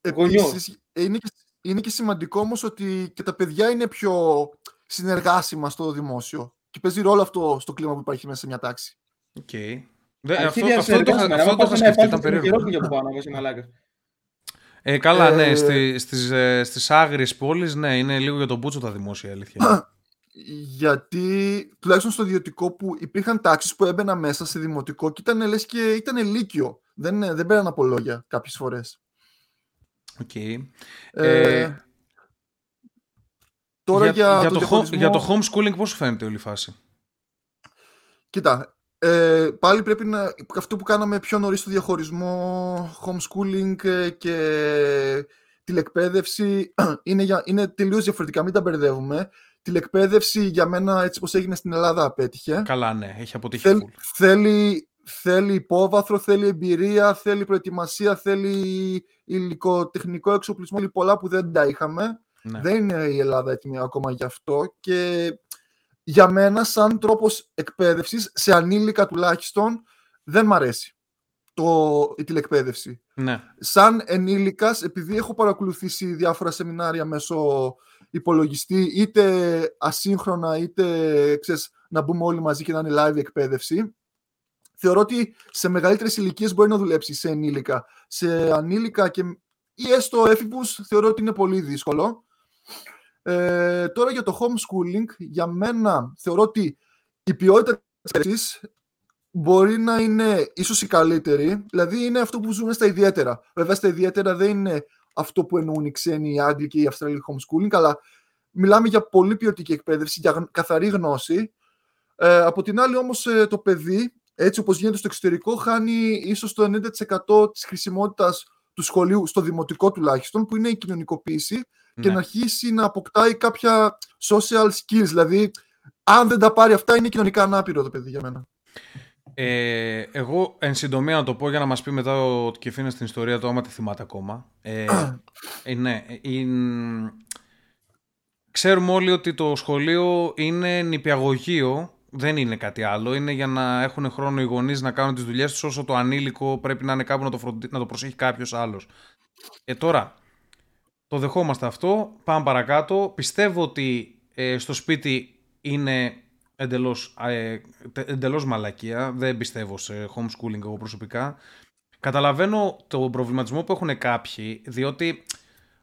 ε, Γονιός. επίσης, είναι και, είναι και σημαντικό όμως ότι και τα παιδιά είναι πιο συνεργάσιμα στο δημόσιο. Και παίζει ρόλο αυτό στο κλίμα που υπάρχει μέσα σε μια τάξη. Οκ. Δεν- αυτό, Αρχίδια αυτό, το, είχα- συνεργάσιμο. αυτό Αν το είχα πας να σκεφτεί, ήταν υπάρχεις στην περίεργο. χειρόπιτα από πάνω, όπως είναι μαλάκας. Ε, καλά, ναι, Ε, στη, στις, ε, στις άγριες πόλεις, ναι, είναι λίγο για τον πούτσο τα δημόσια, η αλήθεια. [clears throat] είναι. Γιατί τουλάχιστον στο ιδιωτικό που υπήρχαν τάξεις που έμπαινα μέσα σε δημοτικό και ήταν λες και ήταν λύκειο. Δεν, δεν παίρναν από λόγια κάποιες φορές. Οκ. Ε, Ε, τώρα για, για, το, το, home, διαχωρισμό- για το homeschooling πώς σου φαίνεται όλη η φάση; Κοίτα, ε, πάλι πρέπει να. Αυτό που κάναμε πιο νωρίς στο διαχωρισμό homeschooling ε, και τηλεκπαίδευση [clears throat] είναι, για, είναι τελείως διαφορετικά. Μην τα μπερδεύουμε. Τηλεκπαίδευση για μένα, έτσι όπως έγινε στην Ελλάδα, απέτυχε. Καλά, ναι, έχει αποτύχει Θέλ- full. θέλει, θέλει υπόβαθρο, θέλει εμπειρία, θέλει προετοιμασία, θέλει υλικοτεχνικό εξοπλισμό, θέλει πολλά που δεν τα είχαμε. Ναι. Δεν είναι η Ελλάδα έτοιμη ακόμα γι' αυτό και για μένα σαν τρόπος εκπαίδευσης, σε ανήλικα τουλάχιστον, δεν μ' αρέσει το, η τηλεκπαίδευση. ναι. Σαν ενήλικας, επειδή έχω παρακολουθήσει διάφορα σεμινάρια μέσω υπολογιστή, είτε ασύγχρονα, είτε ξέρεις, να μπούμε όλοι μαζί και να είναι live εκπαίδευση, θεωρώ ότι σε μεγαλύτερες ηλικίες μπορεί να δουλέψει σε ενήλικα. Σε ανήλικα και, ή έστω έφηβους θεωρώ ότι είναι πολύ δύσκολο. Ε, τώρα για το homeschooling, για μένα θεωρώ ότι η ποιότητα της εκπαίδευσης μπορεί να είναι ίσως η καλύτερη, δηλαδή είναι αυτό που ζούμε στα ιδιαίτερα. Βέβαια στα ιδιαίτερα δεν είναι αυτό που εννοούν οι ξένοι, οι Άγγλοι και οι Αυστραλοί homeschooling, αλλά μιλάμε για πολύ ποιοτική εκπαίδευση, για γν- καθαρή γνώση. Ε, από την άλλη όμως ε, το παιδί, έτσι όπως γίνεται στο εξωτερικό, χάνει ίσως το 90% της χρησιμότητας του σχολείου, στο δημοτικό τουλάχιστον, που είναι η κοινωνικοποίηση και ναι. να αρχίσει να αποκτάει κάποια social skills. Δηλαδή, αν δεν τα πάρει αυτά, είναι κοινωνικά ανάπηρο το παιδί για μένα. Ε, εγώ εν συντομία να το πω για να μας πει μετά ο Κεφίνας στην ιστορία του άμα τη θυμάται ακόμα. Ε, [coughs] ε, ναι, ε, είναι- ξέρουμε όλοι ότι το σχολείο είναι νηπιαγωγείο, δεν είναι κάτι άλλο. Είναι για να έχουν χρόνο οι γονείς να κάνουν τις δουλειές τους όσο το ανήλικο πρέπει να είναι κάπου να το, φροντι- να το προσέχει κάποιος άλλος. Ε, τώρα, το δεχόμαστε αυτό, πάμε παρακάτω. Πιστεύω ότι ε, στο σπίτι είναι εντελώς, ε, τε- εντελώς μαλακία. Δεν πιστεύω σε homeschooling εγώ προσωπικά. Καταλαβαίνω τον προβληματισμό που έχουν κάποιοι, διότι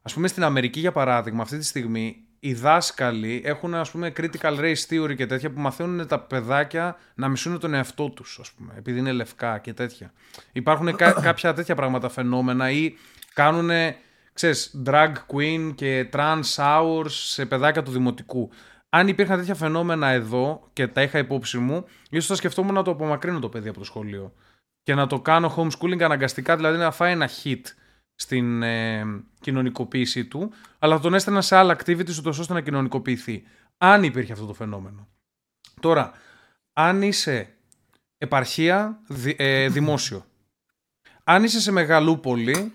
ας πούμε στην Αμερική για παράδειγμα αυτή τη στιγμή οι δάσκαλοι έχουν ας πούμε critical race theory και τέτοια που μαθαίνουν τα παιδάκια να μισούν τον εαυτό τους ας πούμε, επειδή είναι λευκά και τέτοια. Υπάρχουν κα- [coughs] κάποια τέτοια πράγματα φαινόμενα ή κάνουν ξέρεις, drag queen και trans hours σε παιδάκια του δημοτικού. Αν υπήρχαν τέτοια φαινόμενα εδώ και τα είχα υπόψη μου, ίσως θα σκεφτόμουν να το απομακρύνω το παιδί από το σχολείο και να το κάνω homeschooling αναγκαστικά, δηλαδή να φάει ένα hit στην ε, κοινωνικοποίησή του, αλλά θα τον έστελνα σε άλλα activities ούτως ώστε να κοινωνικοποιηθεί. Αν υπήρχε αυτό το φαινόμενο. Τώρα, αν είσαι επαρχία, δη- ε, δημόσιο. Αν είσαι σε μεγαλούπολη,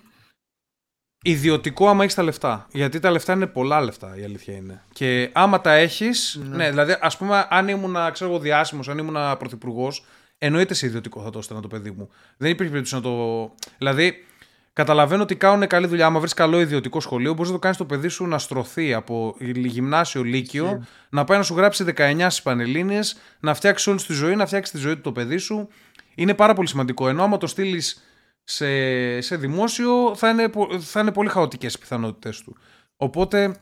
ιδιωτικό άμα έχεις τα λεφτά. Γιατί τα λεφτά είναι πολλά λεφτά, η αλήθεια είναι. Και άμα τα έχεις. Ναι. δηλαδή, ας πούμε, αν ήμουν ξέρω εγώ, διάσημος, αν ήμουν πρωθυπουργός, εννοείται σε ιδιωτικό θα το έστελνα το παιδί μου. Δεν υπήρχε περίπτωση να το. Δηλαδή, καταλαβαίνω ότι κάνουν καλή δουλειά. Άμα βρεις καλό ιδιωτικό σχολείο, μπορείς να το κάνεις το παιδί σου να στρωθεί από γυμνάσιο, λύκειο, να πάει να σου γράψει 19 στις Πανελλήνιες, να φτιάξει όλη τη ζωή, να φτιάξει τη ζωή του το παιδί σου. Είναι πάρα πολύ σημαντικό. Ενώ άμα το στείλεις σε, σε δημόσιο, θα είναι, πο- θα είναι πολύ χαοτικές οι πιθανότητες του. Οπότε.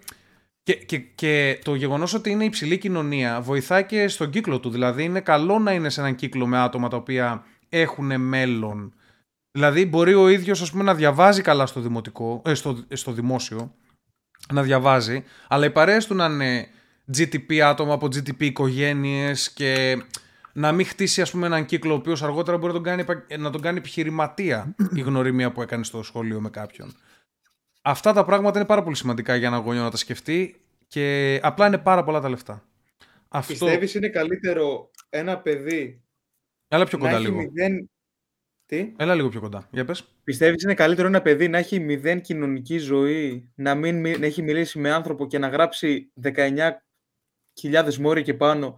Και, και, και το γεγονός ότι είναι υψηλή κοινωνία βοηθάει και στον κύκλο του. Δηλαδή είναι καλό να είναι σε έναν κύκλο με άτομα τα οποία έχουν μέλλον. Δηλαδή μπορεί ο ίδιος ας πούμε, να διαβάζει καλά στο, δημοτικό, ε, στο, στο δημόσιο, να διαβάζει, αλλά οι παρέες του να είναι GTP άτομα από GTP οικογένειες και να μην χτίσει ας πούμε, έναν κύκλο ο οποίος αργότερα μπορεί να τον κάνει, επα- να τον κάνει επιχειρηματία η γνωριμία που έκανε στο σχολείο με κάποιον. Αυτά τα πράγματα είναι πάρα πολύ σημαντικά για ένα γονιό να τα σκεφτεί και απλά είναι πάρα πολλά τα λεφτά. Αυτό. Πιστεύεις είναι καλύτερο ένα παιδί Έλα πιο να κοντά έχει λίγο. μηδέν... Τι; Έλα λίγο πιο κοντά. Για πες. Πιστεύεις είναι καλύτερο ένα παιδί να έχει μηδέν κοινωνική ζωή, να μην μι- να έχει μιλήσει με άνθρωπο και να γράψει 19.000 μόρια και πάνω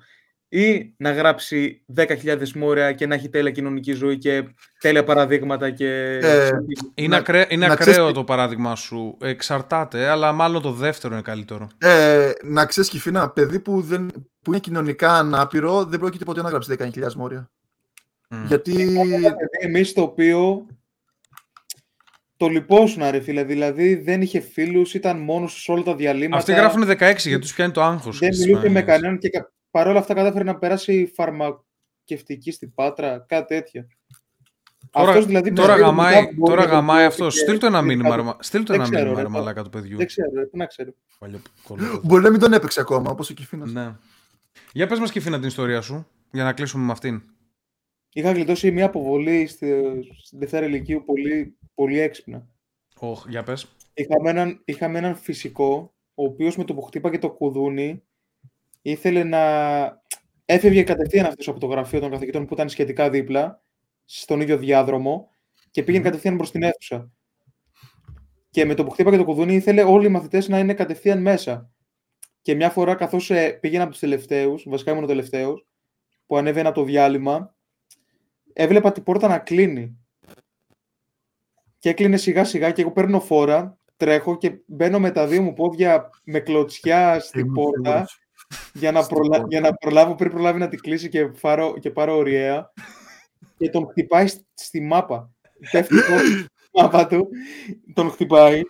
ή να γράψει 10.000 μόρια και να έχει τέλεια κοινωνική ζωή και τέλεια παραδείγματα και... Ε, Είναι, Να- ακραίο, είναι να ακραίο ξέρεις τι- το παράδειγμα σου. Εξαρτάται, αλλά μάλλον το δεύτερο είναι καλύτερο. Ε, να ξέρεις, Κυφίνα, ένα παιδί που, δεν, που είναι κοινωνικά ανάπηρο δεν πρόκειται ποτέ να γράψει 10.000 μόρια. Μμ. Γιατί. Εμείς το οποίο το λυπόσουν ρε φίλε, δηλαδή δεν είχε φίλους, ήταν μόνος τους σε όλα τα διαλύματα. Αυτοί γράφουν 16 γιατί τους πιάνει το άγχος. Δεν μιλούσε με κανέναν και κα- παρόλα αυτά κατάφερε να περάσει φαρμακευτική στην Πάτρα, κάτι τέτοιο. Τώρα, Αυτός δηλαδή τώρα πιστεύω γαμάει, μετά μπορεί τώρα να γαμάει το αυτός. και- Στείλ το ένα και μήνυμα, κάτω. ρε, μα- στείλ το Δεν ένα ξέρω, μήνυμα, ρε, ρε το- μαλάκα του παιδιού. Δεν ξέρω, ρε, πού να ξέρω. Παλιό κολλό. Μπορεί να μην τον έπαιξε ακόμα, όπως ο Κυφίνα. Ναι. Για πες μας Κιφίνα την ιστορία σου, για να κλείσουμε με αυτήν. Είχα γλιτώσει μια αποβολή στη, στην Δευτέρα Ηλικίου πολύ, πολύ έξυπνα. Οχ, για πες. Είχαμε έναν, είχαμε έναν φυσικό, ο οποίος με το που χτύπαγε το κουδούνι ήθελε να... Έφευγε κατευθείαν αυτός από το γραφείο των καθηγητών που ήταν σχετικά δίπλα, στον ίδιο διάδρομο, και πήγαινε κατευθείαν προς την αίθουσα. Και με το που χτύπαγε το κουδούνι ήθελε όλοι οι μαθητές να είναι κατευθείαν μέσα. Και μια φορά καθώς ε, πήγαινα από τους τελευταίους, βασικά ήμουν ο τελευταίος, που ανέβαινα το διάλειμμα, έβλεπα την πόρτα να κλείνει. Και έκλεινε σιγά σιγά και εγώ παίρνω φόρα, τρέχω και μπαίνω με τα δύο μου πόδια με κλωτσιά στην πόρτα για να, Στην προλα... πόρτα. για να προλάβω πριν προλάβει να την κλείσει και, πάρω... και πάρω ωριαία. και τον χτυπάει στη- στη μάπα. Πέφτει η πόρτα στη μάπα του, τον χτυπάει.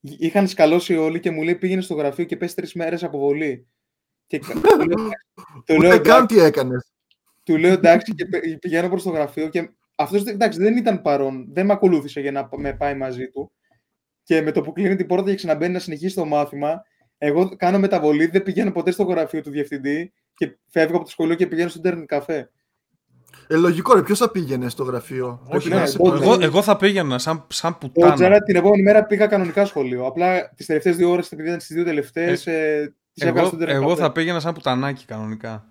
Είχαν σκαλώσει όλοι και μου λέει πήγαινε στο γραφείο και πες τρεις μέρες αποβολή. Και κα- του λέω, [laughs] του λέω, Ούτε εντάξει, καν τι έκανες. του λέω εντάξει και πε- πηγαίνω προς το γραφείο και αυτός εντάξει, δεν ήταν παρόν, δεν με ακολούθησε για να π- με πάει μαζί του και με το που κλείνει την πόρτα και ξαναμπαίνει να συνεχίσει το μάθημα εγώ κάνω μεταβολή, δεν πηγαίνω ποτέ στο γραφείο του διευθυντή και φεύγω από το σχολείο και πηγαίνω στο ίντερνετ καφέ. Ε, λογικό, ρε, ποιος θα πήγαινε στο γραφείο; Όχι, Πρέπει να ναι, είσαι εγώ- πολύ- Εγώ, εγώ θα πήγαινα σαν, σαν Το πουτάνα. Τζάρα την επόμενη μέρα πήγα κανονικά σχολείο. Απλά τις τελευταίες δύο ώρες, επειδή ήταν στις δύο τελευταίες, ε, τις έβγαλα Εγώ, στο ίντερνετ εγώ καφέ. θα πήγαινα σαν πουτανάκι κανονικά.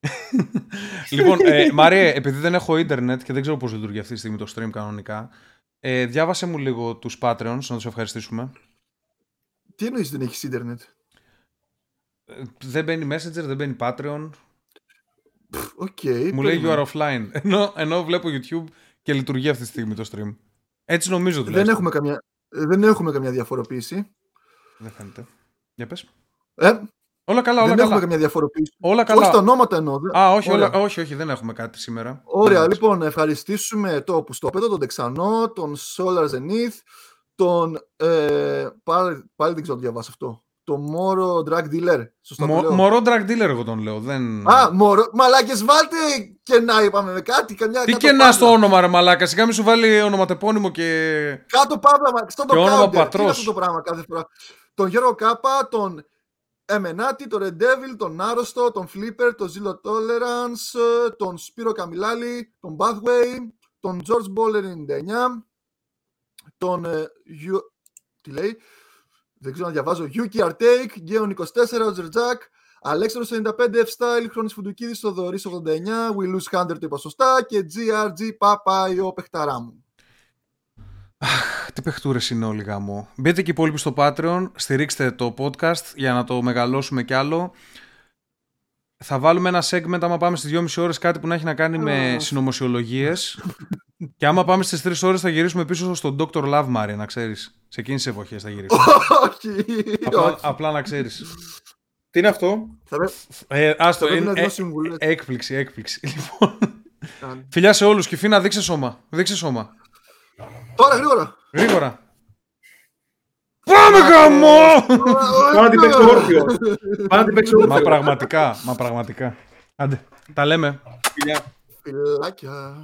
[laughs] λοιπόν, ε, Μάριε, επειδή δεν έχω ίντερνετ και δεν ξέρω πώς λειτουργεί αυτή τη στιγμή το stream κανονικά, ε, διάβασε μου λίγο τους Patreons, να τους ευχαριστήσουμε. Τι εννοείς δεν έχεις ίντερνετ; Ε, δεν μπαίνει Messenger, δεν μπαίνει Patreon. Οκ. Μου λέει you περίμενε. are offline. [laughs] Ενώ, ενώ βλέπω YouTube και λειτουργεί αυτή τη στιγμή το stream. Έτσι νομίζω δεν, τουλάχιστον. έχουμε καμιά, ε, δεν έχουμε καμιά διαφοροποίηση. Δεν φαίνεται. Για πες. Ε, Όλα καλά, όλα δεν καλά. έχουμε καμιά διαφοροποίηση. Όλα καλά. Όχι τα ονόματα εννοώ. δε- Α, όχι, Ωραία. όλα, όχι, όχι, δεν έχουμε κάτι σήμερα. Ωραία, Δεν λοιπόν, να ευχαριστήσουμε το Πουστόπεδο, τον Τεξανό, τον Solar Zenith, τον. Ε, πάλι, πάλι δεν ξέρω να το διαβάσω αυτό. Το Moro Drug Dealer. Σωστά το Μο, λέω; μωρό drag dealer εγώ τον λέω. Δεν... Α, Moro. Μαλάκες, βάλτε και να είπαμε με κάτι. Καμιά, Τι κάτω και να παύλα. στο όνομα ρε μαλάκα, σιγά μη σου βάλει ονοματεπώνυμο και... Κάτω παύλα, μα- στο το Και όνομα counter. Τι πατρός. είναι αυτό το πράγμα κάθε φορά; Τον Γιώργο Κάπα, τον Εμενάτη, τον Red Devil, τον Άρρωστο, τον Flipper, τον Zero Tolerance, ε, τον Σπύρο Καμιλάλη, τον Pathway, τον George Bowler 99, τον. ε, Γιου- Τι λέει, δεν ξέρω να διαβάζω. Yuki Artake, Γκέον 24, Roger Jack, Αλέξανδρος 95, F-Style, Χρόνης Φουντουκίδης, Θοδωρής 89, We Lose Hunter το είπα σωστά και GRG Παπάει ο παιχταρά μου. Τι παιχτούρες είναι όλοι γάμο. Μπείτε και οι υπόλοιποι στο Patreon, στηρίξτε το podcast για να το μεγαλώσουμε κι άλλο. Θα βάλουμε ένα segment άμα πάμε στις 2,5 ώρες κάτι που να έχει να κάνει με συνωμοσιολογίες. [laughs] και άμα πάμε στις 3 ώρες θα γυρίσουμε πίσω στον Dr. Love Maria, να ξέρεις. Σε εκείνες τις εποχές θα γυρίσουμε. [laughs] όχι, απλά, όχι. απλά να ξέρεις. Τι είναι αυτό; Θα πρέ- Ε, άστο, θα πρέπει είναι, να ε, δώσω συμβουλές. έκπληξη, έκπληξη. [laughs] Λοιπόν, Κάνε. φιλιά σε όλους και φίνα δείξε σώμα. Δείξε σώμα. Τώρα γρήγορα. Γρήγορα. Πάμε γαμό! Πάω να την παίξω όρθιο. Πάω να την παίξω μα όρθιο. πραγματικά, μα πραγματικά. Άντε, τα λέμε. Φιλιά. Φιλάκια.